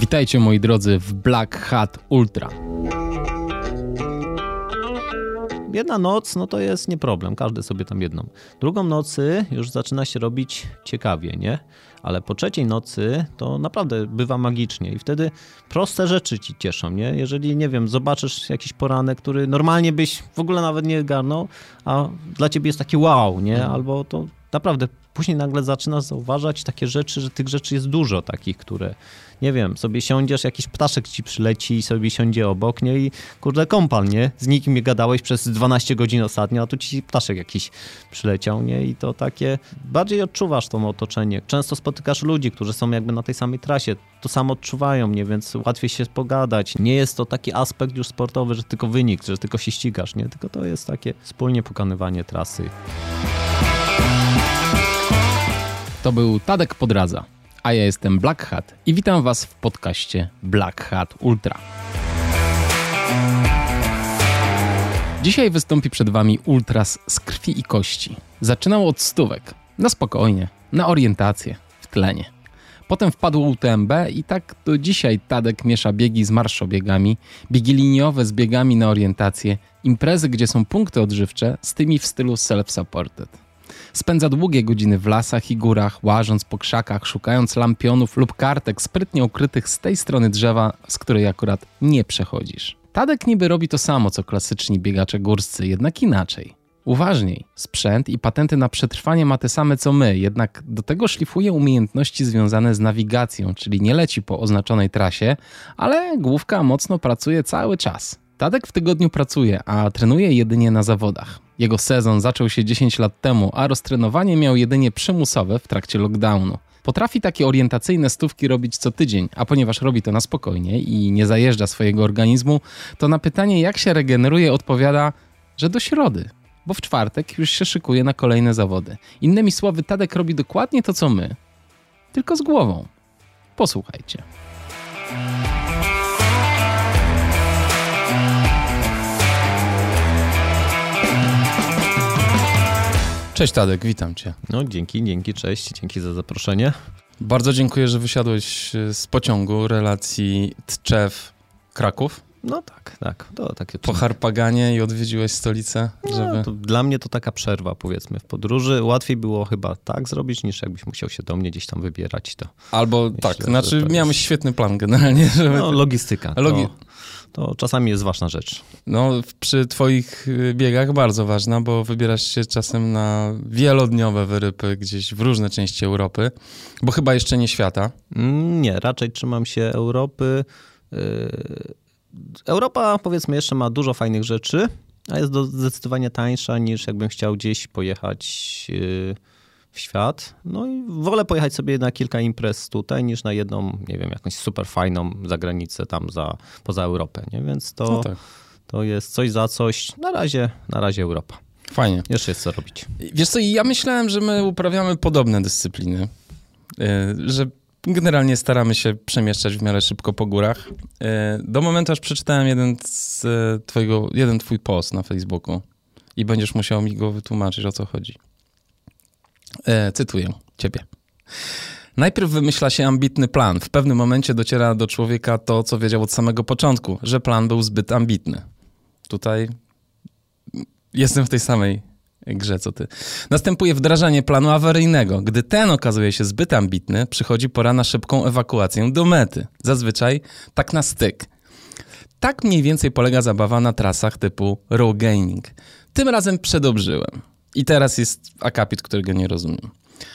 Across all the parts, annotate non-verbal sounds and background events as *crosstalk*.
Witajcie moi drodzy w Black Hat Ultra. Jedna noc, no to jest nie problem, każdy sobie tam jedną. Drugą nocy już zaczyna się robić ciekawie, nie? Ale po trzeciej nocy to naprawdę bywa magicznie i wtedy proste rzeczy ci cieszą, nie? Jeżeli, nie wiem, zobaczysz jakiś poranek, który normalnie byś w ogóle nawet nie garnął, a dla ciebie jest taki wow, nie? Albo to naprawdę później nagle zaczynasz zauważać takie rzeczy, że tych rzeczy jest dużo takich, które, nie wiem, sobie siądziesz, jakiś ptaszek ci przyleci i sobie siądzie obok, nie? I kurde, kompal, nie? Z nikim nie gadałeś przez 12 godzin ostatnio, a tu ci ptaszek jakiś przyleciał, nie? I to takie, bardziej odczuwasz to otoczenie. Często spotykasz ludzi, którzy są jakby na tej samej trasie, to samo odczuwają, nie? Więc łatwiej się pogadać. Nie jest to taki aspekt już sportowy, że tylko wynik, że tylko się ścigasz, nie? Tylko to jest takie wspólnie pokonywanie trasy. To był Tadek Podradza, a ja jestem Black Hat i witam Was w podcaście Black Hat Ultra. Dzisiaj wystąpi przed Wami Ultras z krwi i kości. Zaczynał od stówek, na spokojnie, na orientację, w tlenie. Potem wpadł UTMB i tak do dzisiaj Tadek miesza biegi z marszobiegami, biegi liniowe z biegami na orientację, imprezy, gdzie są punkty odżywcze, z tymi w stylu self-supported. Spędza długie godziny w lasach i górach, łażąc po krzakach, szukając lampionów lub kartek sprytnie ukrytych z tej strony drzewa, z której akurat nie przechodzisz. Tadek niby robi to samo co klasyczni biegacze górscy, jednak inaczej. Uważniej, sprzęt i patenty na przetrwanie ma te same co my, jednak do tego szlifuje umiejętności związane z nawigacją, czyli nie leci po oznaczonej trasie, ale główka mocno pracuje cały czas. Tadek w tygodniu pracuje, a trenuje jedynie na zawodach. Jego sezon zaczął się 10 lat temu, a roztrenowanie miał jedynie przymusowe w trakcie lockdownu. Potrafi takie orientacyjne stówki robić co tydzień, a ponieważ robi to na spokojnie i nie zajeżdża swojego organizmu, to na pytanie jak się regeneruje odpowiada, że do środy, bo w czwartek już się szykuje na kolejne zawody. Innymi słowy, Tadek robi dokładnie to co my, tylko z głową. Posłuchajcie. Cześć Tadek, witam cię. No dzięki, dzięki, cześć, dzięki za zaproszenie. Bardzo dziękuję, że wysiadłeś e, z pociągu relacji Tczew-Kraków. No tak, tak. To takie po Harpaganie i odwiedziłeś stolicę, no, żeby... No, dla mnie to taka przerwa, powiedzmy, w podróży. Łatwiej było chyba tak zrobić, niż jakbyś musiał się do mnie gdzieś tam wybierać. To Albo tak, znaczy miałem świetny plan generalnie. *laughs* Żeby... No, logistyka. Logi... To to czasami jest ważna rzecz. No, przy twoich y, biegach bardzo ważna, bo wybierasz się czasem na wielodniowe wyrypy gdzieś w różne części Europy, bo chyba jeszcze nie świata. Mm, nie, raczej trzymam się Europy. Y, Europa, powiedzmy, jeszcze ma dużo fajnych rzeczy, a jest zdecydowanie tańsza niż jakbym chciał gdzieś pojechać y, w świat. No i wolę pojechać sobie na kilka imprez tutaj, niż na jedną, nie wiem, jakąś super fajną zagranicę tam za, poza Europę, nie? Więc to, no tak. to jest coś za coś. Na razie, na razie Europa. Fajnie. Jeszcze jest co robić. Wiesz co, ja myślałem, że my uprawiamy podobne dyscypliny, y, że generalnie staramy się przemieszczać w miarę szybko po górach. Y, do momentu, aż przeczytałem jeden, z y, twojego, jeden twój post na Facebooku i będziesz musiał mi go wytłumaczyć, o co chodzi. E, cytuję ciebie. Najpierw wymyśla się ambitny plan. W pewnym momencie dociera do człowieka to, co wiedział od samego początku, że plan był zbyt ambitny. Tutaj jestem w tej samej grze co ty. Następuje wdrażanie planu awaryjnego. Gdy ten okazuje się zbyt ambitny, przychodzi pora na szybką ewakuację do mety. Zazwyczaj tak na styk. Tak mniej więcej polega zabawa na trasach typu row gaining. Tym razem przedobrzyłem. I teraz jest akapit, którego nie rozumiem.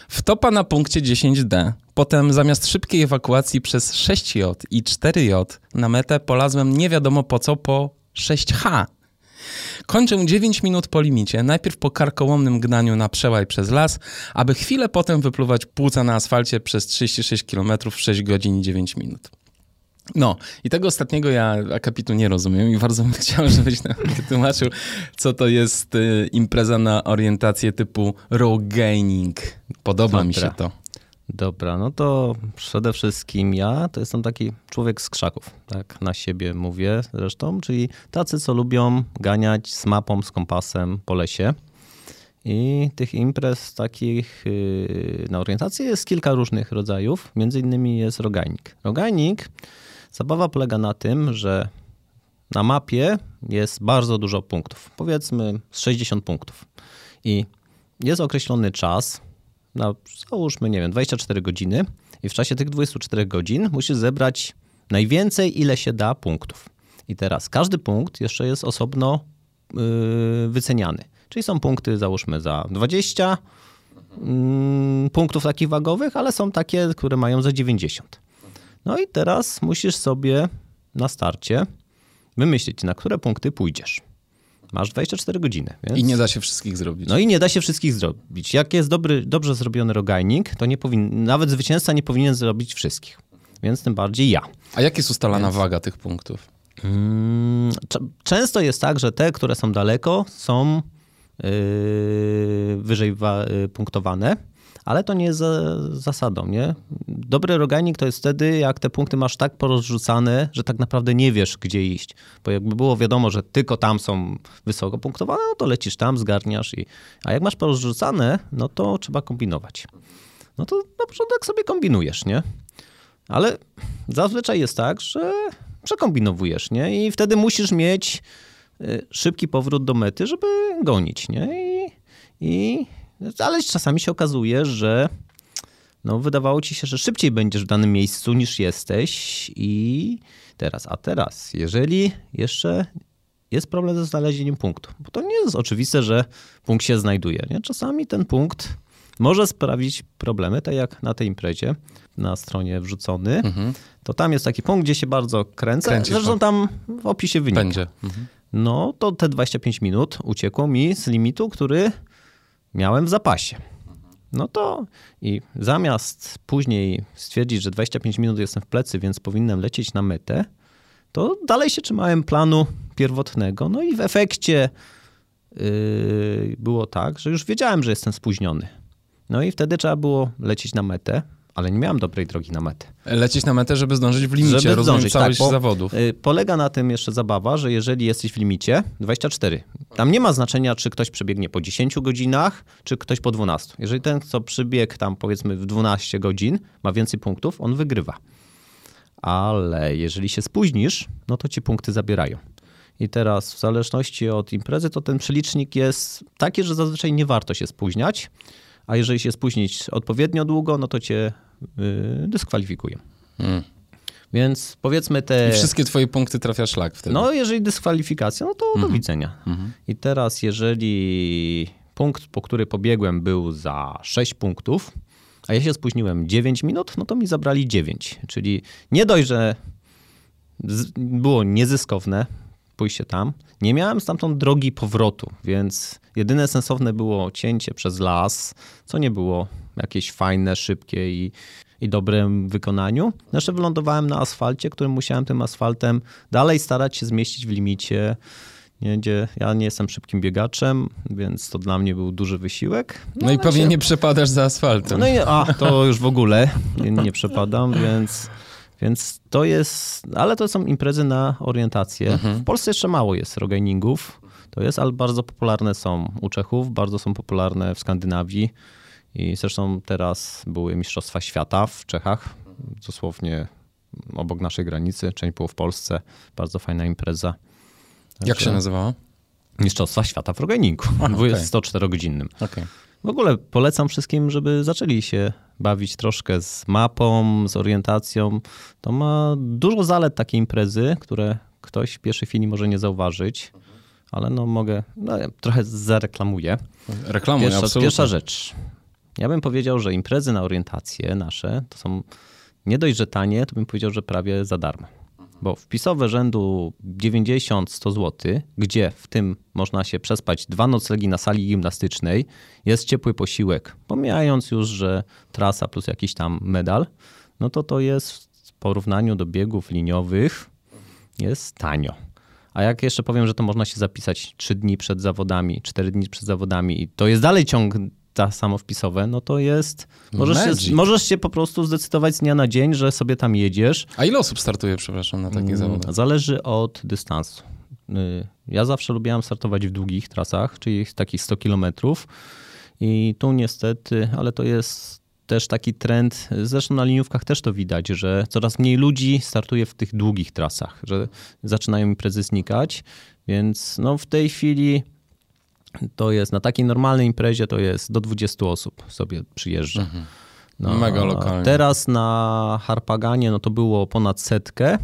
Wtopa na punkcie 10D. Potem zamiast szybkiej ewakuacji przez 6J i 4J na metę polazłem nie wiadomo po co po 6H. Kończę 9 minut po limicie, najpierw po karkołomnym gnaniu na przełaj przez las, aby chwilę potem wypluwać płuca na asfalcie przez 36 km w 6 godzin i 9 minut. No, i tego ostatniego ja akapitu nie rozumiem i bardzo bym *laughs* chciał, żebyś nam wytłumaczył, co to jest y, impreza na orientację typu row gaining. Podoba Dobra. mi się to. Dobra, no to przede wszystkim ja to jestem taki człowiek z krzaków, tak na siebie mówię zresztą, czyli tacy, co lubią ganiać z mapą, z kompasem po lesie. I tych imprez takich yy, na orientację jest kilka różnych rodzajów. Między innymi jest rogajnik. Rogajnik, zabawa polega na tym, że na mapie jest bardzo dużo punktów. Powiedzmy z 60 punktów. I jest określony czas, na, załóżmy, nie wiem, 24 godziny. I w czasie tych 24 godzin musisz zebrać najwięcej, ile się da punktów. I teraz każdy punkt jeszcze jest osobno yy, wyceniany. Czyli są punkty, załóżmy, za 20 yy, punktów takich wagowych, ale są takie, które mają za 90. No i teraz musisz sobie na starcie wymyślić, na które punkty pójdziesz. Masz 24 godziny. Więc... I nie da się wszystkich zrobić. No i nie da się wszystkich zrobić. Jak jest dobry, dobrze zrobiony rogajnik, to nie powin... nawet zwycięzca nie powinien zrobić wszystkich. Więc tym bardziej ja. A jak jest ustalana więc... waga tych punktów? Hmm, często jest tak, że te, które są daleko, są yy, wyżej yy, punktowane ale to nie jest za, zasadą, nie? Dobry rogajnik to jest wtedy, jak te punkty masz tak porozrzucane, że tak naprawdę nie wiesz, gdzie iść. Bo jakby było wiadomo, że tylko tam są wysoko punktowane, no to lecisz tam, zgarniasz. I... A jak masz porozrzucane, no to trzeba kombinować. No to na początek sobie kombinujesz, nie? Ale zazwyczaj jest tak, że przekombinowujesz, nie? I wtedy musisz mieć y, szybki powrót do mety, żeby gonić, nie? I, i ale czasami się okazuje, że no, wydawało ci się, że szybciej będziesz w danym miejscu niż jesteś i teraz, a teraz, jeżeli jeszcze jest problem ze znalezieniem punktu, bo to nie jest oczywiste, że punkt się znajduje. Nie? Czasami ten punkt może sprawić problemy, tak jak na tej imprezie na stronie wrzucony, mhm. to tam jest taki punkt, gdzie się bardzo kręcę. Kręcisz, Zresztą tam w opisie wynika. Będzie. Mhm. No to te 25 minut uciekło mi z limitu, który miałem w zapasie. No to i zamiast później stwierdzić, że 25 minut jestem w plecy, więc powinienem lecieć na metę, to dalej się trzymałem planu pierwotnego. No i w efekcie yy, było tak, że już wiedziałem, że jestem spóźniony. No i wtedy trzeba było lecieć na metę ale nie miałem dobrej drogi na metę. Lecieć na metę, żeby zdążyć w limicie, żeby rozumiem, zdążyć, całość tak, zawodów. Y, polega na tym jeszcze zabawa, że jeżeli jesteś w limicie, 24, tam nie ma znaczenia, czy ktoś przebiegnie po 10 godzinach, czy ktoś po 12. Jeżeli ten, co przybiegł tam powiedzmy w 12 godzin, ma więcej punktów, on wygrywa. Ale jeżeli się spóźnisz, no to ci punkty zabierają. I teraz w zależności od imprezy, to ten przelicznik jest taki, że zazwyczaj nie warto się spóźniać a jeżeli się spóźnić odpowiednio długo, no to cię dyskwalifikują. Hmm. Więc powiedzmy te... I wszystkie twoje punkty trafia szlak wtedy. No jeżeli dyskwalifikacja, no to do mhm. widzenia. Mhm. I teraz jeżeli punkt, po który pobiegłem był za 6 punktów, a ja się spóźniłem 9 minut, no to mi zabrali 9. Czyli nie dość, że było niezyskowne, pójście tam. Nie miałem stamtąd drogi powrotu, więc jedyne sensowne było cięcie przez las, co nie było jakieś fajne, szybkie i, i dobrym wykonaniu. Jeszcze wylądowałem na asfalcie, którym musiałem tym asfaltem dalej starać się zmieścić w limicie. Nie, gdzie ja nie jestem szybkim biegaczem, więc to dla mnie był duży wysiłek. No, no i pewnie się... nie przepadasz za asfaltem. No i a, to już w ogóle nie, nie przepadam, więc więc to jest, ale to są imprezy na orientację. Mhm. W Polsce jeszcze mało jest rogainingów, to jest, ale bardzo popularne są u Czechów, bardzo są popularne w Skandynawii i zresztą teraz były Mistrzostwa Świata w Czechach, dosłownie obok naszej granicy, część było w Polsce, bardzo fajna impreza. Jak się nazywała? Mistrzostwa Świata w rogainingu, okay. 24-godzinnym. Okay. W ogóle polecam wszystkim, żeby zaczęli się bawić troszkę z mapą, z orientacją. To ma dużo zalet takiej imprezy, które ktoś w pierwszej chwili może nie zauważyć, ale no mogę, no, trochę zareklamuję. Reklamuję, pierwsza, absolutnie. Pierwsza rzecz. Ja bym powiedział, że imprezy na orientację nasze to są nie dość, że tanie, to bym powiedział, że prawie za darmo bo wpisowe rzędu 90-100 zł, gdzie w tym można się przespać dwa noclegi na sali gimnastycznej, jest ciepły posiłek, pomijając już, że trasa plus jakiś tam medal, no to to jest w porównaniu do biegów liniowych jest tanio. A jak jeszcze powiem, że to można się zapisać 3 dni przed zawodami, 4 dni przed zawodami i to jest dalej ciąg ta samowpisowe, no to jest. Możesz się, możesz się po prostu zdecydować z dnia na dzień, że sobie tam jedziesz. A ile osób startuje, przepraszam, na takie mm, zawody? Zależy od dystansu. y, ja zawsze lubiłem startować w długich trasach, czyli takich 100 kilometrów. I tu niestety, ale to jest też taki trend, zresztą na liniówkach też to widać, że coraz mniej ludzi startuje w tych długich trasach, że zaczynają imprezy znikać, więc no w tej chwili to jest na takiej normalnej imprezie to jest do 20 osób sobie przyjeżdża. Mhm. No, Mega lokalnie. Teraz na Harpaganie no to było ponad setkę,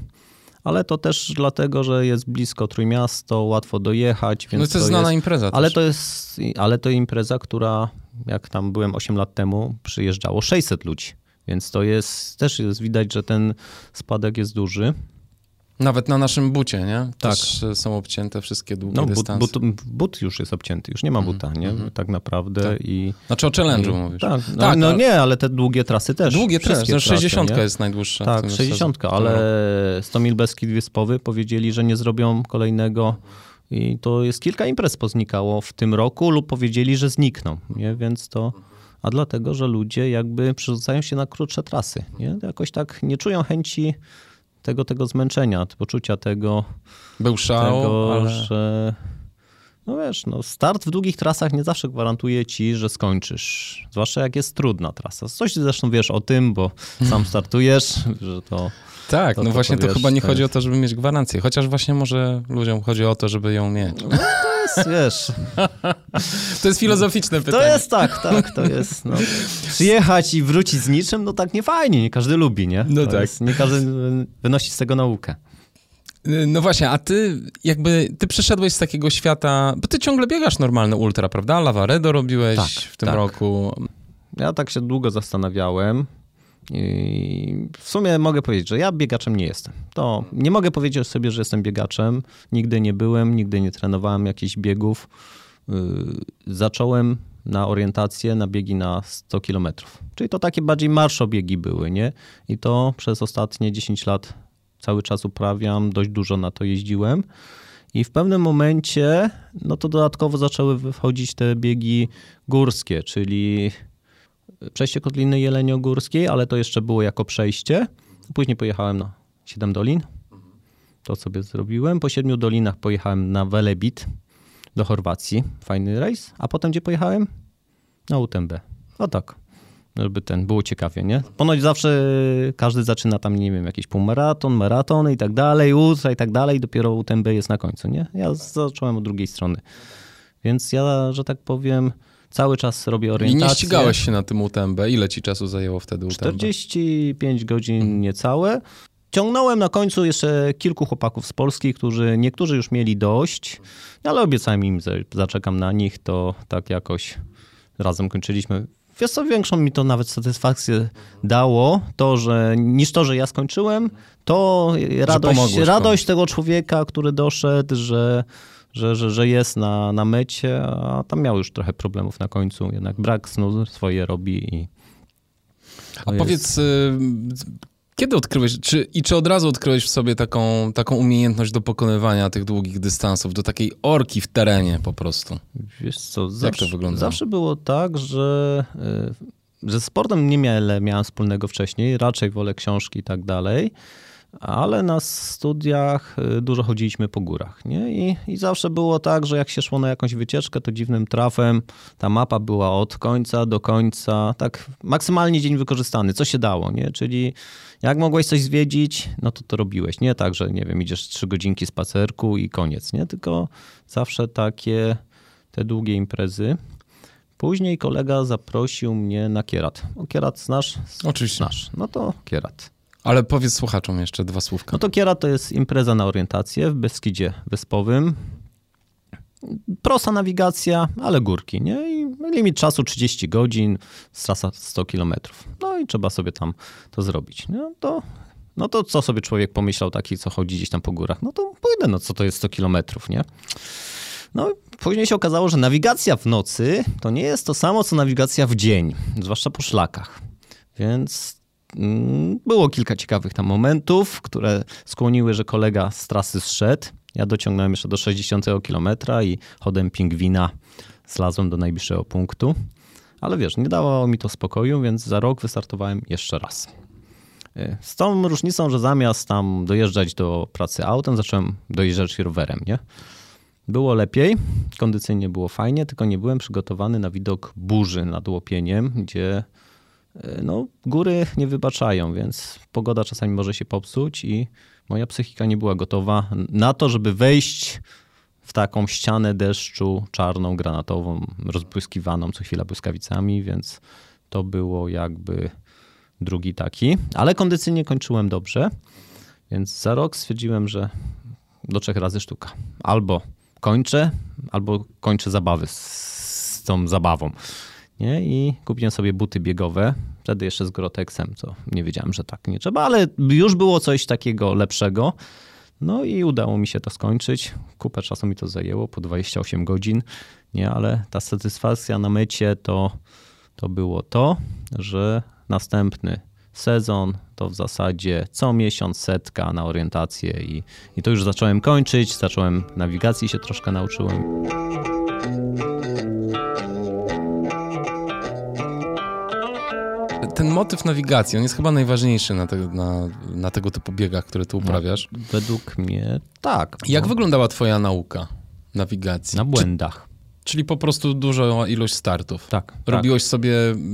ale to też dlatego, że jest blisko Trójmiasto, łatwo dojechać. Więc no to jest znana impreza ale To jest, ale to impreza, która jak tam byłem 8 lat temu, przyjeżdżało 600 ludzi. Więc to jest, też jest widać, że ten spadek jest duży. Nawet na naszym bucie, nie? Tak. Też są obcięte wszystkie długie no, but, dystanse. But, but, już jest obcięty, już nie ma mhm, buta, nie? Mm -hmm. Tak naprawdę. Tak. I, znaczy o challenge'u mówisz. Tak, no, tak, no nie, ale te długie trasy też. Długie trasy, no 60 trasy, jest najdłuższa. Tak, 60, ale 100 mil Beskid Wyspowy powiedzieli, że nie zrobią kolejnego i to jest kilka imprez poznikało w tym roku lub powiedzieli, że znikną, nie? Więc to... A dlatego, że ludzie jakby przerzucają się na krótsze trasy, nie? Jakoś tak nie czują chęci tego, tego zmęczenia, poczucia tego, Był szał, tego, ale... że no wiesz, no start w długich trasach nie zawsze gwarantuje ci, że skończysz. Zwłaszcza jak jest trudna trasa. Coś zresztą wiesz o tym, bo sam *laughs* startujesz, że to. Tak, to, no to, właśnie to, wiesz, to chyba nie chodzi o to, żeby mieć gwarancję. Chociaż właśnie może ludziom chodzi o to, żeby ją mieć. To jest, wiesz. to jest filozoficzne pytanie. To jest tak, tak, to jest. No. Przyjechać i wrócić z niczym, no tak nie fajnie, nie każdy lubi, nie? No to tak. Jest, nie każdy wynosi z tego naukę. No właśnie, a ty jakby, ty przeszedłeś z takiego świata, bo ty ciągle biegasz normalne ultra, prawda? Lavaredo robiłeś tak, w tym tak. roku. Ja tak się długo zastanawiałem i w sumie mogę powiedzieć, że ja biegaczem nie jestem. To nie mogę powiedzieć sobie, że jestem biegaczem. Nigdy nie byłem, nigdy nie trenowałem jakichś biegów. Y, zacząłem na orientację, na biegi na 100 km. Czyli to takie bardziej marszobiegi były, nie? I to przez ostatnie 10 lat cały czas uprawiam, dość dużo na to jeździłem. I w pewnym momencie, no to dodatkowo zaczęły wychodzić te biegi górskie, czyli przejście Kotliny Jeleniogórskiej, ale to jeszcze było jako przejście. Później pojechałem na Siedem Dolin. To sobie zrobiłem. Po Siedmiu Dolinach pojechałem na Velebit do Chorwacji. Fajny rejs. A potem gdzie pojechałem? Na UTMB. O tak żeby ten, było ciekawie, nie? Ponoć zawsze każdy zaczyna tam, nie wiem, jakiś półmaraton, maraton i tak dalej, ultra i tak dalej dopiero UTMB jest na końcu, nie? Ja zacząłem od drugiej strony. Więc ja, że tak powiem, cały czas robię orientację. I nie ścigałeś się na tym UTMB? Ile ci czasu zajęło wtedy UTMB? 45 godzin mhm. niecałe. Ciągnąłem na końcu jeszcze kilku chłopaków z Polski, którzy niektórzy już mieli dość, ale obiecałem im, że zaczekam na nich, to tak jakoś razem kończyliśmy. Wiesz co, większą mi to nawet satysfakcję dało, to, że niż to, że ja skończyłem, to radość, radość tego człowieka, który doszedł, że, że, że, że jest na, na mecie, a tam miał już trochę problemów na końcu, jednak brak snu swoje robi i... A jest... powiedz, y, kiedy odkryłeś, czy, i czy od razu odkryłeś w sobie taką, taką umiejętność do pokonywania tych długich dystansów, do takiej orki w terenie po prostu? Wiesz co, zawsze, Jak to wygląda? Zawsze było tak, że, y, że sportem nie miałem, miałem wspólnego wcześniej, raczej wolę książki i tak dalej ale na studiach y, dużo chodziliśmy po górach. Nie? I, I zawsze było tak, że jak się szło na jakąś wycieczkę, to dziwnym trafem ta mapa była od końca do końca, tak maksymalnie dzień wykorzystany, co się dało, nie? Czyli jak mogłeś coś zwiedzić, no to to robiłeś. Nie tak, że nie wiem, idziesz trzy godzinki spacerku i koniec, nie? Tylko zawsze takie te długie imprezy. Później kolega zaprosił mnie na kierat. O, kierat znasz? Oczywiście. Znasz. No to kierat. Ale powiedz słuchaczom jeszcze dwa słówka. No to Kiera to jest impreza na orientację w Beskidzie Wyspowym. Prosta nawigacja, ale górki, nie? I limit czasu 30 godzin, trasa 100 km. No i trzeba sobie tam to zrobić. No to, no to co sobie człowiek pomyślał taki, co chodzi gdzieś tam po górach? No to pójdę, no co to jest 100 km, nie? No później się okazało, że nawigacja w nocy to nie jest to samo, co nawigacja w dzień, zwłaszcza po szlakach. Więc było kilka ciekawych tam momentów, które skłoniły, że kolega z trasy zszedł. Ja dociągnąłem jeszcze do 60 km i chodem pingwina zlazłem do najbliższego punktu. Ale wiesz, nie dawało mi to spokoju, więc za rok wystartowałem jeszcze raz. Y, Z tą różnicą, że zamiast tam dojeżdżać do pracy autem, zacząłem dojeżdżać rowerem, nie? Było lepiej, kondycyjnie było fajnie, tylko nie byłem przygotowany na widok burzy nad łopieniem, gdzie no, góry nie wybaczają, więc pogoda czasami może się popsuć i moja psychika nie była gotowa na to, żeby wejść w taką ścianę deszczu czarną, granatową, rozbłyskiwaną co chwila błyskawicami, więc to było jakby drugi taki. Ale kondycyjnie kończyłem dobrze, więc za rok stwierdziłem, że do trzech razy sztuka. Albo kończę, albo kończę zabawy z tą zabawą. Nie? I kupiłem sobie buty biegowe, wtedy jeszcze z Grotexem, co nie wiedziałem, że tak nie trzeba, ale już było coś takiego lepszego. No i udało mi się to skończyć. Kupę czasu mi to zajęło, po 28 godzin, nie, ale ta satysfakcja na mecie to, to było to, że następny sezon to w zasadzie co miesiąc setka na orientację i, i to już zacząłem kończyć, zacząłem nawigacji się troszkę nauczyłem. Ten motyw nawigacji, on jest chyba najważniejszy na, te, na, na tego typu biegach, które ty uprawiasz. Według mnie tak. Jak bo wyglądała twoja nauka nawigacji? Na błędach. Czy, czyli po prostu duża ilość startów? Tak. Robiłeś sobie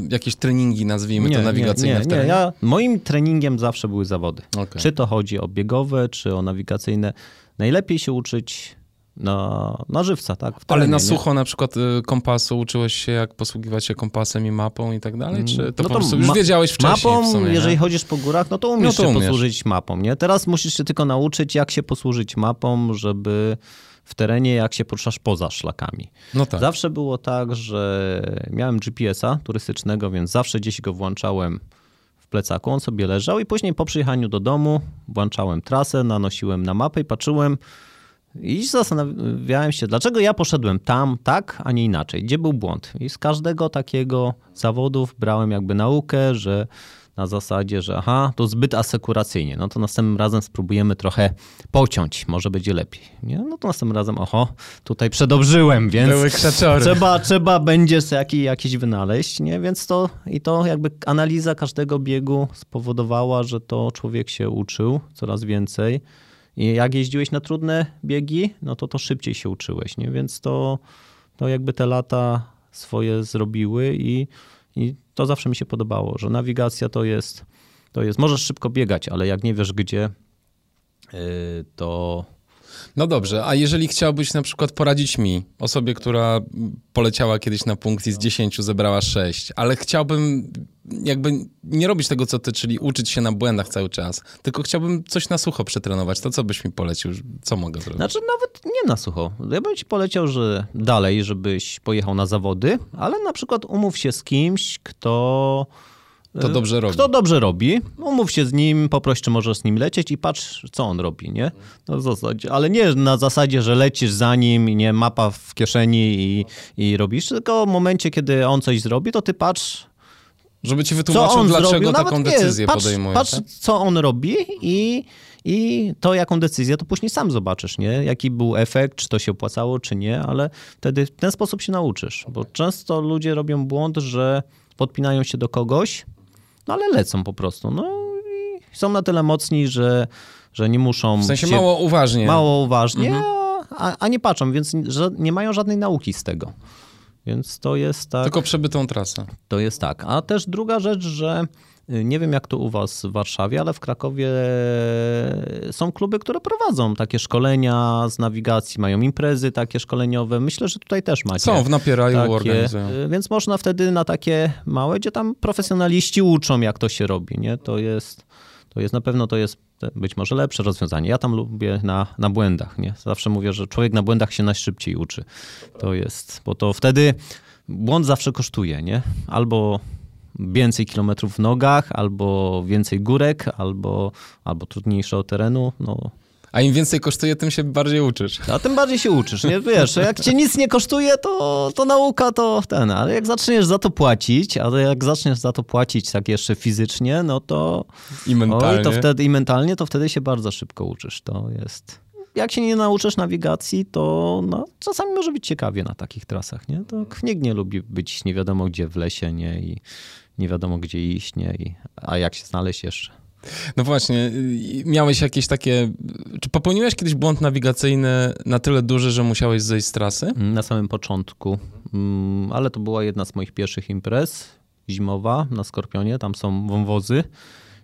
jakieś treningi, nazwijmy to nawigacyjne nie, w nie, nie. Ja, moim treningiem zawsze były zawody. Okej. Czy to chodzi o biegowe, czy o nawigacyjne. Najlepiej się uczyć na, na żywca, tak? w Ale terenie, na nie? sucho na przykład y, kompasu uczyłeś się, jak posługiwać się kompasem i mapą i tak dalej? Czy to No po prostu już wiedziałeś wcześniej Mapą, sumie, jeżeli chodzisz po górach, no to umiesz No to się umiesz. posłużyć mapą, nie? Teraz musisz się tylko nauczyć, jak się posłużyć mapą, żeby w terenie, jak się poruszasz poza szlakami. No tak. Zawsze było tak, że miałem GPS-a turystycznego, więc zawsze gdzieś go włączałem w plecaku, on sobie leżał i później po przyjechaniu do domu włączałem trasę, nanosiłem na mapę i patrzyłem i zastanawiałem się, dlaczego ja poszedłem tam tak, a nie inaczej. Gdzie był błąd? I z każdego takiego zawodów brałem jakby naukę, że na zasadzie, że aha, to zbyt asekuracyjnie, no to następnym razem spróbujemy trochę pociąć, może będzie lepiej. Nie? No to następnym razem, oho, tutaj przedobrzyłem, więc trzeba, trzeba będzie sobie jaki, jakiś wynaleźć, nie? Więc to i to jakby analiza każdego biegu spowodowała, że to człowiek się uczył coraz więcej. Jak jeździłeś na trudne biegi, no to to szybciej się uczyłeś, nie? Więc to, to jakby te lata swoje zrobiły i, i to zawsze mi się podobało, że nawigacja to jest, to jest, możesz szybko biegać, ale jak nie wiesz gdzie, yy, to No dobrze, a jeżeli chciałbyś na przykład poradzić mi, osobie, która poleciała kiedyś na punkt i z 10 zebrała 6, ale chciałbym jakby nie robić tego, co ty, czyli uczyć się na błędach cały czas, tylko chciałbym coś na sucho przetrenować, to co byś mi polecił? Co mogę zrobić? Znaczy nawet nie na sucho. Ja bym ci poleciał, że dalej, żebyś pojechał na zawody, ale na przykład umów się z kimś, kto... To dobrze robi. Kto dobrze robi, umów się z nim, poproś, czy możesz z nim lecieć i patrz, co on robi, nie? Na zasadzie, ale nie na zasadzie, że lecisz za nim i nie mapa w kieszeni i, i robisz, tylko w momencie, kiedy on coś zrobi, to ty patrz, Żeby ci wytłumaczył, dlaczego zrobił. taką Nawet decyzję nie, patrz, podejmuje. Patrz, tak? co on robi i, i to, jaką decyzję, to później sam zobaczysz, nie? Jaki był efekt, czy to się opłacało, czy nie, ale wtedy w ten sposób się nauczysz, bo często ludzie robią błąd, że podpinają się do kogoś, no ale lecą po prostu, no i są na tyle mocni, że, że nie muszą W sensie się mało uważnie. mało uważnie, Mhm. a, a nie patrzą, więc nie mają żadnej nauki z tego. Więc to jest tak. Tylko przebytą trasę. To jest tak. A też druga rzecz, że nie wiem jak to u was w Warszawie, ale w Krakowie są kluby, które prowadzą takie szkolenia z nawigacji, mają imprezy takie szkoleniowe. Myślę, że tutaj też macie. Są, w Napieraju takie, organizują. y, Więc można wtedy na takie małe, gdzie tam profesjonaliści uczą, jak to się robi. Nie? To, jest, to jest na pewno to jest być może lepsze rozwiązanie. Ja tam lubię na, na błędach. Nie? Zawsze mówię, że człowiek na błędach się najszybciej uczy. To jest, bo to wtedy błąd zawsze kosztuje, nie? Albo więcej kilometrów w nogach, albo więcej górek, albo, albo trudniejszego terenu. No, A im więcej kosztuje, tym się bardziej uczysz. a tym bardziej się uczysz, nie? Wiesz, jak cię nic nie kosztuje, to, to nauka to ten, ale jak zaczniesz za to płacić, ale jak zaczniesz za to płacić tak jeszcze fizycznie, no to, I mentalnie. oj, to wtedy i mentalnie, to wtedy się bardzo szybko uczysz. To jest... Jak się nie nauczysz nawigacji, to no, czasami może być ciekawie na takich trasach, nie? To nikt nie lubi być nie wiadomo gdzie w lesie, nie? I nie wiadomo gdzie iść, nie? I, a jak się znaleźć jeszcze? No właśnie, y, miałeś jakieś takie. Czy popełniłeś kiedyś błąd nawigacyjny na tyle duży, że musiałeś zejść z trasy? Na samym początku, mm, ale to była jedna z moich pierwszych imprez zimowa na Skorpionie. Tam są wąwozy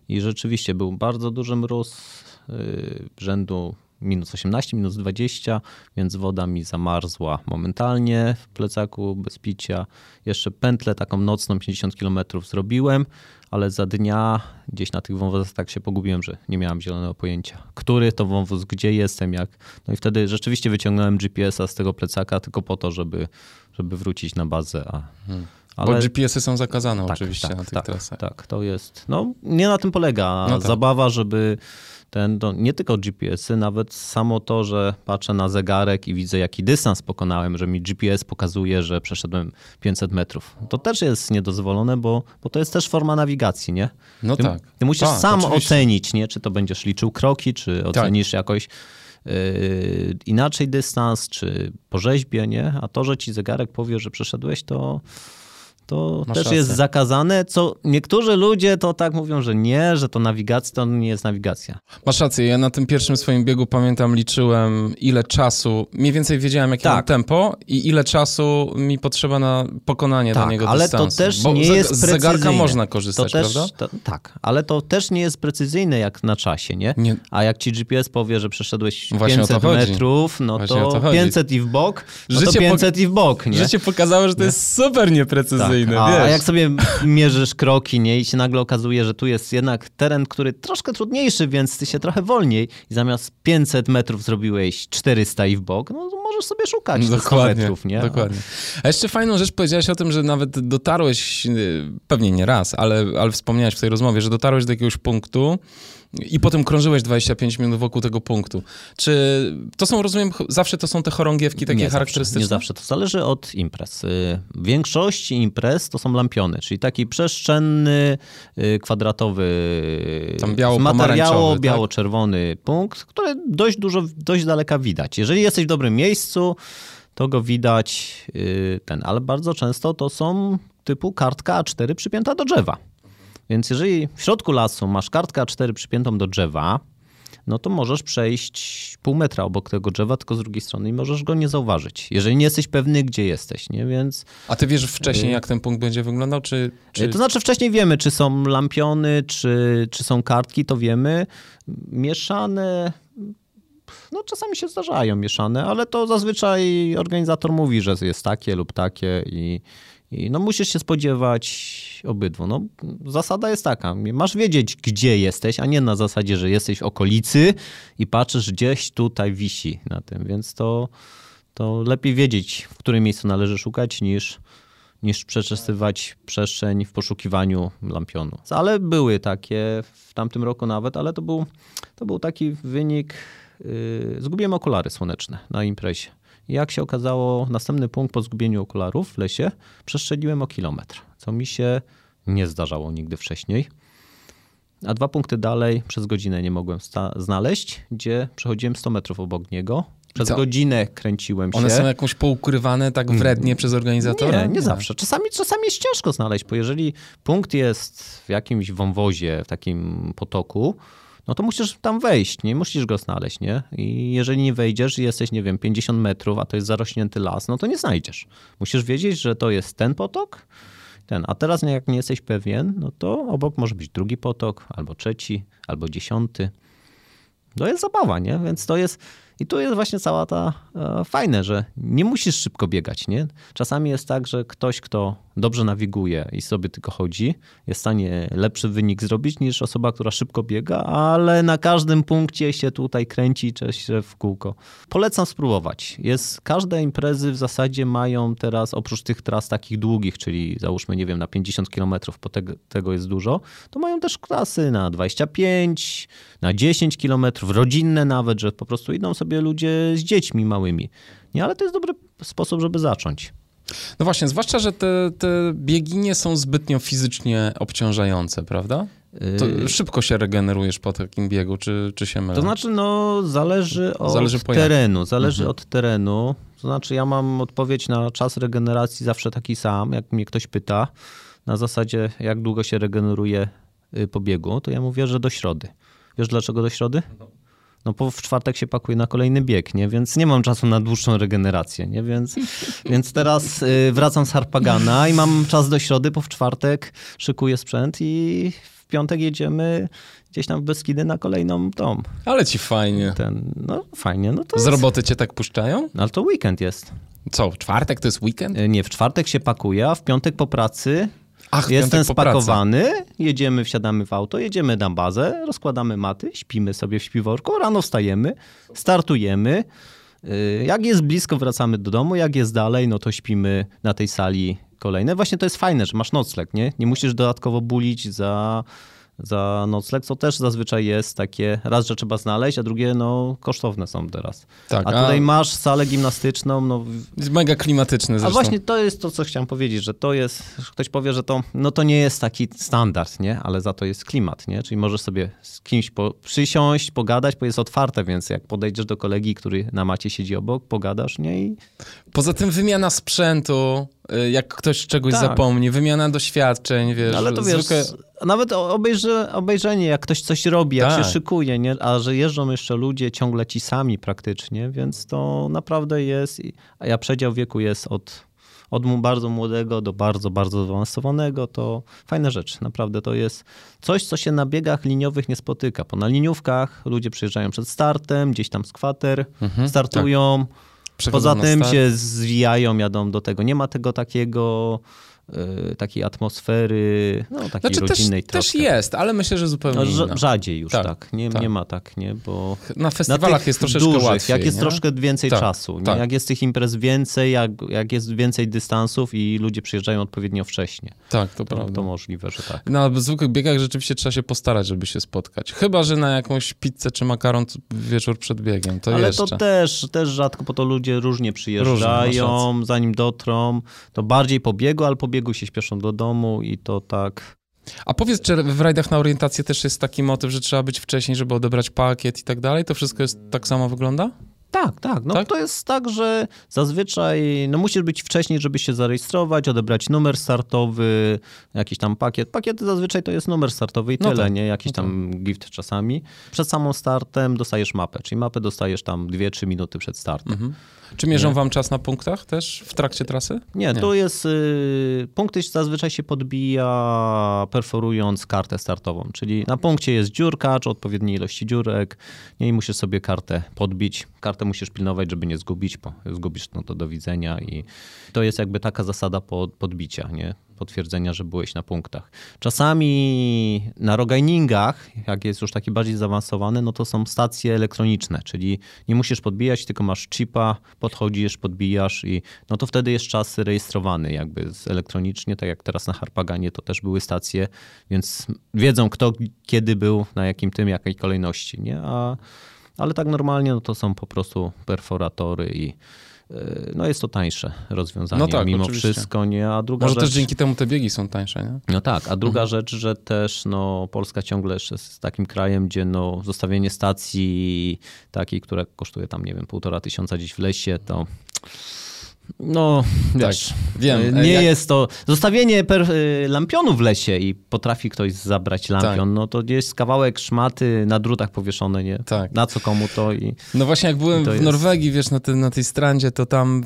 i rzeczywiście był bardzo duży mróz yy, rzędu minus 18, minus 20, więc woda mi zamarzła momentalnie w plecaku bez picia. Jeszcze pętlę taką nocną 50 km zrobiłem, ale za dnia gdzieś na tych wąwozach tak się pogubiłem, że nie miałem zielonego pojęcia, który to wąwóz, gdzie jestem, jak. No i wtedy rzeczywiście wyciągnąłem GPS-a z tego plecaka tylko po to, żeby, żeby wrócić na bazę, a... Hmm. Ale... Bo GPS-y są zakazane tak, oczywiście tak, na tych tak, trasach. Tak, to jest. No, nie na tym polega no tak. zabawa, żeby ten, to nie tylko GPS-y, nawet samo to, że patrzę na zegarek i widzę, jaki dystans pokonałem, że mi GPS pokazuje, że przeszedłem 500 metrów. To też jest niedozwolone, bo, bo to jest też forma nawigacji, nie? No ty, tak. Ty musisz tak, sam oczywiście. ocenić, nie? Czy to będziesz liczył kroki, czy ocenisz tak. jakoś yy, inaczej dystans, czy po rzeźbie, nie? A to, że ci zegarek powie, że przeszedłeś, to to Masz też rację. jest zakazane, co niektórzy ludzie to tak mówią, że nie, że to nawigacja, to nie jest nawigacja. Masz rację, ja na tym pierwszym swoim biegu pamiętam, liczyłem ile czasu, mniej więcej wiedziałem jakie tak. mam tempo i ile czasu mi potrzeba na pokonanie tak, danego ale dystansu. to też Bo nie jest z zegarka można korzystać, to też, prawda? To, tak, ale to też nie jest precyzyjne jak na czasie, nie? nie. A jak ci GPS powie, że przeszedłeś Właśnie 500 metrów, no Właśnie to, to 500 i w bok, no Życie to 500 i w bok, nie? Życie pokazało, że to nie? jest super nieprecyzyjne, tak. A, a jak sobie mierzysz kroki, nie? I się nagle okazuje, że tu jest jednak teren, który troszkę trudniejszy, więc ty się trochę wolniej i zamiast 500 metrów zrobiłeś 400 i w bok, no to możesz sobie szukać dokładnie, metrów, nie? Dokładnie. A jeszcze fajną rzecz powiedziałeś o tym, że nawet dotarłeś, y, pewnie nie raz, ale, ale wspomniałeś w tej rozmowie, że dotarłeś do jakiegoś punktu, i potem krążyłeś 25 minut wokół tego punktu. Czy to są, rozumiem, zawsze to są te chorągiewki takie nie charakterystyczne? Zawsze, nie zawsze, to zależy od imprez. Y, w większości imprez to są lampiony, czyli taki przestrzenny, y, kwadratowy Tam biało materiału, tak? biało-czerwony punkt, który dość dużo, dość daleka widać. Jeżeli jesteś w dobrym miejscu, to go widać y, ten, ale bardzo często to są typu kartka A4 przypięta do drzewa. Więc jeżeli w środku lasu masz kartkę A4 przypiętą do drzewa, no to możesz przejść pół metra obok tego drzewa, tylko z drugiej strony i możesz go nie zauważyć, jeżeli nie jesteś pewny, gdzie jesteś, nie? Więc... A ty wiesz wcześniej, y- jak ten punkt będzie wyglądał, czy... czy... To znaczy wcześniej wiemy, czy są lampiony, czy, czy są kartki, to wiemy. Mieszane... No czasami się zdarzają mieszane, ale to zazwyczaj organizator mówi, że jest takie lub takie i i no musisz się spodziewać obydwu. No, zasada jest taka, masz wiedzieć, gdzie jesteś, a nie na zasadzie, że jesteś w okolicy i patrzysz gdzieś tutaj wisi na tym, więc to, to lepiej wiedzieć, w którym miejscu należy szukać, niż, niż przeczesywać przestrzeń w poszukiwaniu lampionu. Ale były takie w tamtym roku nawet, ale to był, to był taki wynik, yy, zgubiłem okulary słoneczne na imprezie. Jak się okazało, następny punkt po zgubieniu okularów w lesie przestrzeliłem o kilometr, co mi się nie zdarzało nigdy wcześniej. A dwa punkty dalej przez godzinę nie mogłem znaleźć, gdzie przechodziłem 100 metrów obok niego. Przez Co? godzinę kręciłem się. One są jakoś poukrywane tak wrednie przez organizatora? Nie, nie, nie, zawsze. Czasami, czasami jest ciężko znaleźć, bo jeżeli punkt jest w jakimś wąwozie, w takim potoku, no to musisz tam wejść, nie musisz go znaleźć, nie? I jeżeli nie wejdziesz i jesteś, nie wiem, 50 metrów, a to jest zarośnięty las, no to nie znajdziesz. Musisz wiedzieć, że to jest ten potok, ten. A teraz jak nie jesteś pewien, no to obok może być drugi potok, albo trzeci, albo dziesiąty. To jest zabawa, nie? Więc to jest i tu jest właśnie cała ta e, fajne, że nie musisz szybko biegać, nie? Czasami jest tak, że ktoś, kto dobrze nawiguje i sobie tylko chodzi, jest w stanie lepszy wynik zrobić niż osoba, która szybko biega, ale na każdym punkcie się tutaj kręci cześć w kółko. Polecam spróbować. Jest, każde imprezy w zasadzie mają teraz, oprócz tych tras takich długich, czyli załóżmy, nie wiem, na 50 km, bo tego, tego jest dużo, to mają też klasy na 25, na 10 km, rodzinne nawet, że po prostu idą sobie ludzie z dziećmi małymi. Nie, ale to jest dobry sposób, żeby zacząć. No właśnie, zwłaszcza, że te, te biegi nie są zbytnio fizycznie obciążające, prawda? To yy. szybko się regenerujesz po takim biegu, czy, czy się mylę? To znaczy, no, zależy od zależy terenu. Zależy mhm. od terenu. To znaczy, ja mam odpowiedź na czas regeneracji zawsze taki sam, jak mnie ktoś pyta. Na zasadzie, jak długo się regeneruje y, po biegu, to ja mówię, że do środy. Wiesz dlaczego do środy? No bo w czwartek się pakuje na kolejny bieg, nie? Więc nie mam czasu na dłuższą regenerację, nie? Więc, *laughs* więc teraz y, wracam z Harpagana i mam czas do środy, bo w czwartek szykuję sprzęt i w piątek jedziemy gdzieś tam w Beskidy na kolejną tą. Ale ci fajnie. Ten, no fajnie, no to Z jest, roboty cię tak puszczają? no, ale to weekend jest. Co, w czwartek to jest weekend? Y, Nie, w czwartek się pakuje, a w piątek po pracy Ach, Jestem po pracy. spakowany, jedziemy, wsiadamy w auto, jedziemy na bazę, rozkładamy maty, śpimy sobie w śpiworku, rano wstajemy, startujemy. Yy, Jak jest blisko, wracamy do domu, jak jest dalej, no to śpimy na tej sali kolejne. Właśnie to jest fajne, że masz nocleg, nie? Nie musisz dodatkowo bulić za, za nocleg, co też zazwyczaj jest takie, raz, że trzeba znaleźć, a drugie, no, kosztowne są teraz. Tak, a tutaj masz salę gimnastyczną, no Jest mega klimatyczny a zresztą. właśnie to jest to, co chciałem powiedzieć, że to jest, ktoś powie, że to, no to nie jest taki standard, nie? Ale za to jest klimat, nie? Czyli możesz sobie z kimś po, przysiąść, pogadać, bo jest otwarte, więc jak podejdziesz do kolegi, który na macie siedzi obok, pogadasz, nie? I Poza tym wymiana sprzętu, y, jak ktoś czegoś Tak. zapomni, wymiana doświadczeń, wiesz. ale to wiesz, a nawet obejrze, obejrzenie, jak ktoś coś robi, jak Tak. się szykuje, nie? A że jeżdżą jeszcze ludzie ciągle ci sami praktycznie, więc to naprawdę jest, a ja przedział wieku jest od, od bardzo młodego do bardzo, bardzo zaawansowanego, to fajna rzecz. Naprawdę to jest coś, co się na biegach liniowych nie spotyka, bo na liniówkach ludzie przyjeżdżają przed startem, gdzieś tam z kwater, startują, Przechodzą Poza tym się zwijają, jadą do tego. Nie ma tego takiego, takiej atmosfery, no takiej Znaczy też, rodzinnej też troszkę. jest, ale myślę, że zupełnie No, rzadziej już Tak, tak. Nie, tak. nie ma tak, nie? Bo Na na festiwalach tych jest troszeczkę dużych, łatwiej. jak jest nie? troszkę więcej Tak, czasu, tak. jak jest tych imprez więcej, jak, jak jest więcej dystansów i ludzie przyjeżdżają odpowiednio wcześnie. Tak, to To, prawda. to możliwe, że tak. Na zwykłych biegach rzeczywiście trzeba się postarać, żeby się spotkać. Chyba, że na jakąś pizzę czy makaron wieczór przed biegiem, to Ale jeszcze. to też, też rzadko, bo to ludzie różnie Różnie, przyjeżdżają, masz zanim dotrą, to bardziej po biegu, ale po biegu się śpieszą do domu i to tak... A powiedz, czy w rajdach na orientację też jest taki motyw, że trzeba być wcześniej, żeby odebrać pakiet i tak dalej? To wszystko jest tak samo wygląda? Tak, tak. No Tak? to jest tak, że zazwyczaj no musisz być wcześniej, żeby się zarejestrować, odebrać numer startowy, jakiś tam pakiet. Pakiety zazwyczaj to jest numer startowy i No tyle, tak, nie? Jakiś tam gift czasami. Przed samą startem dostajesz mapę, czyli mapę dostajesz tam 2-3 minuty przed startem. Mhm. Czy mierzą Nie. wam czas na punktach też w trakcie trasy? Nie, Nie. tu jest. Y, punkty zazwyczaj się podbija perforując kartę startową, czyli na punkcie jest dziurkacz, odpowiedniej ilości dziurek, nie, i musisz sobie kartę podbić. Kartę musisz pilnować, żeby nie zgubić, bo zgubisz, no to do widzenia i to jest jakby taka zasada pod, podbicia, nie? Potwierdzenia, że byłeś na punktach. Czasami na rogajningach, jak jest już taki bardziej zaawansowany, no to są stacje elektroniczne, czyli nie musisz podbijać, tylko masz chipa, podchodzisz, podbijasz i no to wtedy jest czas rejestrowany jakby elektronicznie, tak jak teraz na Harpaganie to też były stacje, więc wiedzą kto kiedy był, na jakim tym, jakiej kolejności, nie? A, ale tak normalnie no to są po prostu perforatory i yy, no jest to tańsze rozwiązanie No tak, mimo oczywiście. wszystko, nie? A druga Może rzecz... też dzięki temu te biegi są tańsze, nie? No tak, a Mhm. druga rzecz, że też no, Polska ciągle jeszcze jest takim krajem, gdzie no, zostawienie stacji takiej, która kosztuje tam, nie wiem, półtora tysiąca gdzieś w lesie, to no, wiesz, wiem. nie Jak- jest to... Zostawienie per, y, lampionu w lesie i potrafi ktoś zabrać lampion, Tak. no to jest kawałek szmaty na drutach powieszone, nie? Tak. Na co komu to i... No właśnie jak byłem w jest- Norwegii, wiesz, na, te, na tej strandzie, to tam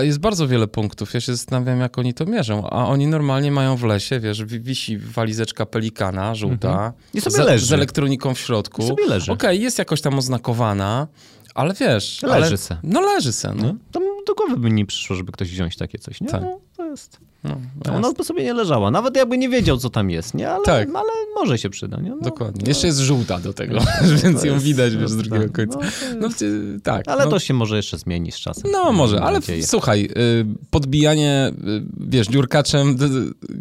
jest bardzo wiele punktów. Ja się zastanawiam, jak oni to mierzą. A oni normalnie mają w lesie, wiesz, wi- wisi walizeczka pelikana, żółta, Mhm. I sobie z, leży. z elektroniką w środku. I sobie leży. Okej, jest jakoś tam oznakowana, ale wiesz... Leży ale, se. No leży se, no. No, do głowy by nie przyszło, żeby ktoś wziąć takie coś, nie? Tak. No, to jest... no, Ona by sobie nie leżała. Nawet jakby nie wiedział, co tam jest, nie? Ale, Tak. ale może się przyda, nie? No, Dokładnie. Jeszcze jest żółta do tego, *laughs* więc to ją jest- widać, wiesz, z jest drugiego tak. końca. No, jest- No, tak. Ale no. to się może jeszcze zmieni z czasem. No może, ale nadzieję. słuchaj, y, podbijanie, y, wiesz, dziurkaczem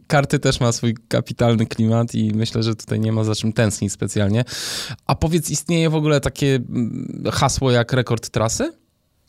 karty też ma swój kapitalny klimat i myślę, że tutaj nie ma za czym tęsknić specjalnie. A powiedz, istnieje w ogóle takie mm, hasło jak rekord trasy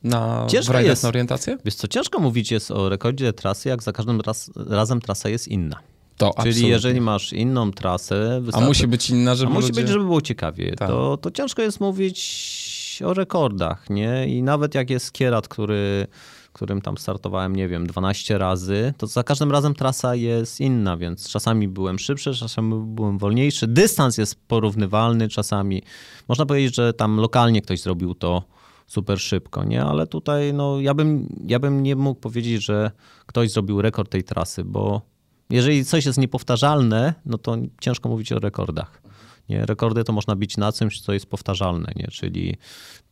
na, Ciężko rajdach jest. na orientację? Wiesz co, ciężko mówić jest o rekordzie trasy, jak za każdym raz, razem trasa jest inna. To Czyli absolutnie. jeżeli masz inną trasę... A wystarczy- musi być inna, A żeby musi ludzie... być, żeby było ciekawie. Tak. To, to ciężko jest mówić o rekordach, nie? I nawet jak jest kierat, który którym tam startowałem, nie wiem, 12 razy, to za każdym razem trasa jest inna, więc czasami byłem szybszy, czasami byłem wolniejszy. Dystans jest porównywalny czasami. Można powiedzieć, że tam lokalnie ktoś zrobił to super szybko, nie? Ale tutaj no, ja, bym, ja bym nie mógł powiedzieć, że ktoś zrobił rekord tej trasy, bo jeżeli coś jest niepowtarzalne, no to ciężko mówić o rekordach. Nie? Rekordy to można bić na czymś, co jest powtarzalne, nie? czyli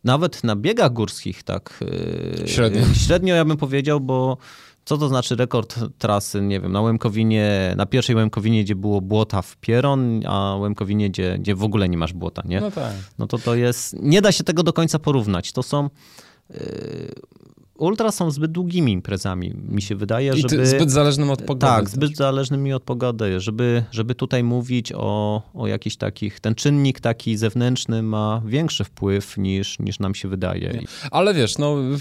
nawet na biegach górskich tak yy, średnio. średnio ja bym powiedział, bo co to znaczy rekord trasy, nie wiem, na Łemkowinie, na pierwszej Łemkowinie, gdzie było błota w Pieron, a Łemkowinie, gdzie, gdzie w ogóle nie masz błota, nie? No tak. No to to jest, nie da się tego do końca porównać. To są... Ultra są zbyt długimi imprezami, mi się wydaje, żeby... zbyt zależnym od pogody. Tak, zbyt zależnymi od pogody, żeby, żeby tutaj mówić o, o jakichś takich... Ten czynnik taki zewnętrzny ma większy wpływ niż, niż nam się wydaje. Nie. Ale wiesz, no w,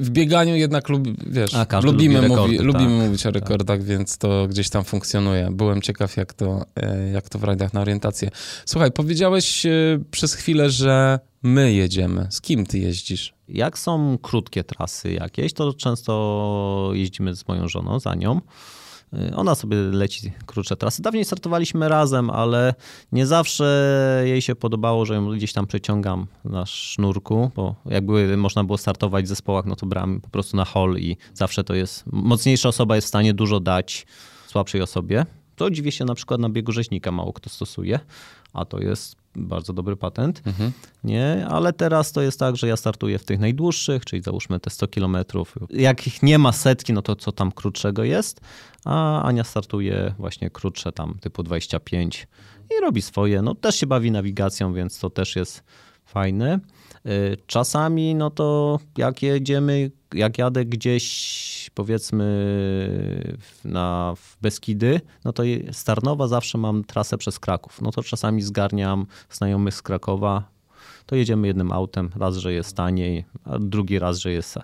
w bieganiu jednak lubi, wiesz, A, lubimy, lubi rekordy, mówi, tak, lubimy mówić o rekordach, tak. więc to gdzieś tam funkcjonuje. Byłem ciekaw, jak to, e, jak to w rajdach na orientację. Słuchaj, powiedziałeś e, przez chwilę, że my jedziemy. Z kim ty jeździsz? Jak są krótkie trasy jakieś, to często jeździmy z moją żoną, za nią. Y, ona sobie leci krótsze trasy. Dawniej startowaliśmy razem, ale nie zawsze jej się podobało, że ją gdzieś tam przeciągam na sznurku, bo jakby można było startować w zespołach, no to brałem po prostu na hol i zawsze to jest, mocniejsza osoba jest w stanie dużo dać słabszej osobie. To dziwię się na przykład na biegu rzeźnika mało kto stosuje, a to jest bardzo dobry patent, mhm. nie? Ale teraz to jest tak, że ja startuję w tych najdłuższych, czyli załóżmy te 100 kilometrów. Jak ich nie ma setki, no to co tam krótszego jest, a Ania startuje właśnie krótsze tam typu 25 i robi swoje. No też się bawi nawigacją, więc to też jest fajne. Y, czasami, no to jak jedziemy, jak jadę gdzieś, powiedzmy na w Beskidy, no to Starnowa zawsze mam trasę przez Kraków. No to czasami zgarniam znajomych z Krakowa, to jedziemy jednym autem. Raz, że jest taniej, a drugi raz, że jest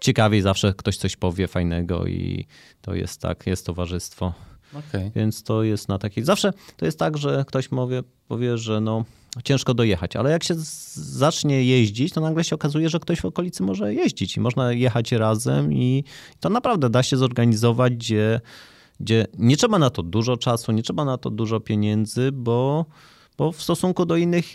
ciekawiej. Zawsze ktoś coś powie fajnego i to jest tak, jest towarzystwo. Okay. Więc to jest na takiej. Zawsze to jest tak, że ktoś powie, powie, że no ciężko dojechać, ale jak się zacznie jeździć, to nagle się okazuje, że ktoś w okolicy może jeździć i można jechać razem i to naprawdę da się zorganizować, gdzie, gdzie nie trzeba na to dużo czasu, nie trzeba na to dużo pieniędzy, bo, bo w stosunku do innych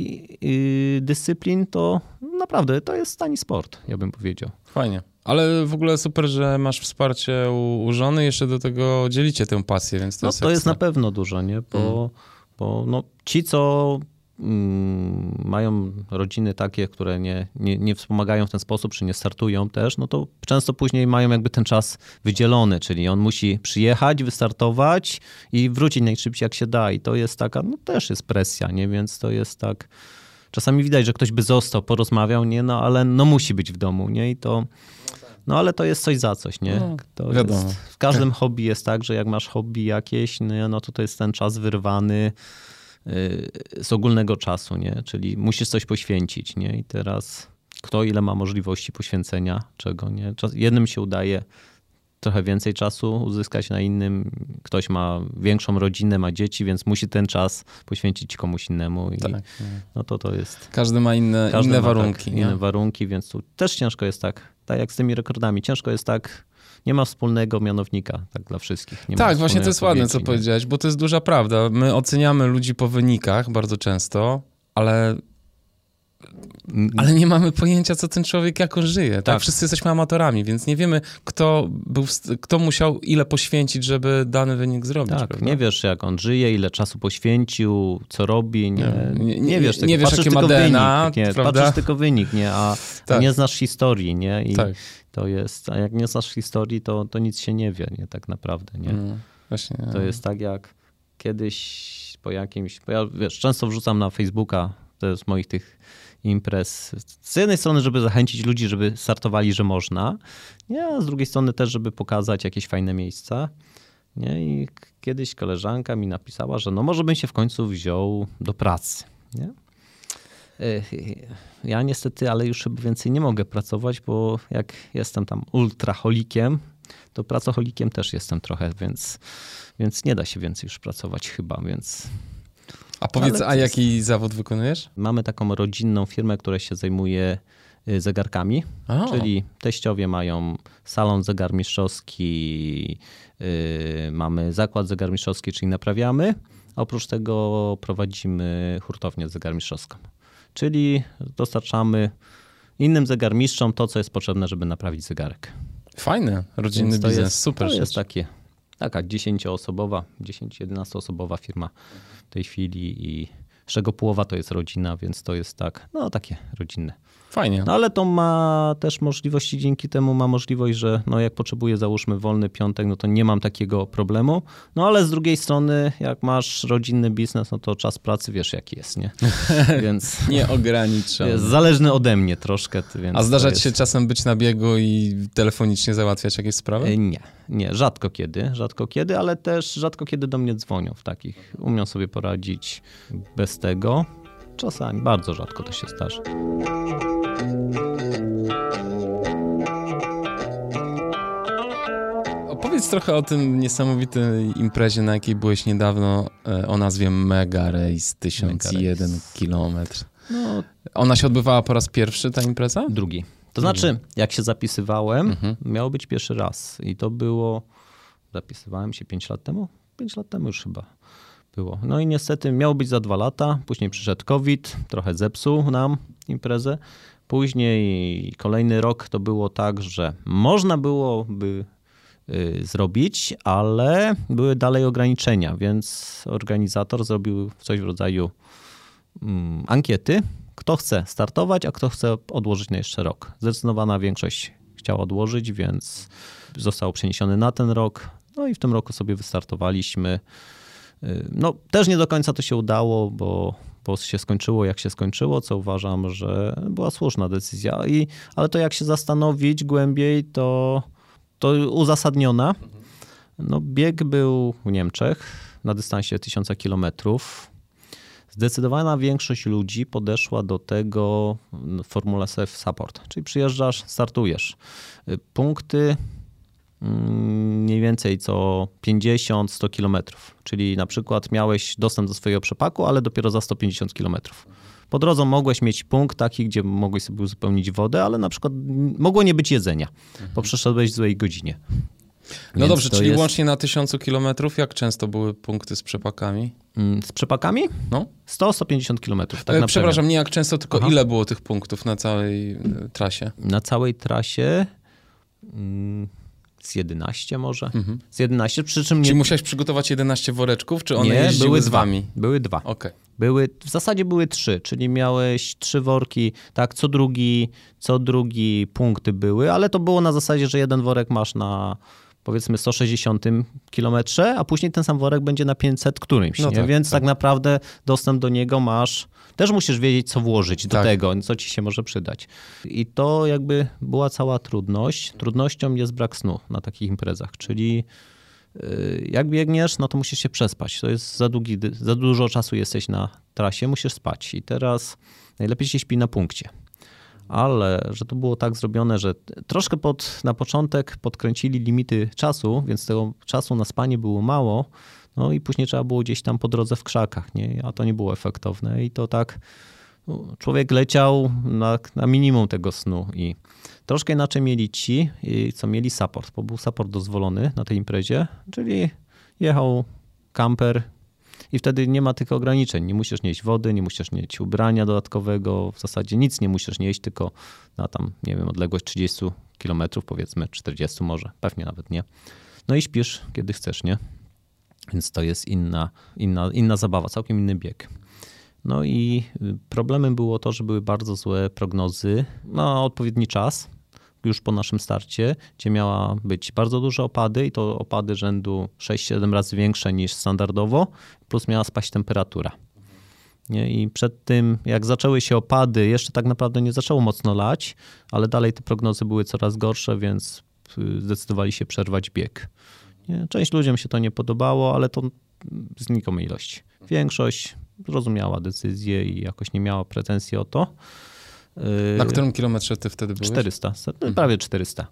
dyscyplin to naprawdę to jest tani sport, ja bym powiedział. Fajnie. Ale w ogóle super, że masz wsparcie u, u żony, jeszcze do tego dzielicie tę pasję, więc to no, jest to jest na pewno dużo, nie? Bo, hmm. bo no, ci, co Mm, mają rodziny takie, które nie, nie, nie, wspomagają w ten sposób, czy nie startują też, no to często później mają jakby ten czas wydzielony, czyli on musi przyjechać, wystartować i wrócić najszybciej jak się da. I to jest taka, no też jest presja, nie? Więc to jest tak. Czasami widać, że ktoś by został, porozmawiał, nie? No ale no musi być w domu, nie? I to. No ale to jest coś za coś, nie? No, to wiadomo. Jest, w każdym hobby jest tak, że jak masz hobby jakieś, no, no to to jest ten czas wyrwany z ogólnego czasu, nie? Czyli musisz coś poświęcić, nie? I teraz kto ile ma możliwości poświęcenia czego, nie? Jednym się udaje trochę więcej czasu uzyskać, na innym ktoś ma większą rodzinę, ma dzieci, więc musi ten czas poświęcić komuś innemu. I tak, no to to jest... Każdy ma inne, każdy inne ma tak warunki. Tak, inne warunki, więc tu też ciężko jest tak, tak jak z tymi rekordami, ciężko jest tak nie ma wspólnego mianownika tak dla wszystkich. Nie tak, właśnie to jest ładne, co nie? powiedziałeś, bo to jest duża prawda. My oceniamy ludzi po wynikach bardzo często, ale ale nie mamy pojęcia, co ten człowiek jako żyje. Tak? tak? Wszyscy jesteśmy amatorami, więc nie wiemy, kto, był, kto musiał ile poświęcić, żeby dany wynik zrobić. Tak, prawda? nie wiesz, jak on żyje, ile czasu poświęcił, co robi. Nie, nie, nie, nie wiesz tego. Nie wiesz, patrzysz jakie ma DNA, wynik, nie, patrzysz tylko wynik, nie? A, tak. a, nie znasz historii, nie? I tak. To jest, a jak nie znasz historii, to, to nic się nie wie, nie? Tak naprawdę, nie? Mm, właśnie, to jest tak, jak kiedyś po jakimś, bo ja wiesz, często wrzucam na Facebooka, to jest moich tych imprez. Z jednej strony, żeby zachęcić ludzi, żeby startowali, że można, nie? a z drugiej strony też, żeby pokazać jakieś fajne miejsca. Nie? I kiedyś koleżanka mi napisała, że no może bym się w końcu wziął do pracy. Nie? Ja niestety, ale już chyba więcej nie mogę pracować, bo jak jestem tam ultraholikiem, to pracocholikiem też jestem trochę, więc, więc nie da się więcej już pracować chyba, więc a powiedz, a jaki zawód wykonujesz? Mamy taką rodzinną firmę, która się zajmuje y, zegarkami, A. czyli teściowie mają salon zegarmistrzowski, yy, mamy zakład zegarmistrzowski, czyli naprawiamy. Oprócz tego prowadzimy hurtownię zegarmistrzowską, czyli dostarczamy innym zegarmistrzom to, co jest potrzebne, żeby naprawić zegarek. Fajny, rodzinny Więc to biznes, jest, super To rzecz. jest takie, taka 10-osobowa, 10-11 osobowa firma w tej chwili i z czego połowa to jest rodzina, więc to jest tak, no takie rodzinne. Fajnie. No ale to ma też możliwości, dzięki temu ma możliwość, że no jak potrzebuję załóżmy wolny piątek, no to nie mam takiego problemu. No ale z drugiej strony, jak masz rodzinny biznes, no to czas pracy wiesz jaki jest, nie? *laughs* Więc Nie ogranicza. jest zależny ode mnie troszkę. Więc A zdarza to ci się jest... czasem być na biegu i telefonicznie załatwiać jakieś sprawy? E, Nie, nie, rzadko kiedy, rzadko kiedy, ale też rzadko kiedy do mnie dzwonią w takich. Umią sobie poradzić bez tego. Czasami, bardzo rzadko to się zdarza. Opowiedz trochę o tym niesamowitej imprezie, na jakiej byłeś niedawno, e, o nazwie Mega Race 1001 km. No, Ona się odbywała po raz pierwszy, ta impreza? Drugi. To znaczy, jak się zapisywałem, Mhm. miało być pierwszy raz. I to było. Zapisywałem się 5 lat temu? 5 lat temu już chyba było. No i niestety miało być za dwa lata. Później przyszedł COVID, trochę zepsuł nam imprezę. Później kolejny rok to było tak, że można byłoby y, zrobić, ale były dalej ograniczenia, więc organizator zrobił coś w rodzaju mm, ankiety, kto chce startować, a kto chce odłożyć na jeszcze rok. Zdecydowana większość chciała odłożyć, więc został przeniesiony na ten rok. No i w tym roku sobie wystartowaliśmy. Y, No, też nie do końca to się udało, bo, bo się skończyło jak się skończyło, co uważam, że była słuszna decyzja. I, ale to jak się zastanowić głębiej, to, to uzasadniona. No, bieg był w Niemczech na dystansie 1000 kilometrów. Zdecydowana większość ludzi podeszła do tego w formule self support, czyli przyjeżdżasz, startujesz. Y, Punkty mniej więcej co 50-100 kilometrów, czyli na przykład miałeś dostęp do swojego przepaku, ale dopiero za 150 kilometrów. Po drodze mogłeś mieć punkt taki, gdzie mogłeś sobie uzupełnić wodę, ale na przykład mm, mogło nie być jedzenia, bo przeszedłeś w złej godzinie. No Więc dobrze, czyli jest- łącznie na 1000 kilometrów, jak często były punkty z przepakami? Mm, Z przepakami? No? 100-110 kilometrów. Tak E, Przepraszam, nie jak często, tylko Aha. ile było tych punktów na całej e, trasie? Na całej trasie mm, z 11 może. Z 11, przy czym nie, Czy musiałeś przygotować 11 woreczków, czy one nie jeździły były z dwa. wami? Były dwa. Okej. Były, w zasadzie były trzy, czyli miałeś trzy worki, tak, co drugi, co drugi punkty były, ale to było na zasadzie, że jeden worek masz na powiedzmy 160 kilometrze, a później ten sam worek będzie na 500 którymś, No nie? tak, więc tak. tak. naprawdę dostęp do niego masz, też musisz wiedzieć, co włożyć do Tak. tego, co ci się może przydać. I to jakby była cała trudność. Trudnością jest brak snu na takich imprezach, czyli y, jak biegniesz, no to musisz się przespać. To jest za, długi, za dużo czasu jesteś na trasie, musisz spać. I teraz najlepiej się śpi na punkcie. Ale że to było tak zrobione, że troszkę pod, na początek podkręcili limity czasu, więc tego czasu na spanie było mało. No i później trzeba było gdzieś tam po drodze w krzakach, nie? a to nie było efektowne. I to tak no, człowiek leciał na, na minimum tego snu i troszkę inaczej mieli ci, co mieli support, bo był support dozwolony na tej imprezie, czyli jechał kamper i wtedy nie ma tych ograniczeń. Nie musisz nieść wody, nie musisz nieść ubrania dodatkowego, w zasadzie nic nie musisz nieść, tylko na tam, nie wiem, odległość 30 km, powiedzmy 40 może, pewnie nawet nie. No i śpisz, kiedy chcesz, nie? Więc to jest inna, inna, inna zabawa, całkiem inny bieg. No i y, problemem było to, że były bardzo złe prognozy na odpowiedni czas, już po naszym starcie, gdzie miała być bardzo duże opady i to opady rzędu 6-7 razy większe niż standardowo, plus miała spaść temperatura. I przed tym, jak zaczęły się opady, jeszcze tak naprawdę nie zaczęło mocno lać, ale dalej te prognozy były coraz gorsze, więc y, zdecydowali się przerwać bieg. Nie? Część ludziom się to nie podobało, ale to znikome ilości. Większość zrozumiała decyzję i jakoś nie miała pretensji o to. Na Yy, którym kilometrze ty wtedy byłeś? 400, no, prawie 400.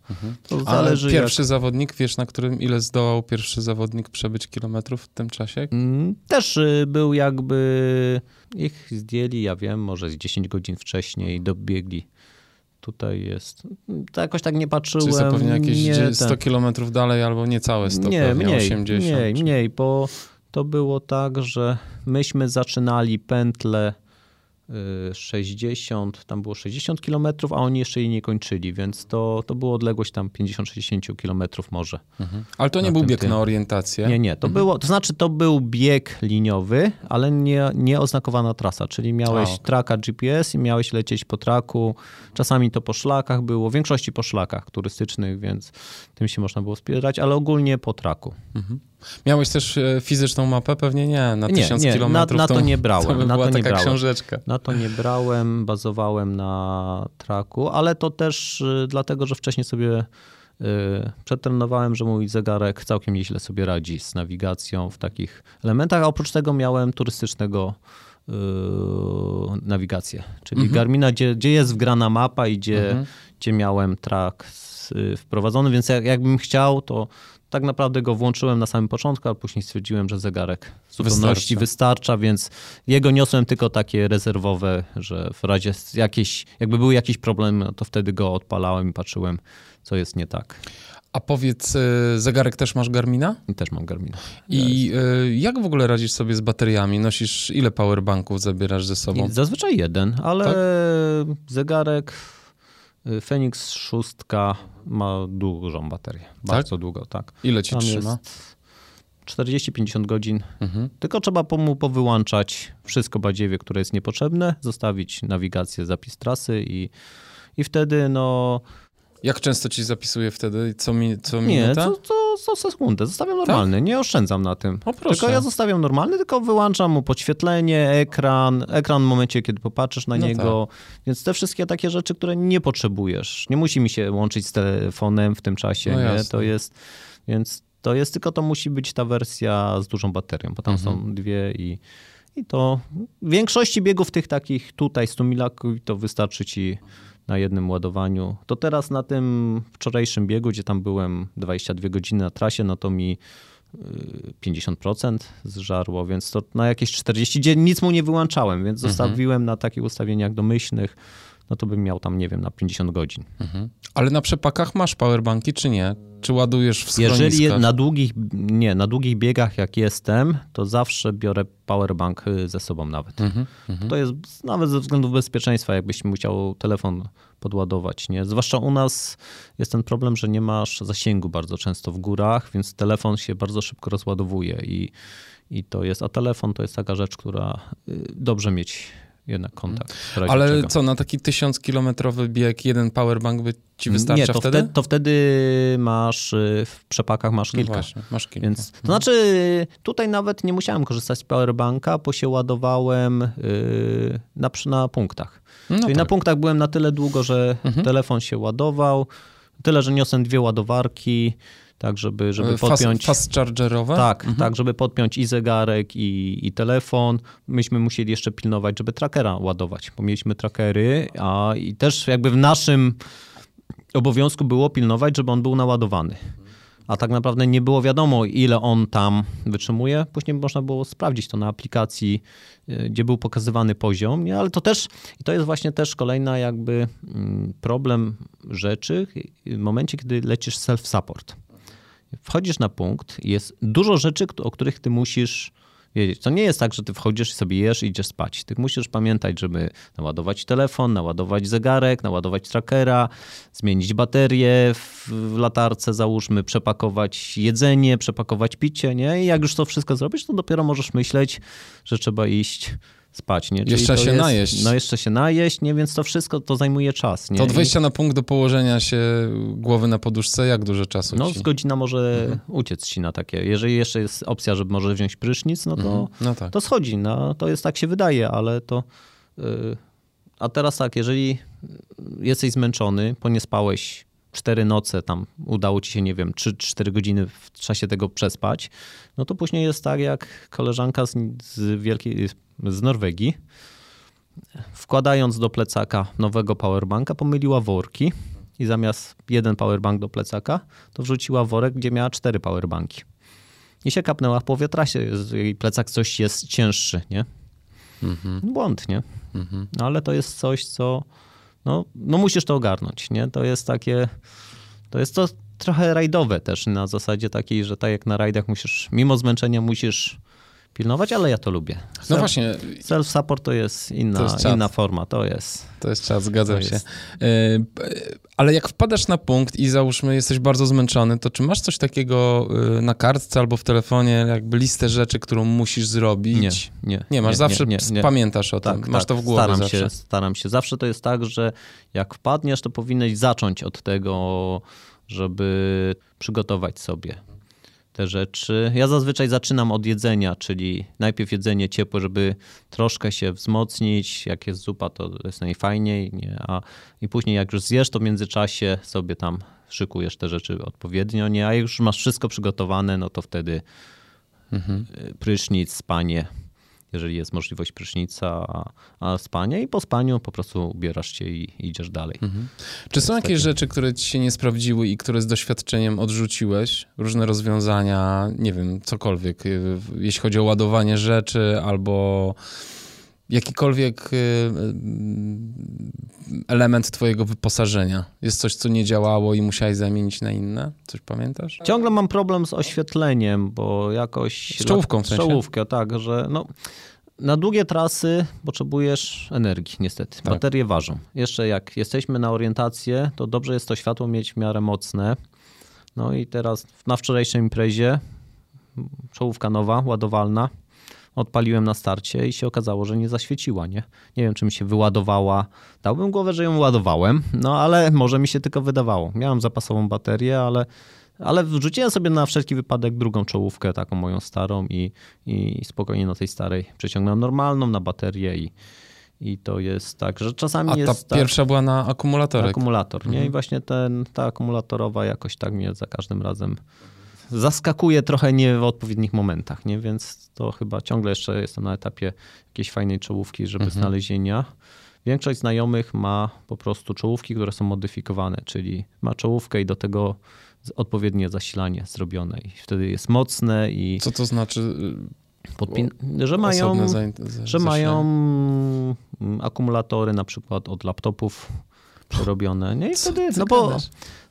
To A zależy pierwszy zawodnik, wiesz na którym, ile zdołał pierwszy zawodnik przebyć kilometrów w tym czasie? jak... Mm, Też y, był jakby, ich zdjęli, ja wiem, może z 10 godzin wcześniej dobiegli Tutaj jest. To jakoś tak nie patrzyłem. Czy zapewne jakieś nie, dzie- 100 ten- kilometrów dalej albo niecałe 100, nie, pewnie mniej, 80. mniej, mniej, bo to było tak, że myśmy zaczynali pętlę 60, tam było 60 kilometrów, a oni jeszcze jej nie kończyli, więc to, to było odległość tam 50-60 kilometrów może. Mhm. Ale to nie na był bieg tym. na orientację. Nie, nie, to było, to znaczy to był bieg liniowy, ale nie, nie oznakowana trasa, czyli miałeś A, okej. traka GPS i miałeś lecieć po traku, czasami to po szlakach było, w większości po szlakach turystycznych, więc tym się można było wspierać, ale ogólnie po traku. Mhm. Miałeś też e, fizyczną mapę? Pewnie nie, na Nie, 1000 nie, na- kilometrów. na to nie brałem, To by na była to nie taka brałem. książeczka. Na to nie brałem, bazowałem na traku, ale to też y, dlatego, że wcześniej sobie y, przetrenowałem, że mój zegarek całkiem nieźle sobie radzi z nawigacją w takich elementach, a oprócz tego miałem turystycznego y, nawigację, czyli Mhm. Garmina, gdzie, gdzie jest wgrana mapa i gdzie, Mhm. gdzie miałem track wprowadzony, więc jak, jakbym chciał, to tak naprawdę go włączyłem na samym początku, ale później stwierdziłem, że zegarek w zupełności Wystarcza. wystarcza, więc jego niosłem tylko takie rezerwowe, że w razie jakieś, jakby był jakiś problem, no to wtedy go odpalałem i patrzyłem, co jest nie tak. A powiedz, e, zegarek też masz Garmina? Też mam Garmina. I e, jak w ogóle radzisz sobie z bateriami? Nosisz, ile powerbanków zabierasz ze sobą? I zazwyczaj jeden, ale Tak? zegarek y, Fenix 6 ma dużą baterię. Bardzo długo, tak. Ile ci Tam trzyma? jest 40-50 godzin. Mhm. Tylko trzeba po- mu powyłączać wszystko badziewie, które jest niepotrzebne, zostawić nawigację, zapis trasy i, i wtedy no... Jak często ci zapisuje wtedy? Co, mi, co Nie, minuta? co, co, co sekundę. Zostawiam normalny, nie oszczędzam na tym. O, proszę. Tylko ja zostawiam normalny, tylko wyłączam mu podświetlenie, ekran, ekran w momencie, kiedy popatrzysz na No niego. Więc te wszystkie takie rzeczy, które nie potrzebujesz. Nie musi mi się łączyć z telefonem w tym czasie, No nie? To jest, więc to jest, tylko to musi być ta wersja z dużą baterią, bo tam Mhm. są dwie i, i to w większości biegów tych takich tutaj 100 milaków to wystarczy ci na jednym ładowaniu. To teraz na tym wczorajszym biegu, gdzie tam byłem 22 godziny na trasie, no to mi y, 50% zżarło, więc to na jakieś 40 dzień nic mu nie wyłączałem, więc Mhm. zostawiłem na takich ustawieniach domyślnych, no to bym miał tam, nie wiem, na 50 godzin. Mhm. Ale na przepakach masz powerbanki, czy nie? Czy ładujesz w Jeżeli schroniskach? na długich, nie, na długich biegach jak jestem, to zawsze biorę powerbank y, ze sobą nawet. Mhm. Mhm. To jest nawet ze względów bezpieczeństwa, jakbyś musiał telefon podładować, nie? Zwłaszcza u nas jest ten problem, że nie masz zasięgu bardzo często w górach, więc telefon się bardzo szybko rozładowuje i, i to jest, a telefon to jest taka rzecz, która y, dobrze mieć jednak kontakt. Ale czego. co, na taki tysiąc kilometrowy bieg jeden powerbank by ci wystarcza Nie, to wtedy? wtedy? to wtedy masz y, w przepakach masz No kilka. właśnie, masz kilka. Więc, to znaczy, tutaj nawet nie musiałem korzystać z powerbanka, bo się ładowałem yy, na, na punktach. No Czyli tak. na punktach byłem na tyle długo, że Mhm. telefon się ładował. Tyle, że niosłem dwie ładowarki, tak żeby, żeby E, Fast, podpiąć... fast chargerowe? Tak, Mhm. tak, żeby podpiąć i zegarek, i, i telefon. Myśmy musieli jeszcze pilnować, żeby trackera ładować, bo mieliśmy trackery, a i też jakby w naszym obowiązku było pilnować, żeby on był naładowany. A tak naprawdę nie było wiadomo, ile on tam wytrzymuje. Później można było sprawdzić to na aplikacji, y, gdzie był pokazywany poziom, nie? ale to też, i to jest właśnie też kolejna jakby mm, problem rzeczy w momencie, kiedy lecisz self-support. Wchodzisz na punkt jest dużo rzeczy, o których ty musisz wiedzieć. To nie jest tak, że ty wchodzisz i sobie jesz i idziesz spać. Ty musisz pamiętać, żeby naładować telefon, naładować zegarek, naładować trackera, zmienić baterię w latarce, załóżmy, przepakować jedzenie, przepakować picie, nie? I jak już to wszystko zrobisz, to dopiero możesz myśleć, że trzeba iść spać, nie? Czyli Jeszcze się jest, najeść. No jeszcze się najeść, nie? Więc to wszystko to zajmuje czas, nie? To od I- wejścia na punkt do położenia się głowy na poduszce, jak dużo czasu no, ci? z godzina może Mhm. uciec ci na takie. Jeżeli jeszcze jest opcja, że może wziąć prysznic, no to, Mhm. No tak. to schodzi. No, to jest tak się wydaje, ale to. Yy, a teraz tak, jeżeli jesteś zmęczony, bo nie spałeś cztery noce, tam udało ci się, nie wiem, 3-4 godziny w czasie tego przespać, no to później jest tak jak koleżanka z, z, wielkiej, z Norwegii, wkładając do plecaka nowego powerbanka, pomyliła worki i zamiast jeden powerbank do plecaka, to wrzuciła worek, gdzie miała cztery powerbanki. I się kapnęła w połowie trasie, jej plecak coś jest cięższy, nie? Mhm. Błąd, nie? Mhm. No ale to jest coś, co, no, no musisz to ogarnąć, nie? To jest takie, to jest to trochę rajdowe też na zasadzie takiej, że tak jak na rajdach musisz, mimo zmęczenia musisz pilnować, ale ja to lubię. No właśnie. Self-support to jest inna, to jest inna forma, to jest. To jest czas, zgadzam się. Jest. Ale jak wpadasz na punkt i załóżmy jesteś bardzo zmęczony, to czy masz coś takiego y, na kartce albo w telefonie, jakby listę rzeczy, którą musisz zrobić? Nie, nie. Nie, masz nie, zawsze, nie, nie, pamiętasz o tak, tym, masz tak, to w głowie staram zawsze. Się, staram się. Zawsze to jest tak, że jak wpadniesz, to powinieneś zacząć od tego, żeby przygotować sobie te rzeczy. Ja zazwyczaj zaczynam od jedzenia, czyli najpierw jedzenie ciepłe, żeby troszkę się wzmocnić. Jak jest zupa, to jest najfajniej. Nie? A, I później jak już zjesz, to w międzyczasie sobie tam szykujesz te rzeczy odpowiednio. Nie? A jak już masz wszystko przygotowane, no to wtedy mhm. prysznic, spanie jeżeli jest możliwość prysznica, a, a spanie i po spaniu po prostu ubierasz się i, idziesz dalej. Mhm. Czy są jakieś takie... rzeczy, które ci się nie sprawdziły i które z doświadczeniem odrzuciłeś? Różne rozwiązania, nie wiem, cokolwiek, y, jeśli chodzi o ładowanie rzeczy albo jakikolwiek y, y, element twojego wyposażenia? Jest coś, co nie działało i musiałeś zamienić na inne? Coś pamiętasz? Ciągle mam problem z oświetleniem, bo jakoś... Z czołówką w sensie? Czołówkę, tak, że no... Na długie trasy potrzebujesz energii, niestety. Tak. Baterie ważą. Jeszcze jak jesteśmy na orientację, to dobrze jest to światło mieć w miarę mocne. No i teraz na wczorajszej imprezie czołówka nowa, ładowalna, odpaliłem na starcie i się okazało, że nie zaświeciła, nie? Nie wiem, czy mi się wyładowała. Dałbym głowę, że ją ładowałem, no ale może mi się tylko wydawało. Miałem zapasową baterię, ale, ale wrzuciłem sobie na wszelki wypadek drugą czołówkę, taką moją starą i, i spokojnie na tej starej przeciągnąłem normalną na baterię i, i to jest tak, że czasami A jest. ta tak, pierwsza była na akumulatorek. Akumulator, nie? I mhm. właśnie ten, ta akumulatorowa jakoś tak mnie za każdym razem zaskakuje trochę nie w odpowiednich momentach, nie? Więc to chyba ciągle jeszcze jestem na etapie jakiejś fajnej czołówki, żeby mhm. znalezienia. Większość znajomych ma po prostu czołówki, które są modyfikowane, czyli ma czołówkę i do tego odpowiednie zasilanie zrobione i wtedy jest mocne i... Co to znaczy? Podpin że mają, że mają akumulatory na przykład od laptopów przerobione. Nie? I wtedy, no bo,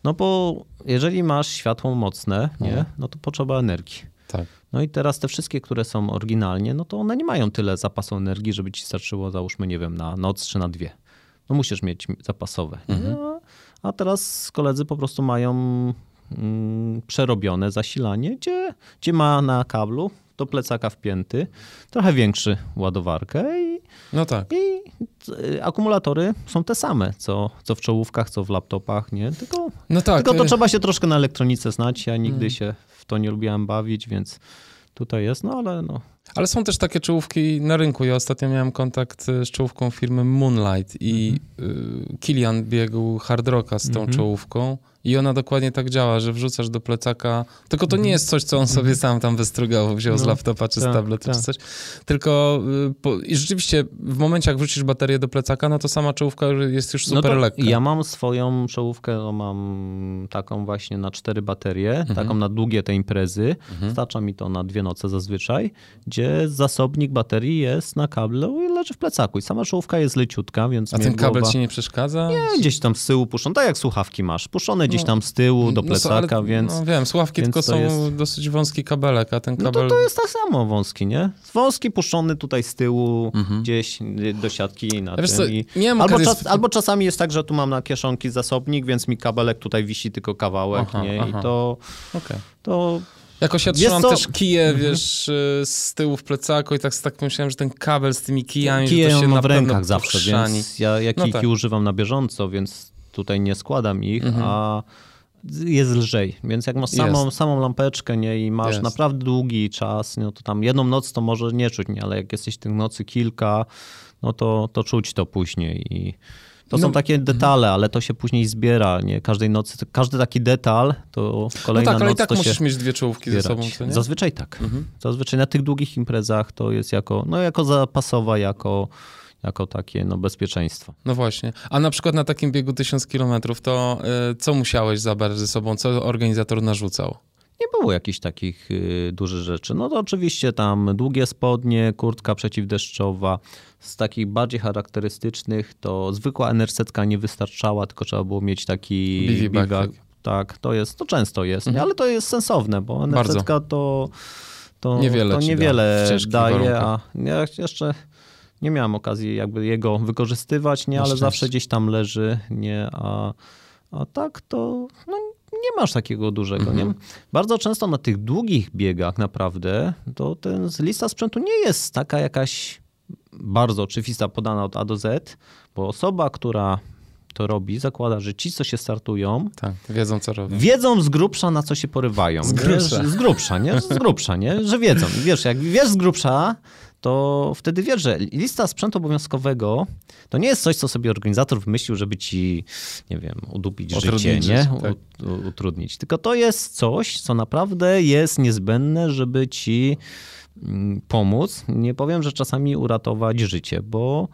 no bo jeżeli masz światło mocne, nie? No. no to potrzeba energii. Tak. No i teraz te wszystkie, które są oryginalnie, no to one nie mają tyle zapasu energii, żeby ci starczyło, załóżmy, nie wiem, na noc czy na dwie. No musisz mieć zapasowe. Mhm. No, a teraz koledzy po prostu mają mm, przerobione zasilanie, gdzie, gdzie ma na kablu do plecaka wpięty trochę większy ładowarkę i, no tak. i Y, akumulatory są te same, co, co w czołówkach, co w laptopach, nie? Tylko, no tak. tylko to y- trzeba się troszkę na elektronice znać. Ja nigdy hmm. się w to nie lubiłem bawić, więc tutaj jest, no ale no. Ale są też takie czołówki na rynku. Ja ostatnio miałem kontakt y, z czołówką firmy Moonlight i mm. Kilian biegł hard rocka z tą mm -hmm. czołówką i ona dokładnie tak działa, że wrzucasz do plecaka. Tylko to nie jest coś, co on sobie sam tam wystrygował, wziął no, z laptopa czy z tak, tabletu tak. czy coś. Tylko y, po, i rzeczywiście w momencie, jak wrzucisz baterię do plecaka, no to sama czołówka jest już no super no lekka. Ja mam swoją czołówkę, no mam taką właśnie na cztery baterie, mhm. taką na długie te imprezy. Mhm. Starcza mi to na dwie noce zazwyczaj, gdzie zasobnik baterii jest na kablu i leży w plecaku. I sama czołówka jest leciutka, więc A ten kabel głowa... ci nie przeszkadza? Nie, gdzieś tam z tyłu puszczą, tak jak słuchawki masz. Puszczone gdzieś no. tam z tyłu do plecaka, no, ale, więc... No wiem, słuchawki tylko są jest... dosyć wąski kabelek, a ten kabel... No to, to jest tak samo wąski, nie? Wąski puszczony tutaj z tyłu mhm. gdzieś do siatki na tym. Co, i... albo, czas, albo czasami jest tak, że tu mam na kieszonki zasobnik, więc mi kabelek tutaj wisi tylko kawałek, aha, nie? Aha. I to... Okay. to Jakoś ja trzymam też kije, mhm. wiesz, y, z tyłu w plecaku i tak, tak myślałem, że ten kabel z tymi kijami, Kije to się mam w rękach zawsze, więc ja, ja no tak. używam na bieżąco, więc tutaj nie składam ich, mhm. a jest lżej. Więc jak masz samą, samą lampeczkę nie, i masz jest. naprawdę długi czas, no to tam jedną noc to może nie czuć, nie, ale jak jesteś tych nocy kilka, no to, to czuć to później. I to no, są takie mhm. detale, ale to się później zbiera. Nie? Każdej nocy, każdy taki detal to kolejna no tak, ale i tak musisz mieć dwie czołówki zbierać. ze sobą, co nie? Zazwyczaj tak. Mhm. Zazwyczaj na tych długich imprezach to jest jako, no, jako zapasowa, jako jako takie no, bezpieczeństwo. No właśnie. A na przykład na takim biegu 1000 kilometrów, to y, co musiałeś zabrać ze sobą? Co organizator narzucał? nie było jakichś takich y, dużych rzeczy. No to oczywiście tam długie spodnie, kurtka przeciwdeszczowa. Z takich bardziej charakterystycznych to zwykła NRZ nie wystarczała, tylko trzeba było mieć taki biga. backpack. Tak, to jest, to często jest, nie? ale to jest sensowne, bo NRZ to, to Niewiele to da niewiele ciężkich daje, warunkach. a ja jeszcze nie miałem okazji jakby jego wykorzystywać, nie, ale zawsze gdzieś tam leży, nie, a, a tak to no, nie masz takiego dużego, Mhm. nie? Bardzo często na tych długich biegach naprawdę to ten lista sprzętu nie jest taka jakaś bardzo oczywista podana od A do Z, bo osoba, która to robi, zakłada, że ci, co się startują, Tak, wiedzą co robią. wiedzą z grubsza, na co się porywają. Z grubsza. Z grubsza, nie? Z grubsza, nie? Że wiedzą. Wiesz, jak wiesz z grubsza, to wtedy wiesz, że lista sprzętu obowiązkowego to nie jest coś, co sobie organizator wymyślił, żeby ci, nie wiem, udupić życie, Utrudnić nie? tak. Utrudnić. Tylko to jest coś, co naprawdę jest niezbędne, żeby ci mm, pomóc. Nie powiem, że czasami uratować życie, bo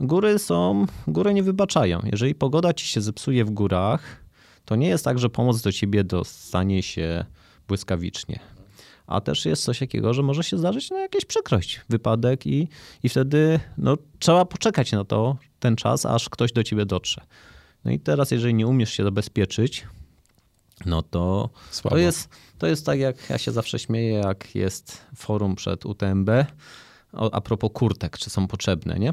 góry są, góry nie wybaczają. Jeżeli pogoda ci się zepsuje w górach, to nie jest tak, że pomoc do ciebie dostanie się błyskawicznie. A też jest coś takiego, że może się zdarzyć no, jakaś przykrość, wypadek i, i wtedy no, trzeba poczekać na to, ten czas, aż ktoś do ciebie dotrze. No i teraz, jeżeli nie umiesz się zabezpieczyć, no to Słabo. to jest, to jest tak, jak ja się zawsze śmieję, jak jest forum przed UTMB a propos kurtek, czy są potrzebne, nie?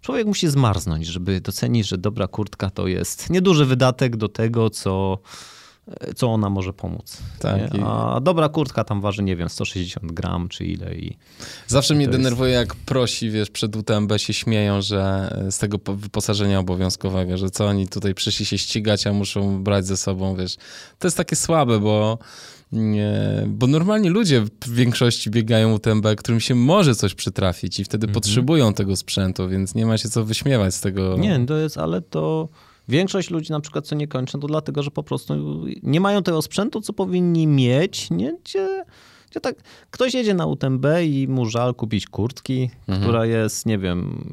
Człowiek musi zmarznąć, żeby docenić, że dobra kurtka to jest nieduży wydatek do tego, co, co ona może pomóc. Tak, i- A dobra kurtka tam waży, nie wiem, 160 gram czy ile i Zawsze mnie to jest- denerwuje, jak prosi, wiesz, przed UTMB się śmieją, że e, z tego po- wyposażenia obowiązkowego, że co oni tutaj przyszli się ścigać, a muszą brać ze sobą, wiesz. To jest takie słabe, bo, nie, bo normalnie ludzie w większości biegają UTMB, którym się może coś przytrafić i wtedy Mhm. potrzebują tego sprzętu, więc nie ma się co wyśmiewać z tego. Nie, to jest, ale to większość ludzi na przykład, co nie kończą, to dlatego, że po prostu nie mają tego sprzętu, co powinni mieć, nie? Gdzie, gdzie tak, ktoś jedzie na UTMB i mu żal kupić kurtki, która jest, nie wiem,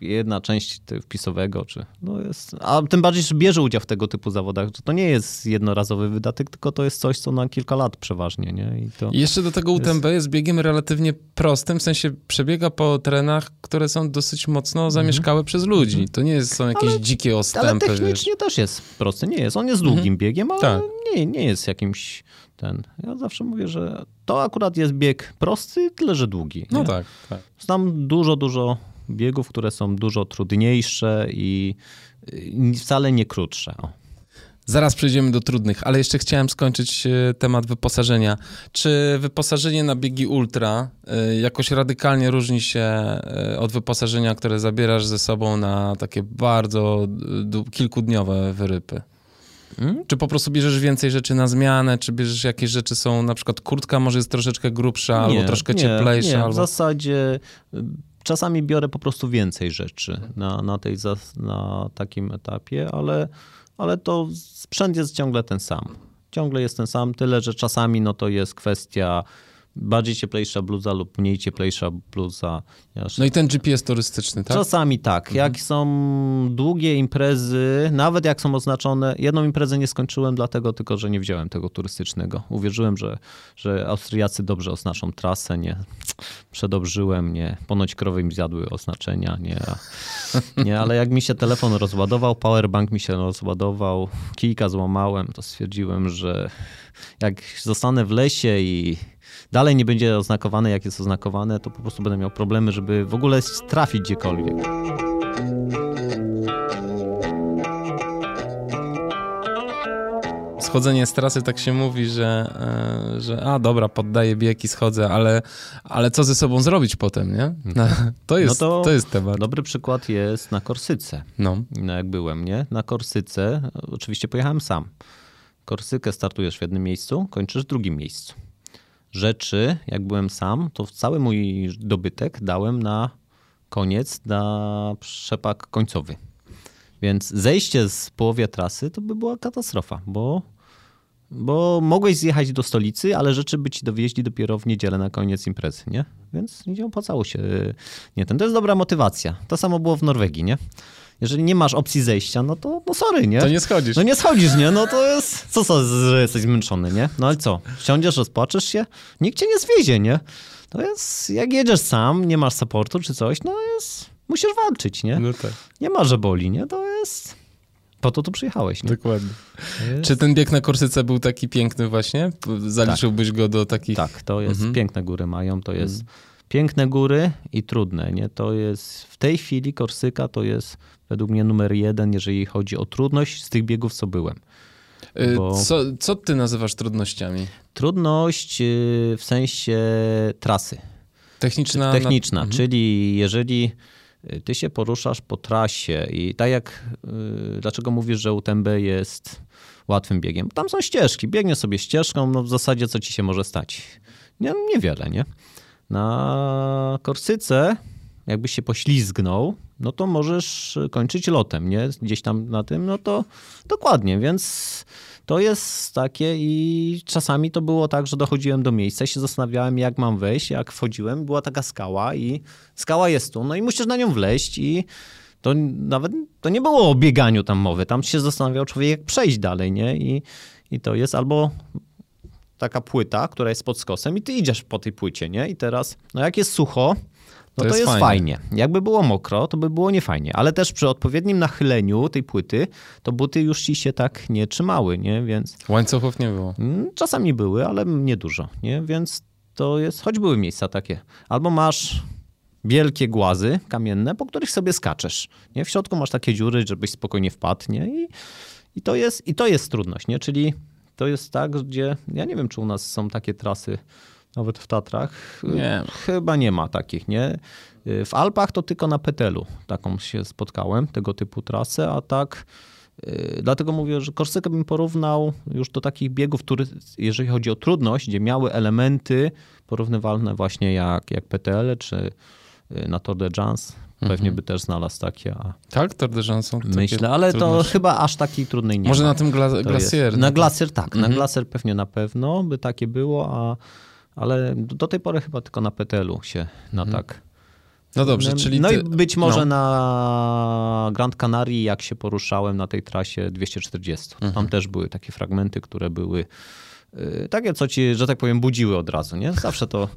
jedna część wpisowego, czy no jest, a tym bardziej, że bierze udział w tego typu zawodach, że to nie jest jednorazowy wydatek, tylko to jest coś, co na kilka lat przeważnie, nie? I to... I jeszcze do tego UTMB jest biegiem relatywnie prostym, w sensie przebiega po terenach, które są dosyć mocno zamieszkałe przez ludzi. To nie jest, są jakieś Ale- dzikie Ale ostępy, wiesz. technicznie też jest prosty, nie jest. On jest długim biegiem, ale Tak. nie, nie jest jakimś ten. Ja zawsze mówię, że to akurat jest bieg prosty, tyle że długi. No tak, tak. Znam dużo, dużo biegów, które są dużo trudniejsze i wcale nie krótsze. O. Zaraz przejdziemy do trudnych, ale jeszcze chciałem skończyć e, temat wyposażenia. Czy wyposażenie na biegi ultra e, jakoś radykalnie różni się e, od wyposażenia, które zabierasz ze sobą na takie bardzo kilkudniowe wyrypy? Mm? Czy po prostu bierzesz więcej rzeczy na zmianę, czy bierzesz jakieś rzeczy są, na przykład kurtka może jest troszeczkę grubsza, albo troszkę nie, cieplejsza, Nie, w albo... zasadzie y, czasami biorę po prostu więcej rzeczy na, na, tej, na takim etapie, ale, ale to sprzęt jest ciągle ten sam. Ciągle jest ten sam, tyle że czasami no to jest kwestia bardziej cieplejsza bluza lub mniej cieplejsza bluza. No i ten GPS turystyczny, tak? Czasami tak. Jak są długie imprezy, nawet jak są oznaczone, jedną imprezę nie skończyłem dlatego tylko, że nie wziąłem tego turystycznego. Uwierzyłem, że, że Austriacy dobrze oznaczą trasę, nie. Przedobrzyłem, nie. Ponoć krowy mi zjadły oznaczenia, nie. *laughs* Nie, ale jak mi się telefon rozładował, powerbank mi się rozładował, kijka złamałem, to stwierdziłem, że jak zostanę w lesie i dalej nie będzie oznakowane, jak jest oznakowane, to po prostu będę miał problemy, żeby w ogóle trafić gdziekolwiek. schodzenie z trasy tak się mówi, że, e, że a dobra, poddaję bieg i schodzę, ale, ale co ze sobą zrobić potem, nie? No, to, jest, No to- to jest temat. Dobry przykład jest na Korsyce. No. No jak byłem, nie? Na Korsyce, oczywiście pojechałem sam. Korsykę startujesz w jednym miejscu, kończysz w drugim miejscu. Rzeczy, jak byłem sam, to cały mój dobytek dałem na koniec, na przepak końcowy. Więc zejście z połowie trasy to by była katastrofa, bo, bo mogłeś zjechać do stolicy, ale rzeczy by ci dowieźli dopiero w niedzielę na koniec imprezy, nie? Więc nie opłacało się. Nie, ten, to jest dobra motywacja. To samo było w Norwegii, nie? Jeżeli nie masz opcji zejścia, no to no sorry, nie? To nie schodzisz. No nie schodzisz, nie? No to jest, co, co, że jesteś zmęczony, nie? No ale co, wsiądziesz, rozpłaczesz się? Nikt cię nie zwiezie, nie? To jest, jak jedziesz sam, nie masz supportu czy coś, no jest, musisz walczyć, nie? No tak, Nie ma, że boli, nie? To jest, po to tu przyjechałeś, nie? dokładnie. Jest- Czy ten bieg na Korsyce był taki piękny właśnie? Zaliczyłbyś go do takich... Tak, to jest, Mhm. piękne góry mają, to jest piękne góry i trudne, nie? To jest, w tej chwili Korsyka to jest według mnie numer jeden, jeżeli chodzi o trudność z tych biegów, co byłem. Y, bo- Co, co ty nazywasz trudnościami? Trudność yy, w sensie trasy, Techniczna? techniczna, Mhm. czyli jeżeli y, ty się poruszasz po trasie i tak jak, y, dlaczego mówisz, że UTMB jest łatwym biegiem? Tam są ścieżki, biegniesz sobie ścieżką, no w zasadzie co ci się może stać? Nie, niewiele, nie? Na Korsyce, jakbyś się poślizgnął, no to możesz kończyć lotem, nie? Gdzieś tam na tym, no to dokładnie, więc to jest takie i czasami to było tak, że dochodziłem do miejsca się zastanawiałem, jak mam wejść. Jak wchodziłem, była taka skała i skała jest tu, no i musisz na nią wleźć i to nawet to nie było o bieganiu tam mowy. Tam się zastanawiał człowiek, jak przejść dalej, nie? I, i to jest albo taka płyta, która jest pod skosem i ty idziesz po tej płycie, nie? I teraz, no jak jest sucho, no to, jest jest, fajnie. fajnie. Jakby było mokro, to by było niefajnie. Ale też przy odpowiednim nachyleniu tej płyty, to buty już ci się tak nie trzymały, nie? Więc Łańcuchów nie było. mm, czasami były, ale niedużo, nie? Więc to jest, choć były miejsca takie. Albo masz wielkie głazy kamienne, po których sobie skaczesz, nie? W środku masz takie dziury, żebyś spokojnie wpadł, nie? I, i, to, jest, i to jest trudność, nie? Czyli to jest tak, gdzie, ja nie wiem, czy u nas są takie trasy, nawet w Tatrach. Nie. Chyba nie ma takich, nie? W Alpach to tylko na Petelu taką się spotkałem, tego typu trasę, a tak yy, dlatego mówię, że Korsykę bym porównał już do takich biegów, które, jeżeli chodzi o trudność, gdzie miały elementy porównywalne właśnie jak, jak PTL czy yy, na Tour de. Pewnie by też znalazł takie, a Tak? Tour de są takie myślę, ale to chyba aż takiej trudnej nie Może ma. na tym gla Glacier. jest- no Na to- glacier tak, na Mhm. glacier pewnie na pewno by takie było, a, ale do tej pory chyba tylko na PTL-u się na tak. No dobrze, No, czyli no ty... i być może no. na Grand Canaria, jak się poruszałem na tej trasie 240. Mhm. Tam też były takie fragmenty, które były y, takie, co ci, że tak powiem, budziły od razu, nie? Zawsze to,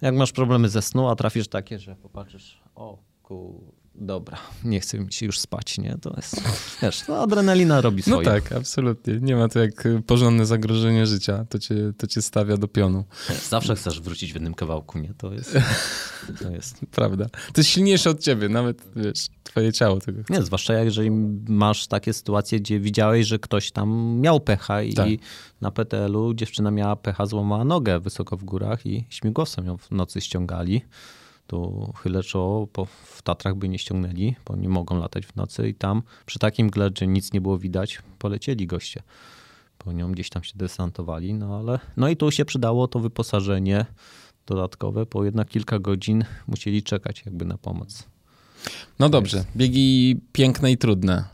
jak masz problemy ze snu, a trafisz takie, że popatrzysz, o ku, dobra, *laughs* nie chcę mi się już spać, nie? To jest, *laughs* wiesz, to adrenalina robi No swoje. tak, absolutnie. Nie ma to jak y, porządne zagrożenie życia. To cię, to cię stawia do pionu. Zawsze chcesz wrócić w jednym kawałku, nie? To jest, *laughs* to jest Prawda. To jest silniejsze od ciebie, nawet, wiesz, twoje ciało tego chce. Nie, zwłaszcza jeżeli masz takie sytuacje, gdzie widziałeś, że ktoś tam miał pecha i Tak. na PTL-u dziewczyna miała pecha, złamała nogę wysoko w górach i śmigłowcem ją w nocy ściągali. Tu chylę czoło, bo w Tatrach by nie ściągnęli, bo nie mogą latać w nocy i tam przy takim gle, że nic nie było widać, polecieli goście. Po nią gdzieś tam się desantowali, no ale... No i tu się przydało to wyposażenie dodatkowe, bo jednak kilka godzin musieli czekać jakby na pomoc. No dobrze, biegi piękne i trudne.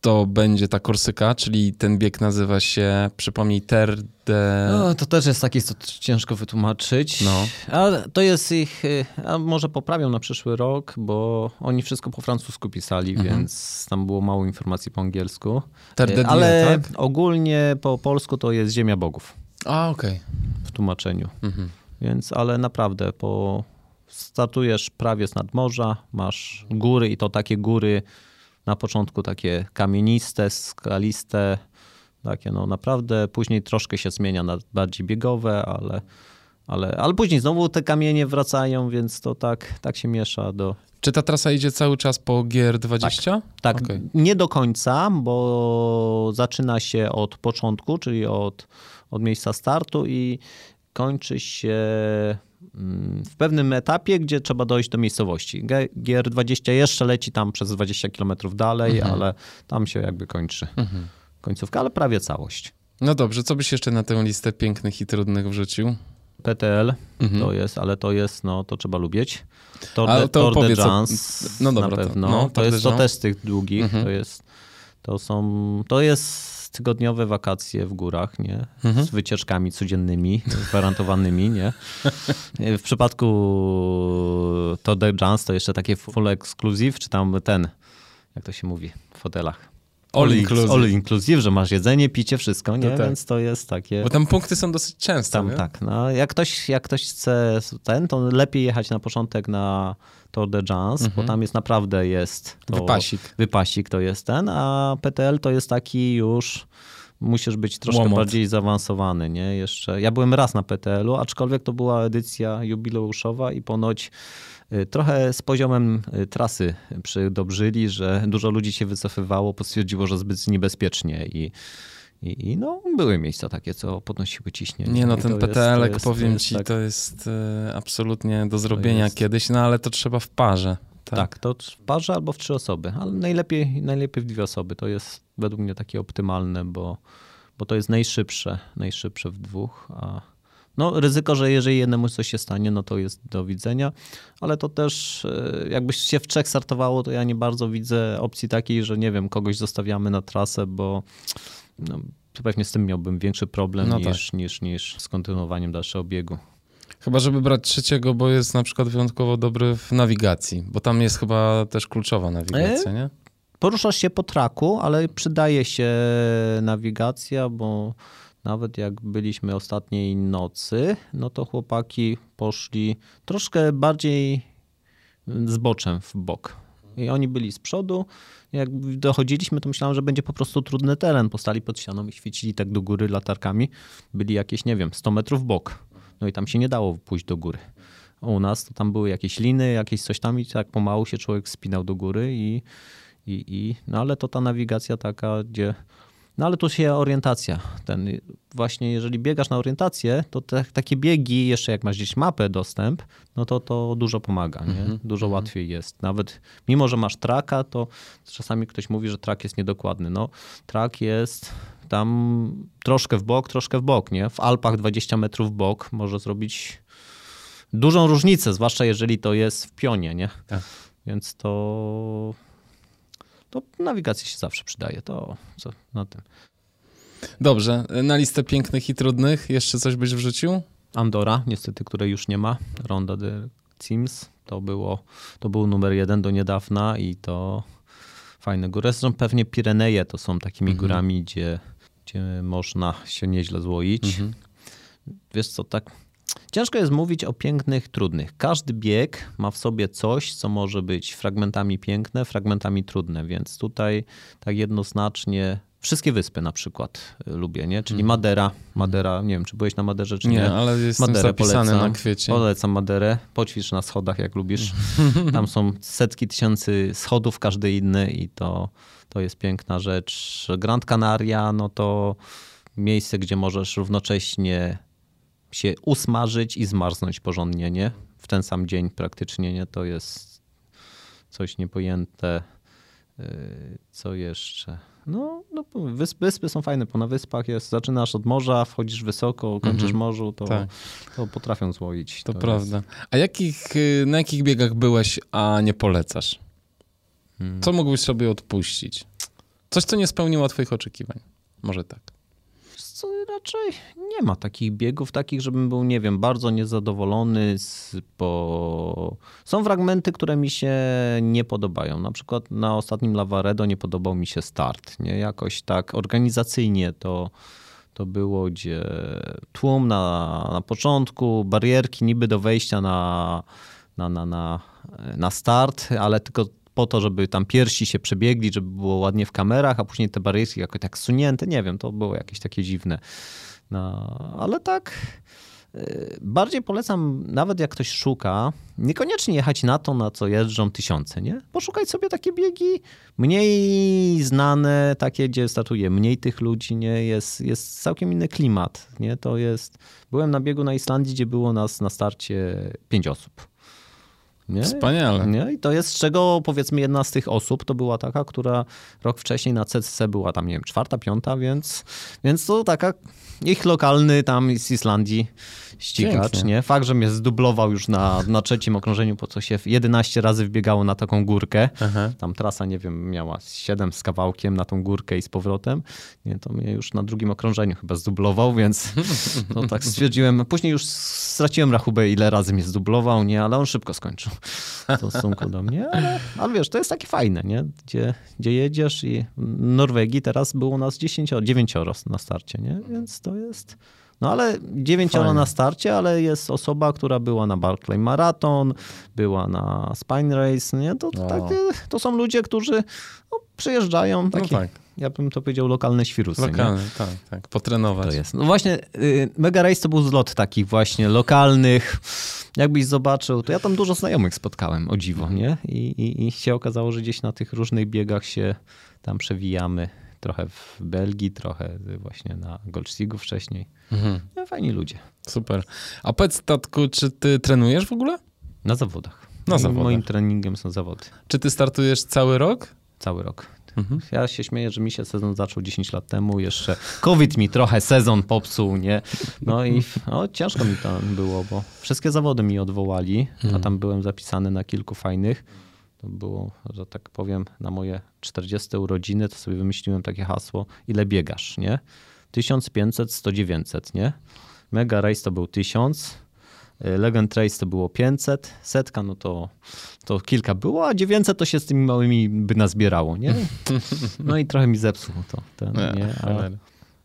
To będzie ta Korsyka, czyli ten bieg nazywa się, przypomnij, Ter de... No, to też jest takie, co ciężko wytłumaczyć. No. A to jest ich, y, a może poprawią na przyszły rok, bo oni wszystko po francusku pisali, Mhm. więc tam było mało informacji po angielsku. Ter de Y, Die, Ale tak? ogólnie po polsku to jest Ziemia Bogów A, okej. w tłumaczeniu. Mhm. Więc, ale naprawdę, po startujesz prawie z nadmorza, masz góry i to takie góry na początku takie kamieniste, skaliste, takie no naprawdę, później troszkę się zmienia na bardziej biegowe, ale, ale, ale później znowu te kamienie wracają, więc to tak, tak się miesza do... Czy ta trasa idzie cały czas po GR20? Tak, Okej. nie do końca, bo zaczyna się od początku, czyli od, od miejsca startu i kończy się w pewnym etapie, gdzie trzeba dojść do miejscowości. G- GR20 jeszcze leci tam przez 20 km dalej, ale tam się jakby kończy końcówka, ale prawie całość. No dobrze, co byś jeszcze na tę listę pięknych i trudnych wrzucił? PTL Mhm. to jest, ale to jest, no to trzeba lubić. Tour Ale de, to Tour de France no dobra, na to- pewno. no, To, Tour de jest to też z tych długich, Mhm. to jest, to są, to jest tygodniowe wakacje w górach, nie? Mhm. Z wycieczkami codziennymi, *laughs* gwarantowanymi, nie? W przypadku Tour de France to jeszcze takie full exclusive, czy tam ten, jak to się mówi, fotelach. All inclusive. All inclusive, że masz jedzenie, picie, wszystko, nie? Tak. Więc to jest takie... Bo tam punkty są dosyć często, Tam nie? tak. No, jak, ktoś, jak ktoś chce ten, to lepiej jechać na początek na Tour de Jans, bo tam jest naprawdę jest... To, Mhm. Wypasik. Wypasik to jest ten, a PTL to jest taki już... Musisz być troszkę Łomot. bardziej zaawansowany, nie? Jeszcze. Ja byłem raz na PTL-u, aczkolwiek to była edycja jubileuszowa i ponoć trochę z poziomem y, trasy przydobrzyli, że dużo ludzi się wycofywało, bo stwierdziło, że zbyt niebezpiecznie i, i, no, były miejsca takie, co podnosiły ciśnienie. Nie no, I ten to powiem jest ci, tak- to jest e, absolutnie do zrobienia jest- kiedyś, no ale to trzeba w parze. Tak. Tak, to w parze albo w trzy osoby, ale najlepiej, najlepiej w dwie osoby. To jest według mnie takie optymalne, bo, bo to jest najszybsze, najszybsze w dwóch, a no ryzyko, że jeżeli jednemu coś się stanie, no to jest do widzenia, ale to też e, jakbyś się w trzech startowało, to ja nie bardzo widzę opcji takiej, że nie wiem, kogoś zostawiamy na trasę, bo no, pewnie z tym miałbym większy problem No niż, niż, niż z kontynuowaniem dalszego biegu. Chyba, żeby brać trzeciego, bo jest na przykład wyjątkowo dobry w nawigacji, bo tam jest chyba też kluczowa nawigacja, nie? Poruszasz się po traku, ale przydaje się nawigacja, bo nawet jak byliśmy ostatniej nocy, no to chłopaki poszli troszkę bardziej zboczem w bok. I oni byli z przodu. Jak dochodziliśmy, to myślałem, że będzie po prostu trudny teren. Postali pod ścianą i świecili tak do góry latarkami. Byli jakieś, nie wiem, 100 metrów w bok. No i tam się nie dało pójść do góry. U nas to tam były jakieś liny, jakieś coś tam i tak pomału się człowiek spinał do góry i, i, i no ale to ta nawigacja taka, gdzie no ale tu się orientacja. Ten, właśnie jeżeli biegasz na orientację, to te, takie biegi, jeszcze jak masz gdzieś mapę dostęp, no to to dużo pomaga, nie? Dużo łatwiej jest. Nawet mimo, że masz traka, to czasami ktoś mówi, że trak jest niedokładny. No, trak jest tam troszkę w bok, troszkę w bok, nie? W Alpach 20 metrów w bok może zrobić dużą różnicę, zwłaszcza jeżeli to jest w pionie, nie? Tak. Więc to, to nawigacja się zawsze przydaje. To co na tym. Dobrze, na listę pięknych i trudnych jeszcze coś byś wrzucił? Andora, niestety, której już nie ma. Ronda de Sims. To, było, to był numer jeden do niedawna i to fajne góry. Zresztą pewnie Pireneje to są takimi górami, gdzie, gdzie można się nieźle złoić. Wiesz co, tak ciężko jest mówić o pięknych, trudnych. Każdy bieg ma w sobie coś, co może być fragmentami piękne, fragmentami trudne, więc tutaj tak jednoznacznie wszystkie wyspy na przykład y, lubię, nie? Czyli Madera, Madera, nie wiem, czy byłeś na Maderze, czy nie. Nie, ale jestem Maderę zapisany polecam. na kwiecie. Polecam Maderę. Poćwicz na schodach, jak lubisz. Tam są setki tysięcy schodów, każdy inny i to, to jest piękna rzecz. Grand Canaria, no to miejsce, gdzie możesz równocześnie się usmażyć i zmarznąć porządnie, nie? W ten sam dzień praktycznie, nie? To jest coś niepojęte. Yy, Co jeszcze? No, no wyspy, wyspy są fajne, bo na wyspach jest, zaczynasz od morza, wchodzisz wysoko, kończysz Mhm. morzu, to, Tak. to potrafią złoić. To, jest- prawda. A jakich, y, na jakich biegach byłeś, a nie polecasz? Hmm. Co mógłbyś sobie odpuścić? Coś, co nie spełniło twoich oczekiwań. Może tak. Co raczej nie ma takich biegów, takich, żebym był, nie wiem, bardzo niezadowolony, z, bo są fragmenty, które mi się nie podobają. Na przykład na ostatnim Lavaredo nie podobał mi się start. Nie? Jakoś tak organizacyjnie to, to było, gdzie tłum na, na początku, barierki niby do wejścia na, na, na, na, na start, ale tylko po to, żeby tam pierwsi się przebiegli, żeby było ładnie w kamerach, a później te barierki jakoś tak sunięte, nie wiem, to było jakieś takie dziwne. No, ale tak y, bardziej polecam, nawet jak ktoś szuka, niekoniecznie jechać na to, na co jeżdżą tysiące, nie? Poszukać sobie takie biegi mniej znane, takie, gdzie startuje mniej tych ludzi, nie? Jest, jest całkiem inny klimat, nie? To jest... Byłem na biegu na Islandii, gdzie było nas na starcie pięć osób. Nie? Wspaniale. Nie? I to jest z czego powiedzmy jedna z tych osób to była taka, która rok wcześniej na CCC była tam, nie wiem, czwarta, piąta, więc, więc to taka ich lokalny tam z Islandii ścigacz, Pięknie. nie? Fakt, że mnie zdublował już na, na trzecim okrążeniu, po co się 11 razy wbiegało na taką górkę. Aha. Tam trasa, nie wiem, miała 7 z kawałkiem na tą górkę i z powrotem. Nie, to mnie już na drugim okrążeniu chyba zdublował, więc *laughs* no tak stwierdziłem. Później już straciłem rachubę, ile razy mnie zdublował, nie, ale on szybko skończył. w stosunku do mnie, ale, ale wiesz, to jest takie fajne, nie? Gdzie, gdzie jedziesz i w Norwegii teraz było nas 10, 9 na starcie, nie? Więc to jest... No ale dziewięcioro na starcie, ale jest osoba, która była na Barclay Marathon, była na Spine Race, nie? To, O. takie, to są ludzie, którzy no, przyjeżdżają, No takie, tak, ja bym to powiedział, lokalne świrusy, nie? lokalny, tak, tak, potrenować. To jest. No właśnie, y, Mega Race to był zlot takich właśnie lokalnych. Jakbyś zobaczył, to ja tam dużo znajomych spotkałem, o dziwo, nie? I, i, I się okazało, że gdzieś na tych różnych biegach się tam przewijamy. Trochę w Belgii, trochę właśnie na Goldstigu wcześniej. Mhm. No, fajni ludzie. Super. A powiedz, Tatku, czy ty trenujesz w ogóle? Na zawodach. Na Moim- zawodach. Moim treningiem są zawody. Czy ty startujesz cały rok? Cały rok. Mhm. Ja się śmieję, że mi się sezon zaczął 10 lat temu, jeszcze COVID mi trochę sezon popsuł, nie? No i no, ciężko mi tam było, bo wszystkie zawody mi odwołali, a tam byłem zapisany na kilku fajnych. To było, że tak powiem, na moje 40 urodziny, to sobie wymyśliłem takie hasło, ile biegasz, nie? 1500, 100, 900, nie? Mega Race to był 1000, y, Legend Race to było 500, setka no to, to kilka było, a 900 to się z tymi małymi by nazbierało, nie? *laughs* No i trochę mi zepsuł to, ten, nie? A, cholera.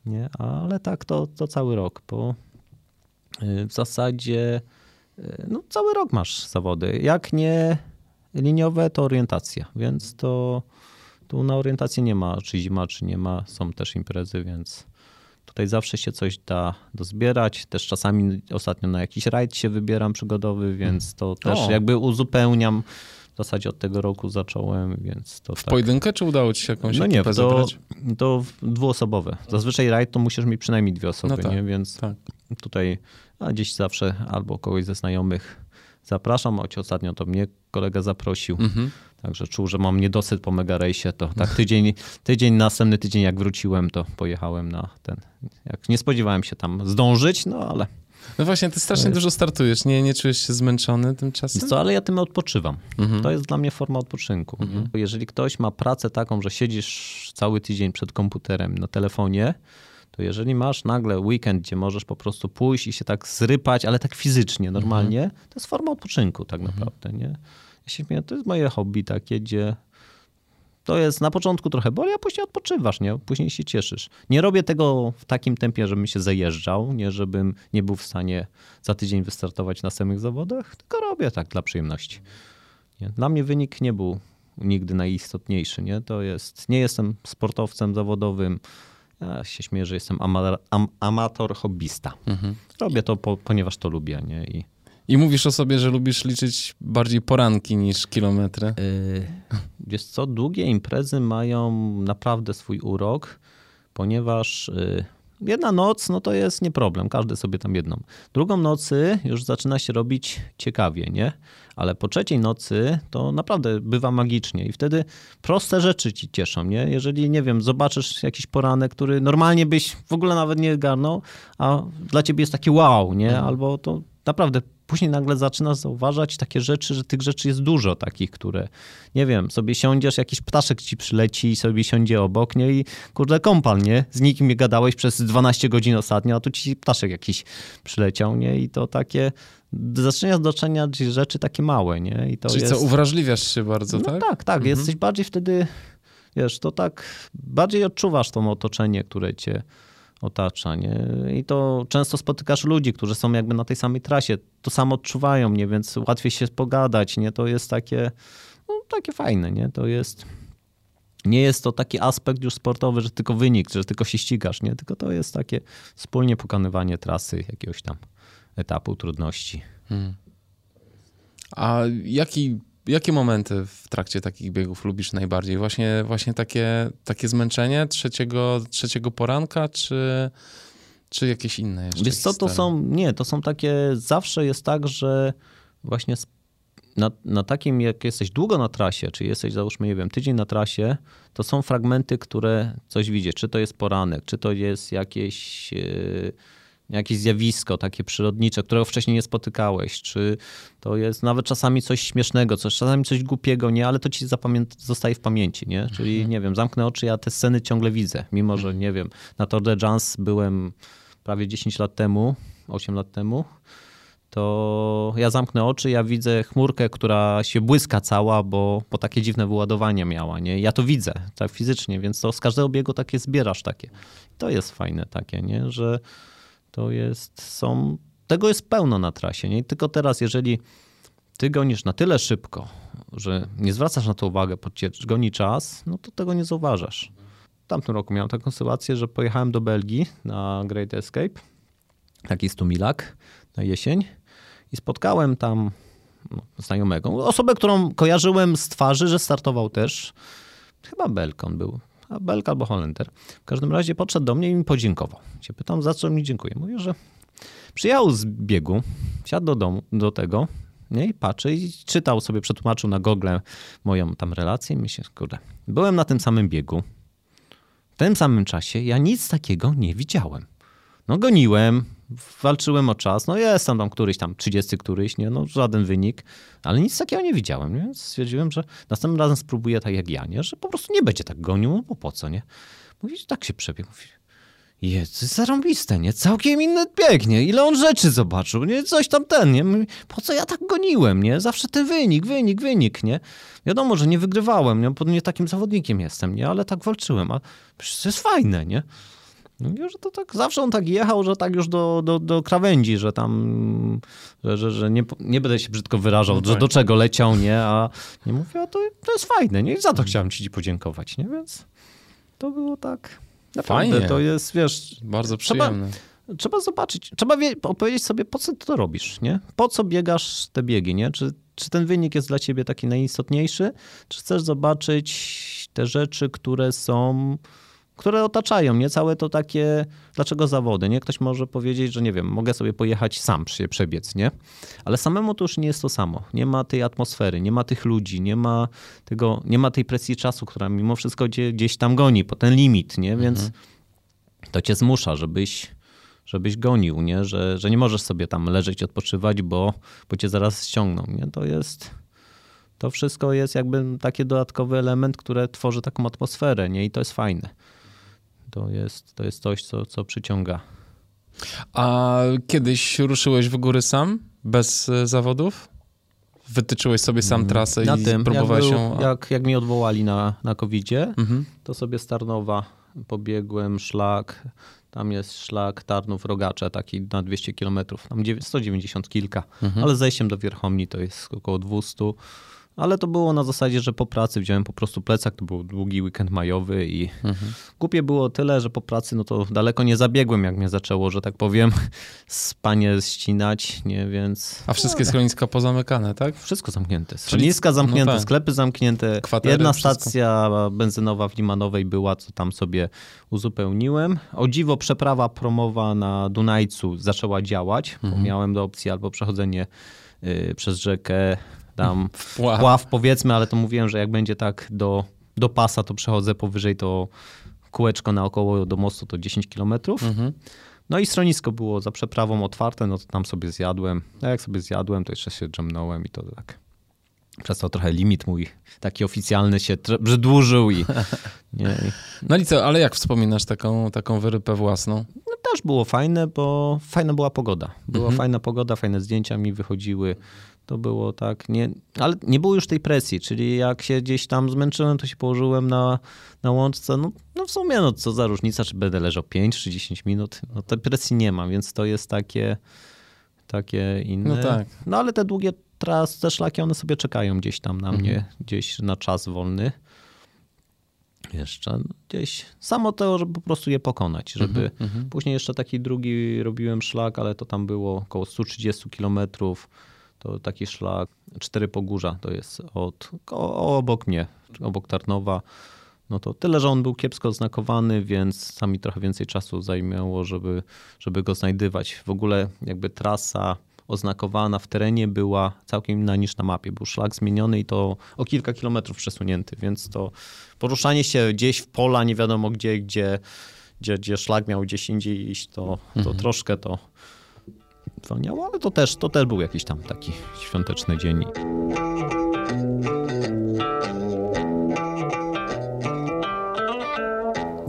nie? Ale tak to, to cały rok, bo y, w zasadzie y, no, cały rok masz zawody. Jak nie liniowe, to orientacja, więc to tu na orientację nie ma, czy zima, czy nie ma. Są też imprezy, więc tutaj zawsze się coś da dozbierać. Też czasami ostatnio na jakiś rajd się wybieram przygodowy, więc to też O. jakby uzupełniam. W zasadzie od tego roku zacząłem, więc to W tak. pojedynkę, czy udało ci się jakąś No nie, to, zebrać? to dwuosobowe. Zazwyczaj rajd to musisz mieć przynajmniej dwie osoby, No tak, nie? więc Tak. tutaj a gdzieś zawsze albo kogoś ze znajomych zapraszam, choć ostatnio to mnie kolega zaprosił. Mhm. Także czuł, że mam niedosyt po mega rejsie, to tak tydzień, tydzień, następny tydzień jak wróciłem, to pojechałem na ten. Jak nie spodziewałem się tam zdążyć, no ale No właśnie, ty strasznie jest- dużo startujesz. Nie, nie czujesz się zmęczony tymczasem? Co, ale ja tym odpoczywam. Mhm. To jest dla mnie forma odpoczynku. Mhm. Jeżeli ktoś ma pracę taką, że siedzisz cały tydzień przed komputerem na telefonie, to jeżeli masz nagle weekend, gdzie możesz po prostu pójść i się tak zrypać, ale tak fizycznie, normalnie, to jest forma odpoczynku tak naprawdę, nie? Ja się śmieję, to jest moje hobby takie, gdzie to jest na początku trochę boli, a później odpoczywasz, nie? Później się cieszysz. Nie robię tego w takim tempie, żebym się zajeżdżał, nie żebym nie był w stanie za tydzień wystartować na samych zawodach, tylko robię tak dla przyjemności. Nie? Dla mnie wynik nie był nigdy najistotniejszy, nie? To jest, nie jestem sportowcem zawodowym, ja się śmieję, że jestem ama, am, amator hobbysta. Mhm. Robię to, po, ponieważ to lubię, nie? I, I mówisz o sobie, że lubisz liczyć bardziej poranki niż kilometry. Yy, wiesz co, długie imprezy mają naprawdę swój urok, ponieważ yy, jedna noc, no to jest nie problem, każdy sobie tam jedną. Drugą nocy już zaczyna się robić ciekawie, nie? Ale po trzeciej nocy to naprawdę bywa magicznie i wtedy proste rzeczy ci cieszą, nie? Jeżeli, nie wiem, zobaczysz jakiś poranek, który normalnie byś w ogóle nawet nie garnął, a dla ciebie jest takie wow, nie? Albo to naprawdę później nagle zaczynasz zauważać takie rzeczy, że tych rzeczy jest dużo takich, które, nie wiem, sobie siądziesz, jakiś ptaszek ci przyleci i sobie siądzie obok, nie? I kurde, kompal, nie? Z nikim nie gadałeś przez 12 godzin ostatnio, a tu ci ptaszek jakiś przyleciał, nie? I to takie, zaczynasz doceniać rzeczy takie małe, nie? I to Czyli jest... co, uwrażliwiasz się bardzo, No tak? tak, tak. Mhm. Jesteś bardziej wtedy, wiesz, to tak bardziej odczuwasz to otoczenie, które cię otacza, nie? I to często spotykasz ludzi, którzy są jakby na tej samej trasie, to samo odczuwają, nie? Więc łatwiej się pogadać, nie? To jest takie, no, takie fajne, nie? To jest... Nie jest to taki aspekt już sportowy, że tylko wynik, że tylko się ścigasz, nie? Tylko to jest takie wspólnie pokonywanie trasy, jakiegoś tam etapu trudności. Hmm. A jaki, jakie momenty w trakcie takich biegów lubisz najbardziej? Właśnie, właśnie takie, takie zmęczenie trzeciego, trzeciego poranka, czy, czy jakieś inne jeszcze Wiesz co, to są, nie, to są takie, zawsze jest tak, że właśnie na, na takim, jak jesteś długo na trasie, czy jesteś załóżmy, nie wiem, tydzień na trasie, to są fragmenty, które coś widzisz, czy to jest poranek, czy to jest jakieś, yy, jakieś zjawisko takie przyrodnicze, którego wcześniej nie spotykałeś, czy to jest nawet czasami coś śmiesznego, coś, czasami coś głupiego, nie, ale to ci zapamię- zostaje w pamięci, nie? Czyli, nie wiem, zamknę oczy, ja te sceny ciągle widzę, mimo że, nie wiem, na Tour de France byłem prawie 10 lat temu, 8 lat temu, to ja zamknę oczy, ja widzę chmurkę, która się błyska cała, bo, bo takie dziwne wyładowanie miała, nie? Ja to widzę, tak fizycznie, więc to z każdego biegu takie zbierasz takie. To jest fajne takie, nie? Że to jest, są, tego jest pełno na trasie, nie? Tylko teraz, jeżeli ty gonisz na tyle szybko, że nie zwracasz na to uwagę, bo goni czas, no to tego nie zauważasz. W tamtym roku miałem taką sytuację, że pojechałem do Belgii na Great Escape, taki stumilak na jesień i spotkałem tam no, znajomego, osobę, którą kojarzyłem z twarzy, że startował też, chyba Belkon był, a Belka albo Holender. W każdym razie podszedł do mnie i mi podziękował. Się pytam, za co mi dziękuję. Mówię, że przyjechał z biegu, siadł do domu, do tego, nie? I patrzy i czytał sobie, przetłumaczył na Google moją tam relację i myślę, kurde, byłem na tym samym biegu, w tym samym czasie, ja nic takiego nie widziałem. No goniłem, walczyłem o czas, no jestem tam któryś tam, 30 któryś, nie, no żaden wynik, ale nic takiego nie widziałem? Więc stwierdziłem, że następnym razem spróbuję tak jak ja, nie? Że po prostu nie będzie tak gonił, no bo po co, nie? Mówi, tak się przebiegł. Mówi, jest zarąbiste, nie? Całkiem inny biegnie. Ile on rzeczy zobaczył, nie? Coś tam ten, nie? Po co ja tak goniłem, nie? Zawsze ten wynik, wynik, wynik, nie? Wiadomo, że nie wygrywałem, nie? Bo nie takim zawodnikiem jestem, nie? Ale tak walczyłem, a przecież to jest fajne, nie? No że to tak, zawsze on tak jechał, że tak już do, do, do krawędzi, że tam, że, że, że nie, nie będę się brzydko wyrażał, no że do czego leciał, nie? A nie mówię, a to, to jest fajne, nie? I za to chciałem ci podziękować, nie? Więc to było tak... Naprawdę, Fajnie. to jest, wiesz... Bardzo przyjemne. Trzeba, trzeba zobaczyć, trzeba wie, opowiedzieć sobie, po co ty to robisz, nie? Po co biegasz te biegi, nie? Czy, czy ten wynik jest dla ciebie taki najistotniejszy? Czy chcesz zobaczyć te rzeczy, które są które otaczają mnie, całe to takie, dlaczego zawody, nie? Ktoś może powiedzieć, że nie wiem, mogę sobie pojechać sam się przebiec, nie? Ale samemu to już nie jest to samo. Nie ma tej atmosfery, nie ma tych ludzi, nie ma tego, nie ma tej presji czasu, która mimo wszystko gdzieś tam goni, po ten limit, nie? Więc mhm. to cię zmusza, żebyś żebyś gonił, nie? Że, że nie możesz sobie tam leżeć odpoczywać, bo, bo cię zaraz ściągną, nie? To jest... To wszystko jest jakby taki dodatkowy element, który tworzy taką atmosferę, nie? I to jest fajne. To jest, to jest coś, co, co przyciąga. A kiedyś ruszyłeś w góry sam, bez e, zawodów? Wytyczyłeś sobie sam mm, trasę na i tym, próbowałeś jak ją... Jak, jak mi odwołali na, na covid mhm. to sobie Starnowa pobiegłem, szlak, tam jest szlak Tarnów-Rogacze, taki na 200 km, tam 190 kilka, mhm. ale zejściem do Wierchomni to jest około 200 ale to było na zasadzie, że po pracy wziąłem po prostu plecak, to był długi weekend majowy i mhm. głupie było tyle, że po pracy no to daleko nie zabiegłem, jak mnie zaczęło, że tak powiem, *laughs* spanie ścinać, nie, więc... A wszystkie schroniska pozamykane, tak? Wszystko zamknięte. Schroniska zamknięte, no tak. sklepy zamknięte. Kwatery, Jedna stacja wszystko. benzynowa w Limanowej była, co tam sobie uzupełniłem. O dziwo przeprawa promowa na Dunajcu zaczęła działać, mhm. bo miałem do opcji albo przechodzenie y, przez rzekę tam pław. pław powiedzmy, ale to mówiłem, że jak będzie tak do, do pasa, to przechodzę powyżej to kółeczko naokoło do mostu to 10 kilometrów. Mhm. No i schronisko było za przeprawą otwarte, no to tam sobie zjadłem. A jak sobie zjadłem, to jeszcze się drzemnąłem i to tak. Przez to trochę limit mój taki oficjalny się przedłużył i... *laughs* Nie. No i co, ale jak wspominasz taką, taką wyrypę własną? No też było fajne, bo fajna była pogoda. Była mhm. fajna pogoda, fajne zdjęcia mi wychodziły to było tak, nie, ale nie było już tej presji, czyli jak się gdzieś tam zmęczyłem, to się położyłem na, na łączce, no, no w sumie no co za różnica, czy będę leżał 5 czy 10 minut, no tej presji nie ma, więc to jest takie, takie inne. No tak. No ale te długie trasy, te szlaki, one sobie czekają gdzieś tam na mhm. mnie, gdzieś na czas wolny. Jeszcze gdzieś samo to, żeby po prostu je pokonać, żeby mhm, mhm. później jeszcze taki drugi robiłem szlak, ale to tam było około 130 kilometrów to taki szlak Cztery Pogórza to jest od, obok mnie, obok Tarnowa. No to tyle, że on był kiepsko oznakowany, więc sami trochę więcej czasu zajmiało, żeby, żeby go znajdywać. W ogóle jakby trasa oznakowana w terenie była całkiem inna niż na mapie. Był szlak zmieniony i to o kilka kilometrów przesunięty, więc to poruszanie się gdzieś w pola, nie wiadomo gdzie, gdzie, gdzie, gdzie szlak miał gdzieś indziej iść, to, to mhm. troszkę to zwalniało, ale to też, to też był jakiś tam taki świąteczny dzień.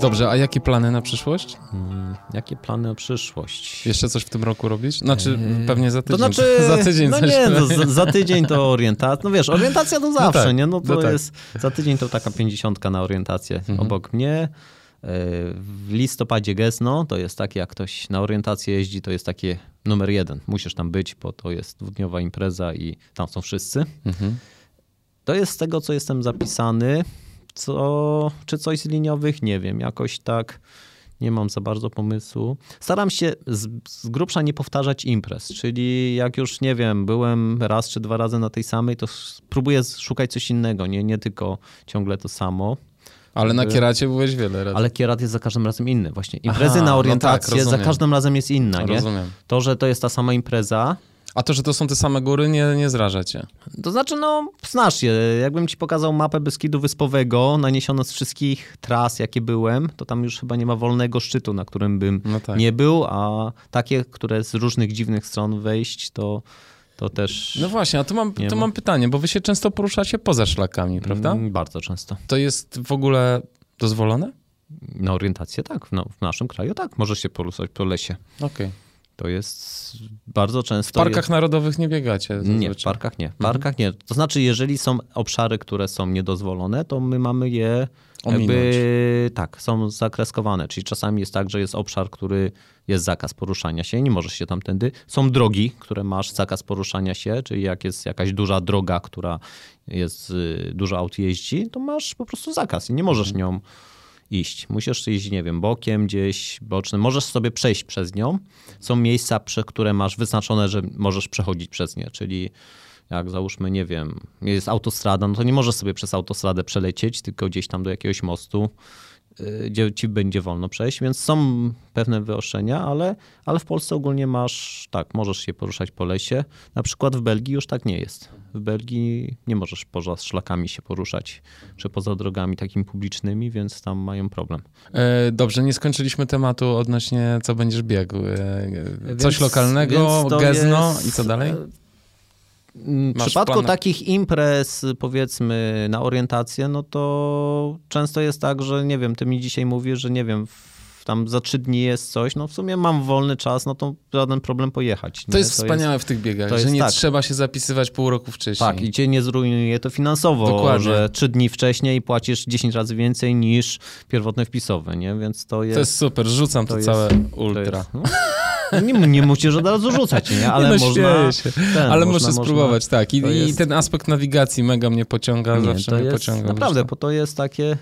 Dobrze, a jakie plany na przyszłość? Mm, jakie plany na przyszłość? Jeszcze coś w tym roku robić? Znaczy, Eee, pewnie za To tydzień. znaczy, *laughs* za tydzień no nie, no, za, za tydzień to orientacja, no wiesz, orientacja to zawsze, tak, nie? No to no tak. jest, za tydzień to taka pięćdziesiątka na orientację Mhm. obok mnie. W listopadzie Gesno to jest takie, jak ktoś na orientację jeździ, to jest takie numer jeden. Musisz tam być, bo to jest dwudniowa impreza i tam są wszyscy. Mhm. To jest z tego, co jestem zapisany. Co, czy coś z liniowych? Nie wiem. Jakoś tak nie mam za bardzo pomysłu. Staram się z, z grubsza nie powtarzać imprez, czyli jak już, nie wiem, byłem raz czy dwa razy na tej samej, to próbuję szukać coś innego, nie, nie tylko ciągle to samo. Ale na kieracie byłeś wiele razy. Ale kierat jest za każdym razem inny. Właśnie imprezy Aha, no na tak, orientację za rozumiem. każdym razem jest inna, nie? Rozumiem. To, że to jest ta sama impreza, A to, że to są te same góry, nie, nie zraża cię. To znaczy, no, znasz je. Jakbym ci pokazał mapę Beskidu Wyspowego, naniesiono z wszystkich tras, jakie byłem, to tam już chyba nie ma wolnego szczytu, na którym bym No tak. nie był, a takie, które z różnych dziwnych stron wejść, to, to też No właśnie, a tu mam, tu ma. mam pytanie, bo wy się często poruszacie poza szlakami, prawda? mm, bardzo często. To jest w ogóle dozwolone? Na orientację tak, no, w naszym kraju tak, możesz się poruszać po lesie. Okej. To jest bardzo W często... parkach narodowych nie biegacie Nie, w zazwyczaj. Mhm. parkach nie. W parkach nie. To znaczy, jeżeli są obszary, które są niedozwolone, to my mamy je jakby tak, są zakreskowane. Czyli czasami jest tak, że jest obszar, który jest zakaz poruszania się, nie możesz się tamtędy. Są drogi, które masz zakaz poruszania się, czyli jak jest jakaś duża droga, która jest, y, dużo aut jeździ, to masz po prostu zakaz i nie możesz Mhm. nią iść. Musisz iść, nie wiem, bokiem gdzieś, bocznym. Możesz sobie przejść przez nią. Są miejsca, przy, które masz wyznaczone, że możesz przechodzić przez nie, czyli jak załóżmy, nie wiem, jest autostrada, no to nie możesz sobie przez autostradę przelecieć, tylko gdzieś tam do jakiegoś mostu, y, gdzie ci będzie wolno przejść, więc są pewne wyoszczenia, ale, ale w Polsce ogólnie masz, tak, możesz się poruszać po lesie. Na przykład w Belgii już tak nie jest. W Belgii nie możesz poza szlakami się poruszać, czy poza drogami takimi publicznymi, więc tam mają problem. E, dobrze, nie skończyliśmy tematu odnośnie co będziesz biegł. E, coś Więc- lokalnego, więc Gezno jest- i co dalej? Mm, W Masz przypadku plany? takich imprez, powiedzmy, na orientację, no to często jest tak, że nie wiem, ty mi dzisiaj mówisz, że nie wiem, tam za trzy dni jest coś, no w sumie mam wolny czas, no to żaden problem pojechać. To nie? jest wspaniałe w tych biegach, to że jest nie tak. trzeba się zapisywać pół roku wcześniej. Tak, i cię nie zrujnuje to finansowo, Dokładnie. że trzy dni wcześniej płacisz 10 razy więcej niż pierwotne wpisowe, nie? Więc to jest... To jest super, rzucam to, to jest- całe to ultra. jest- no. No nie, nie musisz od razu rzucać, nie? Ale nie no, można... się. ten, Ale można- muszę spróbować, tak. I, to i jest- ten aspekt nawigacji mega mnie pociąga, Nie, zawsze mnie jest, pociąga. Naprawdę, zresztą. bo to jest takie.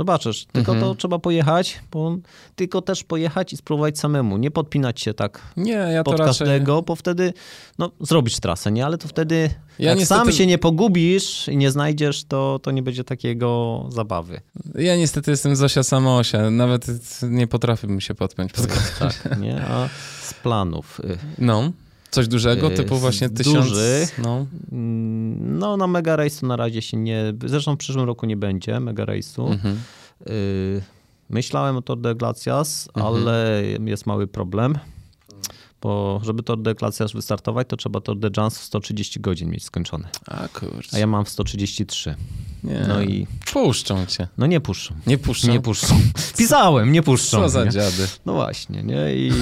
Zobaczysz, tylko Mhm. to trzeba pojechać, bo tylko też pojechać i spróbować samemu. Nie podpinać się tak Nie, ja to pod raczej... każdego, bo wtedy no, zrobisz trasę, nie? Ale to wtedy, Ja jak niestety- sam się nie pogubisz i nie znajdziesz, to, to nie będzie takiego zabawy. Ja niestety jestem Zosia Samoosia, nawet nie potrafię mi się podpiąć pod Tak, nie? A planów. y, No, coś dużego, Yy, typu właśnie tysiąc... dużych. No, mm, No, na Mega Race'u na razie się nie. Zresztą w przyszłym roku nie będzie Mega Race'u. mhm. Y, Myślałem o Tour de Glacias, Mhm. ale jest mały problem. Bo żeby Tour de wystartować, to trzeba Tour de Jans w 130 godzin mieć skończone. A kurczę. A ja mam w 133. Nie. No i Puszczą cię. no nie puszczą. Nie puszczą. Nie puszczą. *laughs* Pisałem, nie puszczą. Co za nie? dziady. No właśnie, nie? I,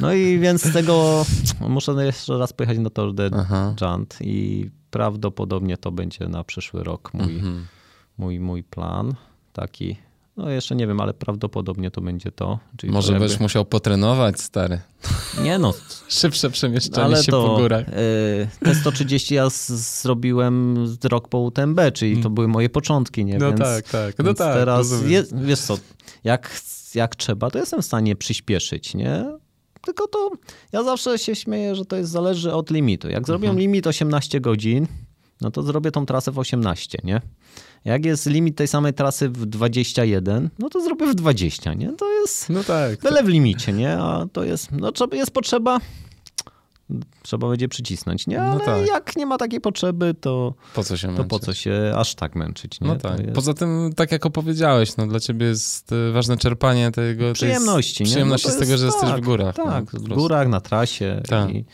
no i więc z tego muszę jeszcze raz pojechać na Tour de Aha. Jant i prawdopodobnie to będzie na przyszły rok mój, Mhm. mój, mój plan taki. No jeszcze nie wiem, ale prawdopodobnie to będzie to. Czyli Może to jakby- byś musiał potrenować, stary. Nie no, *laughs* Szybsze przemieszczanie ale się to po górach. y, te 130 ja z, zrobiłem z rok po UTMB, czyli to były moje początki, nie? Mm. No więc, tak, tak. No więc tak, teraz, je, wiesz co, jak, jak trzeba, to jestem w stanie przyspieszyć, nie? Tylko to, ja zawsze się śmieję, że to jest zależy od limitu. Jak zrobię Mhm. limit 18 godzin, no to zrobię tą trasę w 18, nie? Jak jest limit tej samej trasy w 21, no to zrobię w 20, nie? To jest No tak. byle w limicie, nie? A to jest, no jest potrzeba, trzeba będzie przycisnąć, nie? No Ale tak. jak nie ma takiej potrzeby, to, Po co się to po co się aż tak męczyć, nie? No tak. jest- Poza tym, tak jak opowiedziałeś, no dla ciebie jest y, ważne czerpanie tego... tej przyjemności, nie? Przyjemności No z tego, jest- że jesteś tak, w górach. Tak, no, w górach, na trasie Tak. i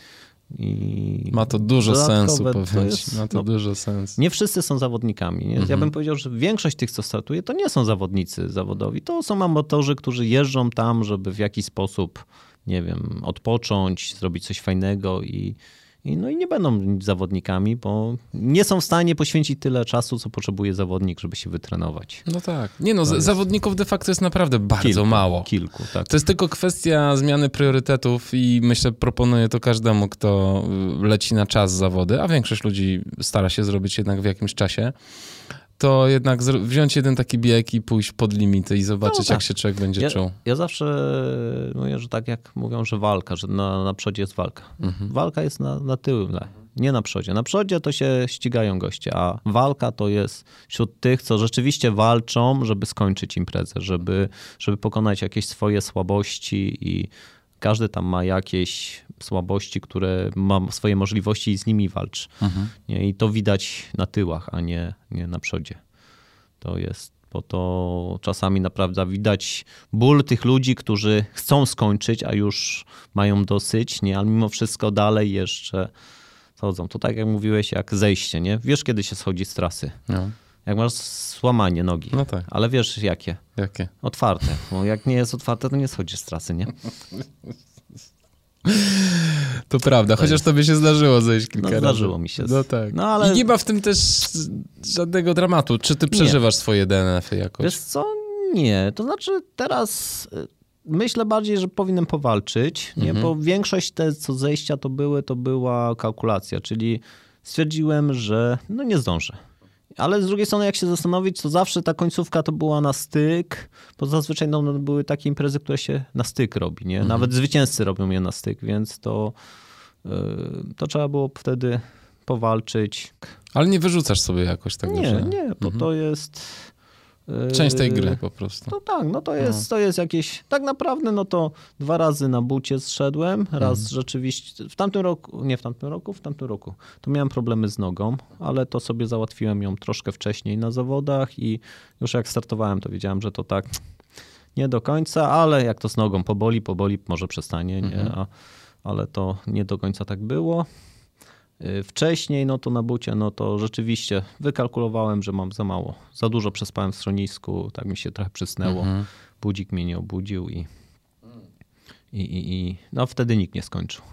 I Ma to dużo sensu, powiem jest-. Ma to no, dużo sensu. Nie wszyscy są zawodnikami. Nie? Ja Mhm. bym powiedział, że większość tych, co startuje, to nie są zawodnicy zawodowi. To są amatorzy, którzy jeżdżą tam, żeby w jakiś sposób, nie wiem, odpocząć, zrobić coś fajnego i, no i nie będą zawodnikami, bo nie są w stanie poświęcić tyle czasu, co potrzebuje zawodnik, żeby się wytrenować. No tak. Nie no, jest- zawodników de facto jest naprawdę bardzo Kilku, mało. Kilku, tak. To jest tylko kwestia zmiany priorytetów i myślę, proponuję to każdemu, kto y, leci na czas zawody, a większość ludzi stara się zrobić jednak w jakimś czasie, to jednak wziąć jeden taki bieg i pójść pod limity i zobaczyć, No tak. jak się człowiek będzie Ja, czuł. ja zawsze mówię, że tak jak mówią, że walka, że na, na przodzie jest walka. Mhm. Walka jest na, na tyle, nie na przodzie. Na przodzie to się ścigają goście, a walka to jest wśród tych, co rzeczywiście walczą, żeby skończyć imprezę, żeby, żeby pokonać jakieś swoje słabości i każdy tam ma jakieś słabości, które ma swoje możliwości i z nimi walczy. Mhm. I to widać na tyłach, a nie, nie na przodzie. To jest, bo to czasami naprawdę widać ból tych ludzi, którzy chcą skończyć, a już mają dosyć, nie? ale mimo wszystko dalej jeszcze chodzą. To tak jak mówiłeś, jak zejście, nie? Wiesz, kiedy się schodzi z trasy. No. Jak masz złamanie nogi, no tak, ale wiesz jakie? jakie? Otwarte. Bo jak nie jest otwarte, to nie schodzisz z trasy, nie? *laughs* To prawda, chociaż tobie się zdarzyło zejść kilka No, razy. zdarzyło mi się. No tak. No, ale- I nie ma w tym też żadnego dramatu. Czy ty przeżywasz swoje DNF-y jakoś? Wiesz co? Nie. To znaczy teraz y, myślę bardziej, że powinienem powalczyć, nie? Mhm. bo większość te, co zejścia to były, to była kalkulacja, czyli stwierdziłem, że no nie zdążę. Ale z drugiej strony, jak się zastanowić, to zawsze ta końcówka to była na styk, bo zazwyczaj no, no, były takie imprezy, które się na styk robi. Nie? Mhm. Nawet zwycięzcy robią je na styk, więc to, y, to trzeba było wtedy powalczyć. Ale nie wyrzucasz sobie jakoś tego, Nie, że... nie, bo to jest... Część tej gry po prostu. no tak, no to jest, to jest jakieś, tak naprawdę no to dwa razy na bucie zszedłem, raz rzeczywiście, w tamtym roku, nie w tamtym roku, w tamtym roku, to miałem problemy z nogą, ale to sobie załatwiłem ją troszkę wcześniej na zawodach i już jak startowałem, to wiedziałem, że to tak nie do końca, ale jak to z nogą poboli, poboli, może przestanie, nie, A, ale to nie do końca tak było. Y, Wcześniej, no to na bucie, no to rzeczywiście wykalkulowałem, że mam za mało. Za dużo przespałem w schronisku, tak mi się trochę przysnęło. Mhm. Budzik mnie nie obudził i, i, i, i no wtedy nikt nie skończył.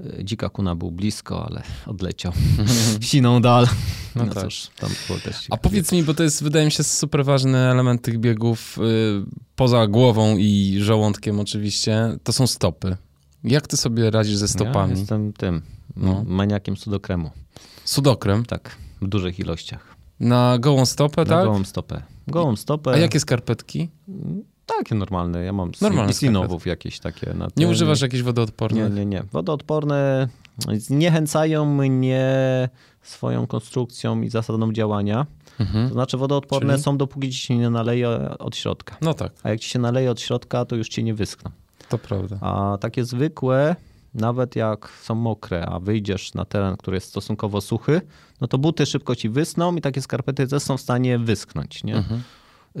Y, Dzika kuna był blisko, ale odleciał *laughs* siną dal. No No, tak. cóż, tam było też A powiedz mi, bo to jest, wydaje mi się, super ważny element tych biegów, y, poza głową i żołądkiem oczywiście, to są stopy. Jak ty sobie radzisz ze Ja stopami? jestem tym, No. maniakiem sudokremu. Sudokrem? Tak, w dużych ilościach. Na gołą stopę, Na tak? gołą stopę. Gołą stopę. A jakie skarpetki? Takie normalne. Ja mam Normalne z Sinowów jakieś takie. Na Nie używasz jakichś Nie, wodoodpornych? nie, nie. Wodoodporne zniechęcają mnie swoją konstrukcją i zasadą działania. Mhm. To znaczy wodoodporne Czyli? są dopóki ci się nie naleje od środka. No tak, A jak ci się naleje od środka, to już ci nie wyschną. To prawda. A takie zwykłe, nawet jak są mokre, a wyjdziesz na teren, który jest stosunkowo suchy, no to buty szybko ci wysną i takie skarpety też są w stanie wyschnąć, nie? Mhm. Y,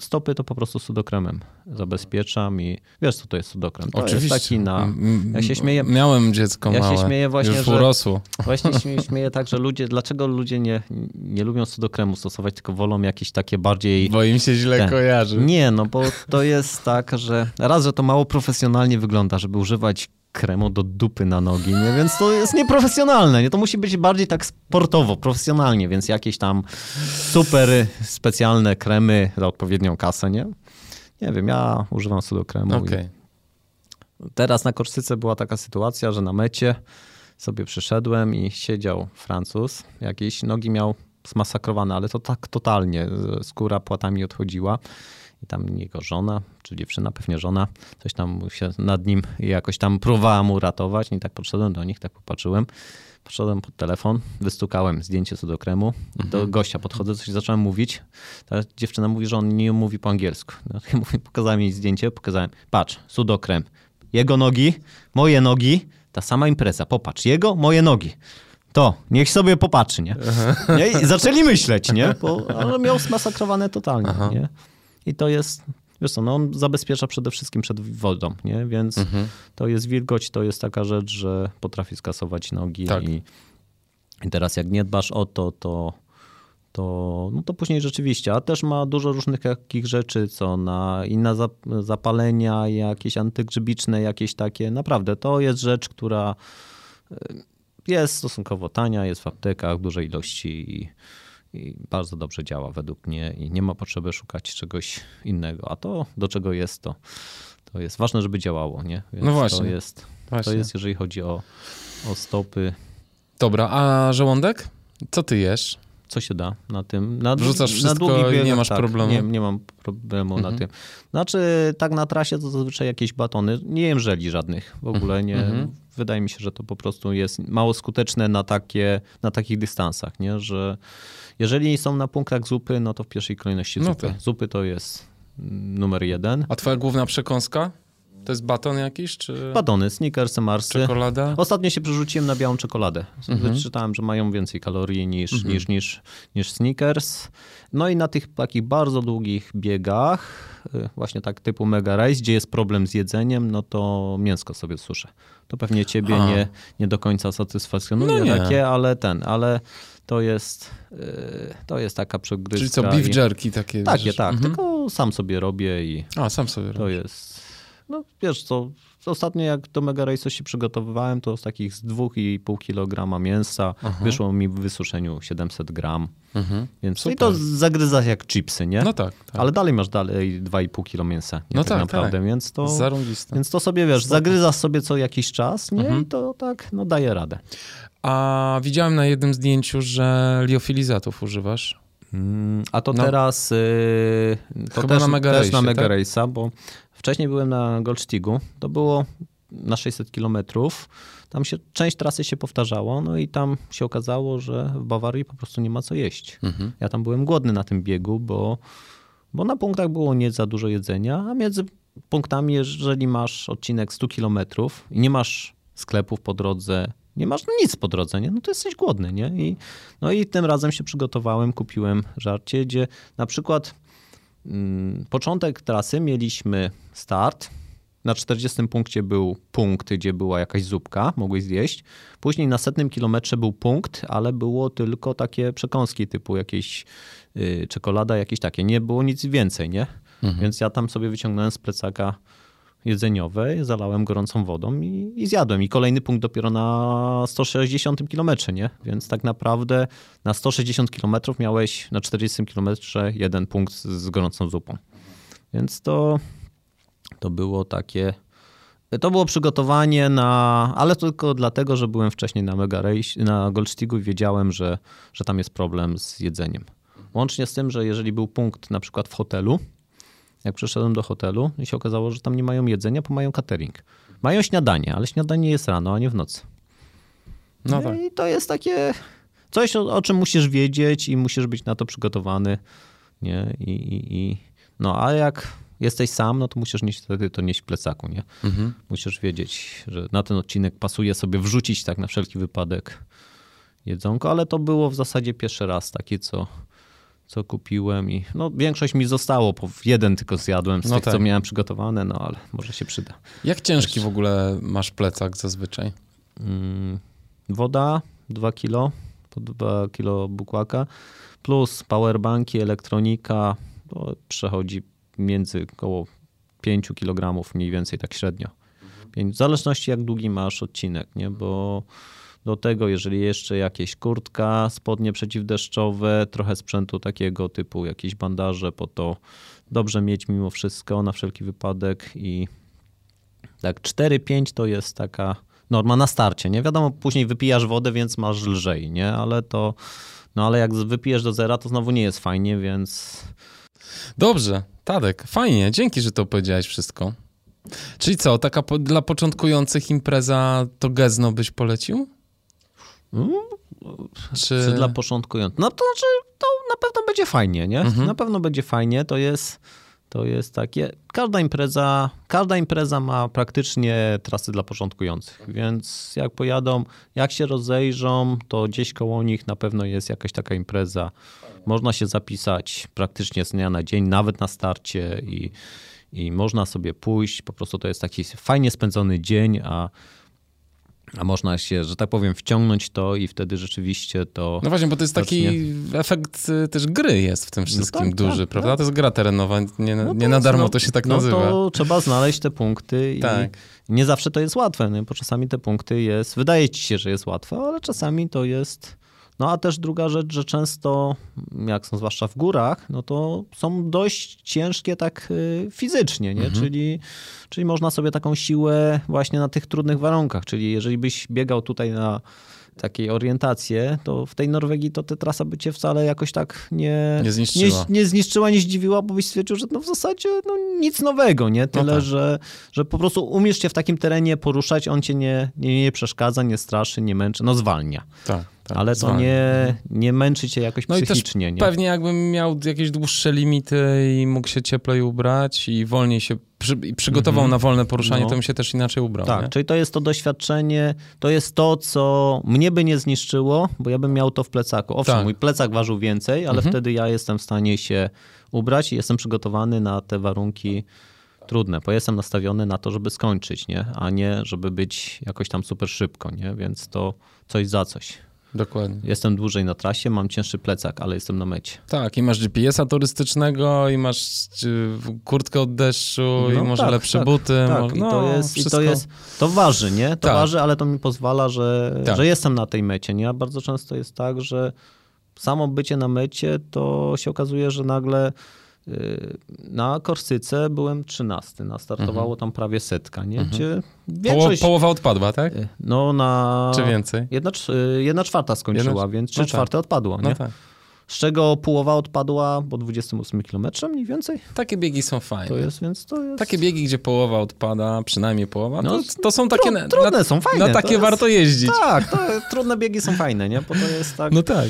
Stopy to po prostu sudokremem zabezpieczam i wiesz co to jest sudokrem? To Oczywiście. jest taki na... M- Ja się śmieję, Miałem dziecko Ja się małe. śmieję właśnie, Już że- urosło. właśnie śmieję, *laughs* śmieję tak, że ludzie, dlaczego ludzie nie, nie lubią sudokremu stosować, tylko wolą jakieś takie bardziej... Bo im się źle Ten. kojarzy. Nie, no bo to jest tak, że raz, że to mało profesjonalnie wygląda, żeby używać kremu do dupy na nogi, nie? więc to jest nieprofesjonalne. Nie? To musi być bardziej tak sportowo, profesjonalnie, więc jakieś tam super specjalne kremy za odpowiednią kasę, nie? Nie wiem, ja używam sudokremu. Okej. i Teraz na Korsyce była taka sytuacja, że na mecie sobie przyszedłem i siedział Francuz, jakieś nogi miał zmasakrowane, ale to tak totalnie, skóra płatami odchodziła. I tam jego żona, czy dziewczyna, pewnie żona, coś tam się nad nim jakoś tam próbowała mu ratować. I tak podszedłem do nich, tak popatrzyłem. Podszedłem pod telefon, wystukałem zdjęcie co do kremu. Do gościa podchodzę, coś zacząłem mówić. Ta dziewczyna mówi, że on nie mówi po angielsku. *laughs* No, ja mówię, pokazałem jej zdjęcie, pokazałem, patrz, sudokrem. Jego nogi, moje nogi, ta sama impreza. Popatrz, jego, moje nogi. To, niech sobie popatrzy, nie? nie? I zaczęli myśleć, nie? Bo *laughs* ale miał zmasakrowane totalnie, Aha. nie? I to jest, wiesz co, no on zabezpiecza przede wszystkim przed wodą, nie? Więc Mhm. to jest wilgoć, to jest taka rzecz, że potrafi skasować nogi Tak. i, i teraz jak nie dbasz o to, to, to, no to później rzeczywiście, a też ma dużo różnych takich rzeczy, co na inne zap- zapalenia, jakieś antygrzybiczne, jakieś takie, naprawdę to jest rzecz, która y, jest stosunkowo tania, jest w aptekach w dużej ilości i, i bardzo dobrze działa według mnie i nie ma potrzeby szukać czegoś innego, a to do czego jest to, to jest ważne, żeby działało, nie? Więc No właśnie. To jest, to Właśnie. jest jeżeli chodzi o, o stopy, Dobra, a żołądek? Co ty jesz? co się da na tym. Na, Wrzucasz na wszystko długich nie masz tak, problemu? Nie, nie mam problemu Mhm. na tym. Znaczy, tak na trasie to zazwyczaj jakieś batony. Nie jem żeli żadnych w ogóle. Nie. Mhm. Wydaje mi się, że to po prostu jest mało skuteczne na, takie, na takich dystansach, nie? że jeżeli są na punktach zupy, no to w pierwszej kolejności No zupy. tak. Zupy to jest numer jeden. A twoja główna przekąska? To jest baton jakiś, czy Batony, sneakersy, marsy. czekolada? Ostatnio się przerzuciłem na białą czekoladę. Mhm. Czytałem, że mają więcej kalorii niż, niż, niż, niż Snickers. No i na tych takich bardzo długich biegach, y, właśnie tak typu Mega Race, gdzie jest problem z jedzeniem, no to mięsko sobie suszę. To pewnie ciebie A. nie, nie do końca satysfakcjonuje No nie. takie, ale ten, ale to jest, y, to jest taka przegryzka. Czyli co, beef jerky takie? Takie, rzeczy? tak, Mhm. tylko sam sobie robię i A, sam sobie to robisz. jest. No wiesz co, ostatnio jak do Mega Race'u się przygotowywałem, to z takich z 2,5 kg mięsa Aha. wyszło mi w wysuszeniu 700 gram. Mhm. Więc Super. i to zagryza jak chipsy, nie? No tak, tak. Ale dalej masz dalej 2,5 kg mięsa. Nie No tak, tak, naprawdę, tak. więc to. Zarąbiste. Więc to sobie wiesz, zagryzasz sobie co jakiś czas, nie? Mhm. I to tak, no daje radę. A widziałem na jednym zdjęciu, że liofilizatów używasz. Mm, A to No. teraz y, to Chyba też na Mega też na Mega tak? Race'a, bo wcześniej byłem na Goldstigu, to było na 600 kilometrów. Tam się część trasy się powtarzało, no i tam się okazało, że w Bawarii po prostu nie ma co jeść. Mhm. Ja tam byłem głodny na tym biegu, bo, bo na punktach było nie za dużo jedzenia, a między punktami, jeżeli masz odcinek 100 kilometrów i nie masz sklepów po drodze, nie masz nic po drodze, nie? no to jesteś głodny. Nie? I, no i tym razem się przygotowałem, kupiłem żarcie, gdzie na przykład początek trasy mieliśmy start, na 40 punkcie był punkt, gdzie była jakaś zupka, mogłeś zjeść. Później na setnym kilometrze był punkt, ale było tylko takie przekąski typu jakieś y, czekolada, jakieś takie. Nie było nic więcej, nie? Więc ja tam sobie wyciągnąłem z plecaka jedzeniowe, zalałem gorącą wodą i, i zjadłem. I kolejny punkt dopiero na 160 kilometrze, nie? Więc tak naprawdę na 160 kilometrów miałeś na 40 kilometrze jeden punkt z gorącą zupą. Więc to, to było takie... To było przygotowanie na, ale tylko dlatego, że byłem wcześniej na Mega Race, na Goldstigu i wiedziałem, że, że tam jest problem z jedzeniem. Łącznie z tym, że jeżeli był punkt na przykład w hotelu, jak przyszedłem do hotelu i się okazało, że tam nie mają jedzenia, bo mają catering. Mają śniadanie, ale śniadanie jest rano, a nie w nocy. No tak. I to jest takie coś, o, o czym musisz wiedzieć i musisz być na to przygotowany. Nie? I, i, i... No a jak jesteś sam, no to musisz nieść, wtedy to nieść w plecaku. Nie? Mhm. Musisz wiedzieć, że na ten odcinek pasuje sobie wrzucić tak na wszelki wypadek jedzonko, ale to było w zasadzie pierwszy raz taki, co, co kupiłem i no większość mi zostało, bo jeden tylko zjadłem z No tych, co tak. miałem przygotowane, no ale może się przyda. Jak ciężki w ogóle masz plecak zazwyczaj? Mm, Woda 2 kilo, po 2 kilo bukłaka, plus powerbanki, elektronika, to przechodzi między około 5 kg mniej więcej, tak średnio. Pięć- W zależności jak długi masz odcinek, nie? bo do tego, jeżeli jeszcze jakieś kurtka, spodnie przeciwdeszczowe, trochę sprzętu takiego typu jakieś bandaże, po to dobrze mieć mimo wszystko na wszelki wypadek i tak 4-5 to jest taka norma na starcie, nie? Wiadomo, później wypijasz wodę, więc masz lżej, nie? Ale to, no ale jak wypijesz do zera, to znowu nie jest fajnie, więc Dobrze, Tadek, fajnie, dzięki, że to opowiedziałeś wszystko. Czyli co, taka po, dla początkujących impreza to Gezno byś polecił? Mm, Czy... czy dla początkujących. No to znaczy, to na pewno będzie fajnie, nie? Mhm. Na pewno będzie fajnie, to jest, to jest takie, każda impreza, każda impreza ma praktycznie trasy dla początkujących, więc jak pojadą, jak się rozejrzą, to gdzieś koło nich na pewno jest jakaś taka impreza. Można się zapisać praktycznie z dnia na dzień, nawet na starcie i, i można sobie pójść, po prostu to jest taki fajnie spędzony dzień, a a można się, że tak powiem, wciągnąć to i wtedy rzeczywiście to. No właśnie, bo to jest taki efekt y, też gry jest w tym wszystkim tak, duży, tak, prawda? tak. To jest gra terenowa, nie, No nie na darmo no, to się tak no nazywa. to trzeba znaleźć te punkty i Tak. nie zawsze to jest łatwe, nie? bo czasami te punkty jest, wydaje ci się, że jest łatwe, ale czasami to jest... No a też druga rzecz, że często, jak są zwłaszcza w górach, no to są dość ciężkie tak y, fizycznie, nie? Mhm. Czyli, czyli można sobie taką siłę właśnie na tych trudnych warunkach, czyli jeżeli byś biegał tutaj na takiej orientację, to w tej Norwegii to ta trasa by cię wcale jakoś tak nie, Nie zniszczyła. nie, nie zniszczyła, nie zdziwiła, bo byś stwierdził, że no w zasadzie no nic nowego, nie? Tyle, tak. że, że po prostu umiesz się w takim terenie poruszać, on cię nie, nie, nie przeszkadza, nie straszy, nie męczy, no zwalnia. Tak, tak, Ale to zwalnia. nie, nie męczy cię jakoś No i też psychicznie, nie? pewnie jakbym miał jakieś dłuższe limity i mógł się cieplej ubrać i wolniej się przy, i przygotował Mhm. na wolne poruszanie, No. to bym się też inaczej ubrał. Tak, nie? czyli to jest to doświadczenie, to jest to, co mnie by nie zniszczyło, bo ja bym miał to w plecaku. Owszem, Tak. mój plecak ważył więcej, ale Mhm. wtedy ja jestem w stanie się ubrać i jestem przygotowany na te warunki trudne, bo jestem nastawiony na to, żeby skończyć, nie? a nie żeby być jakoś tam super szybko, nie? więc to coś za coś. Dokładnie. Jestem dłużej na trasie, mam cięższy plecak, ale jestem na mecie. Tak, i masz GPS-a turystycznego, i masz y, kurtkę od deszczu, i No może tak, lepsze tak, buty. Tak, mo- i, no, to jest, i to jest, to waży, nie? To Tak. waży, ale to mi pozwala, że, Tak. że jestem na tej mecie, nie? A bardzo często jest tak, że samo bycie na mecie, to się okazuje, że nagle na Korsyce byłem 13, a startowało tam prawie setka, nie? Gdzie Poło, większość... połowa odpadła, tak? y, No na... Czy więcej? Jedna, cz- y, jedna czwarta skończyła, Jedna- więc trzy no tak. czwarte odpadło, nie? No tak. Z czego połowa odpadła po 28 km mniej więcej. Takie biegi są fajne. To jest, więc to jest... Takie biegi, gdzie połowa odpada, przynajmniej połowa, No, to, to są takie... tru- na, trudne na, są, fajne, Na takie jest- warto jeździć. Tak, to trudne biegi są fajne, nie? Bo to jest *laughs* tak... No tak.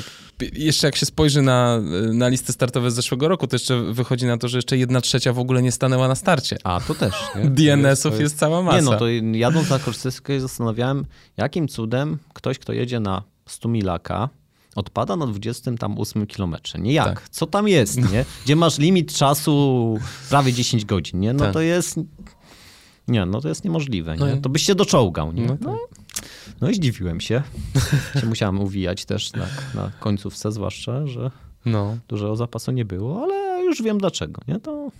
Jeszcze jak się spojrzy na, na listy startowe z zeszłego roku, to jeszcze wychodzi na to, że jeszcze jedna trzecia w ogóle nie stanęła na starcie. A, to też? DNS-ów *laughs* To jest, cała masa. Nie, no to jadąc na Korsyskę zastanawiałem, jakim cudem ktoś, kto jedzie na 100 milaka, odpada na 28 kilometrze. Nie jak? Tak. Co tam jest, nie? Gdzie masz limit czasu prawie 10 godzin, nie? No Tak. to jest... Nie, no to jest niemożliwe, No nie? To byś się doczołgał, nie? No No, tak. no i zdziwiłem się. *laughs* się musiałem uwijać też na, na końcówce zwłaszcza, że No. dużego zapasu nie było, ale już wiem dlaczego, nie? To...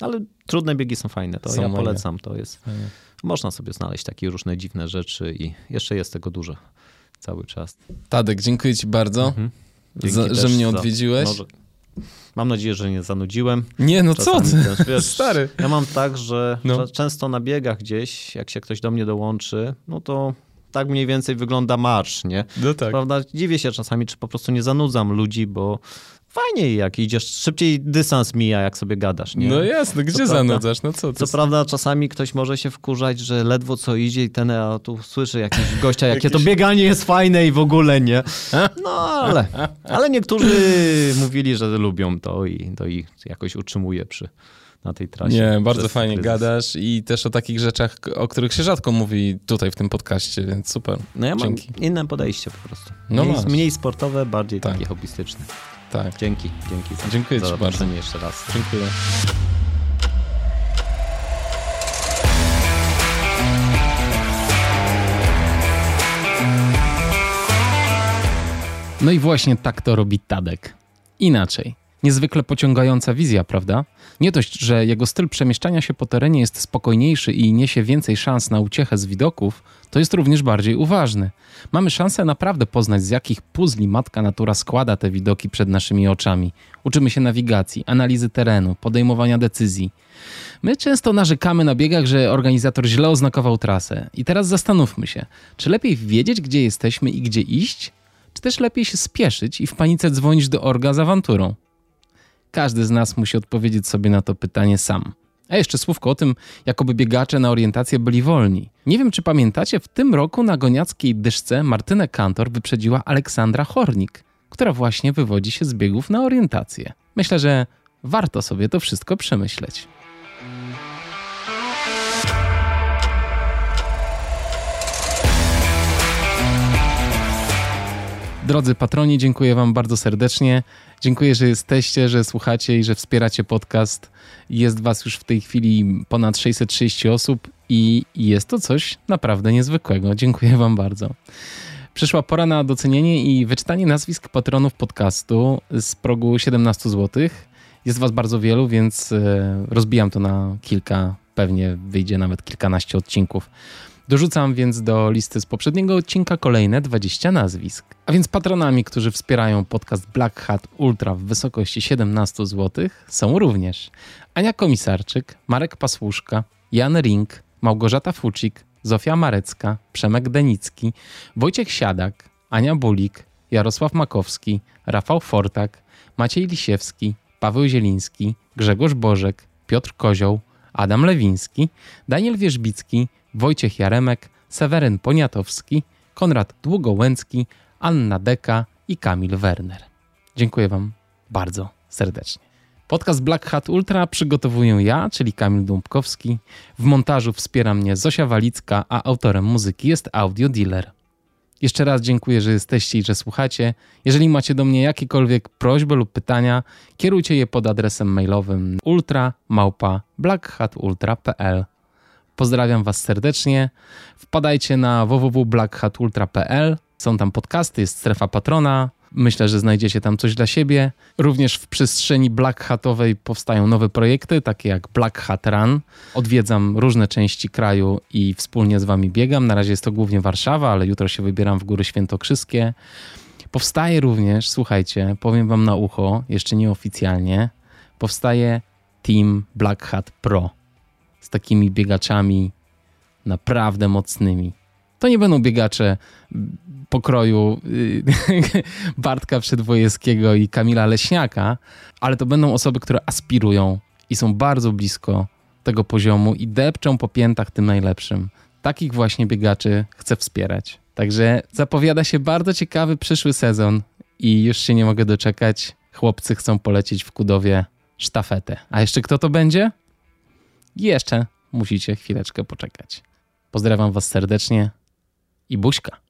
Ale trudne biegi są fajne, to Są ja mega. polecam, to jest... Można sobie znaleźć takie różne dziwne rzeczy i jeszcze jest tego dużo cały czas. Tadek, dziękuję ci bardzo, Mhm. Za, że mnie za- odwiedziłeś. no, że- Mam nadzieję, że nie zanudziłem. Nie, no co Czasami ty? też, wiesz, *laughs* Stary. Ja mam tak, że No. często na biegach gdzieś, jak się ktoś do mnie dołączy, no to tak mniej więcej wygląda marsz, nie? No tak. Prawda? Dziwię się czasami, czy po prostu nie zanudzam ludzi, bo fajnie jak idziesz, szybciej dystans mija, jak sobie gadasz, nie? No jasne, gdzie prawda. zanudzasz? No co? Co prawda czasami ktoś może się wkurzać, że ledwo co idzie i ten, a tu słyszy jakiś *laughs* gościa, jakie to bieganie jest fajne i w ogóle nie. No ale, *laughs* ale niektórzy mówili, że lubią to i to ich jakoś utrzymuje przy, na tej trasie. Nie, bardzo fajnie kryzys. gadasz i też o takich rzeczach, o których się rzadko mówi tutaj w tym podcaście, więc super. No ja mam Dzięki. inne podejście po prostu. No Mniej, mniej sportowe, bardziej Tak. takie hobbystyczne. Tak, Dzięki, dzięki za, Dziękuję za ci bardzo. jeszcze raz. dziękuję. No i właśnie tak to robi Tadek. Inaczej. Niezwykle pociągająca wizja, prawda? Nie dość, że jego styl przemieszczania się po terenie jest spokojniejszy i niesie więcej szans na uciechę z widoków, to jest również bardziej uważny. Mamy szansę naprawdę poznać, z jakich puzli matka natura składa te widoki przed naszymi oczami. Uczymy się nawigacji, analizy terenu, podejmowania decyzji. My często narzekamy na biegach, że organizator źle oznakował trasę. I teraz zastanówmy się, czy lepiej wiedzieć, gdzie jesteśmy i gdzie iść, czy też lepiej się spieszyć i w panice dzwonić do orga z awanturą? Każdy z nas musi odpowiedzieć sobie na to pytanie sam. A jeszcze słówko o tym, jakoby biegacze na orientację byli wolni. Nie wiem, czy pamiętacie, w tym roku na goniackiej dyszce Martynę Kantor wyprzedziła Aleksandra Hornik, która właśnie wywodzi się z biegów na orientację. Myślę, że warto sobie to wszystko przemyśleć. Drodzy patroni, dziękuję Wam bardzo serdecznie. Dziękuję, że jesteście, że słuchacie i że wspieracie podcast. Jest Was już w tej chwili ponad 630 osób i jest to coś naprawdę niezwykłego. Dziękuję Wam bardzo. Przyszła pora na docenienie i wyczytanie nazwisk patronów podcastu z progu 17 zł. Jest Was bardzo wielu, więc e, rozbijam to na kilka, pewnie wyjdzie nawet kilkanaście odcinków. Dorzucam więc do listy z poprzedniego odcinka kolejne 20 nazwisk. A więc patronami, którzy wspierają podcast Black Hat Ultra w wysokości 17 zł są również Ania Komisarczyk, Marek Pasłuszka, Jan Ring, Małgorzata Fucik, Zofia Marecka, Przemek Denicki, Wojciech Siadak, Ania Bulik, Jarosław Makowski, Rafał Fortak, Maciej Lisiewski, Paweł Zieliński, Grzegorz Bożek, Piotr Kozioł, Adam Lewiński, Daniel Wierzbicki, Wojciech Jaremek, Seweryn Poniatowski, Konrad Długołęcki, Anna Deka i Kamil Werner. Dziękuję Wam bardzo serdecznie. Podcast Black Hat Ultra przygotowuję ja, czyli Kamil Dąbkowski. W montażu wspiera mnie Zosia Walicka, a autorem muzyki jest Audio Dealer. Jeszcze raz dziękuję, że jesteście i że słuchacie. Jeżeli macie do mnie jakiekolwiek prośby lub pytania, kierujcie je pod adresem mailowym ultra.blackhatultra.pl Pozdrawiam Was serdecznie. Wpadajcie na www.blackhatultra.pl. Są tam podcasty, jest strefa patrona. Myślę, że znajdziecie tam coś dla siebie. Również w przestrzeni Black Hatowej powstają nowe projekty, takie jak Black Hat Run. Odwiedzam różne części kraju i wspólnie z Wami biegam. Na razie jest to głównie Warszawa, ale jutro się wybieram w Góry Świętokrzyskie. Powstaje również, słuchajcie, powiem Wam na ucho, jeszcze nieoficjalnie, powstaje Team Black Hat Pro takimi biegaczami naprawdę mocnymi. To nie będą biegacze pokroju y, *laughs* Bartka Przedwojewskiego i Kamila Leśniaka, ale to będą osoby, które aspirują i są bardzo blisko tego poziomu i depczą po piętach tym najlepszym. Takich właśnie biegaczy chcę wspierać. Także zapowiada się bardzo ciekawy przyszły sezon i już się nie mogę doczekać. Chłopcy chcą polecieć w Kudowie sztafetę. A jeszcze kto to będzie? Jeszcze musicie chwileczkę poczekać. Pozdrawiam Was serdecznie i buźka.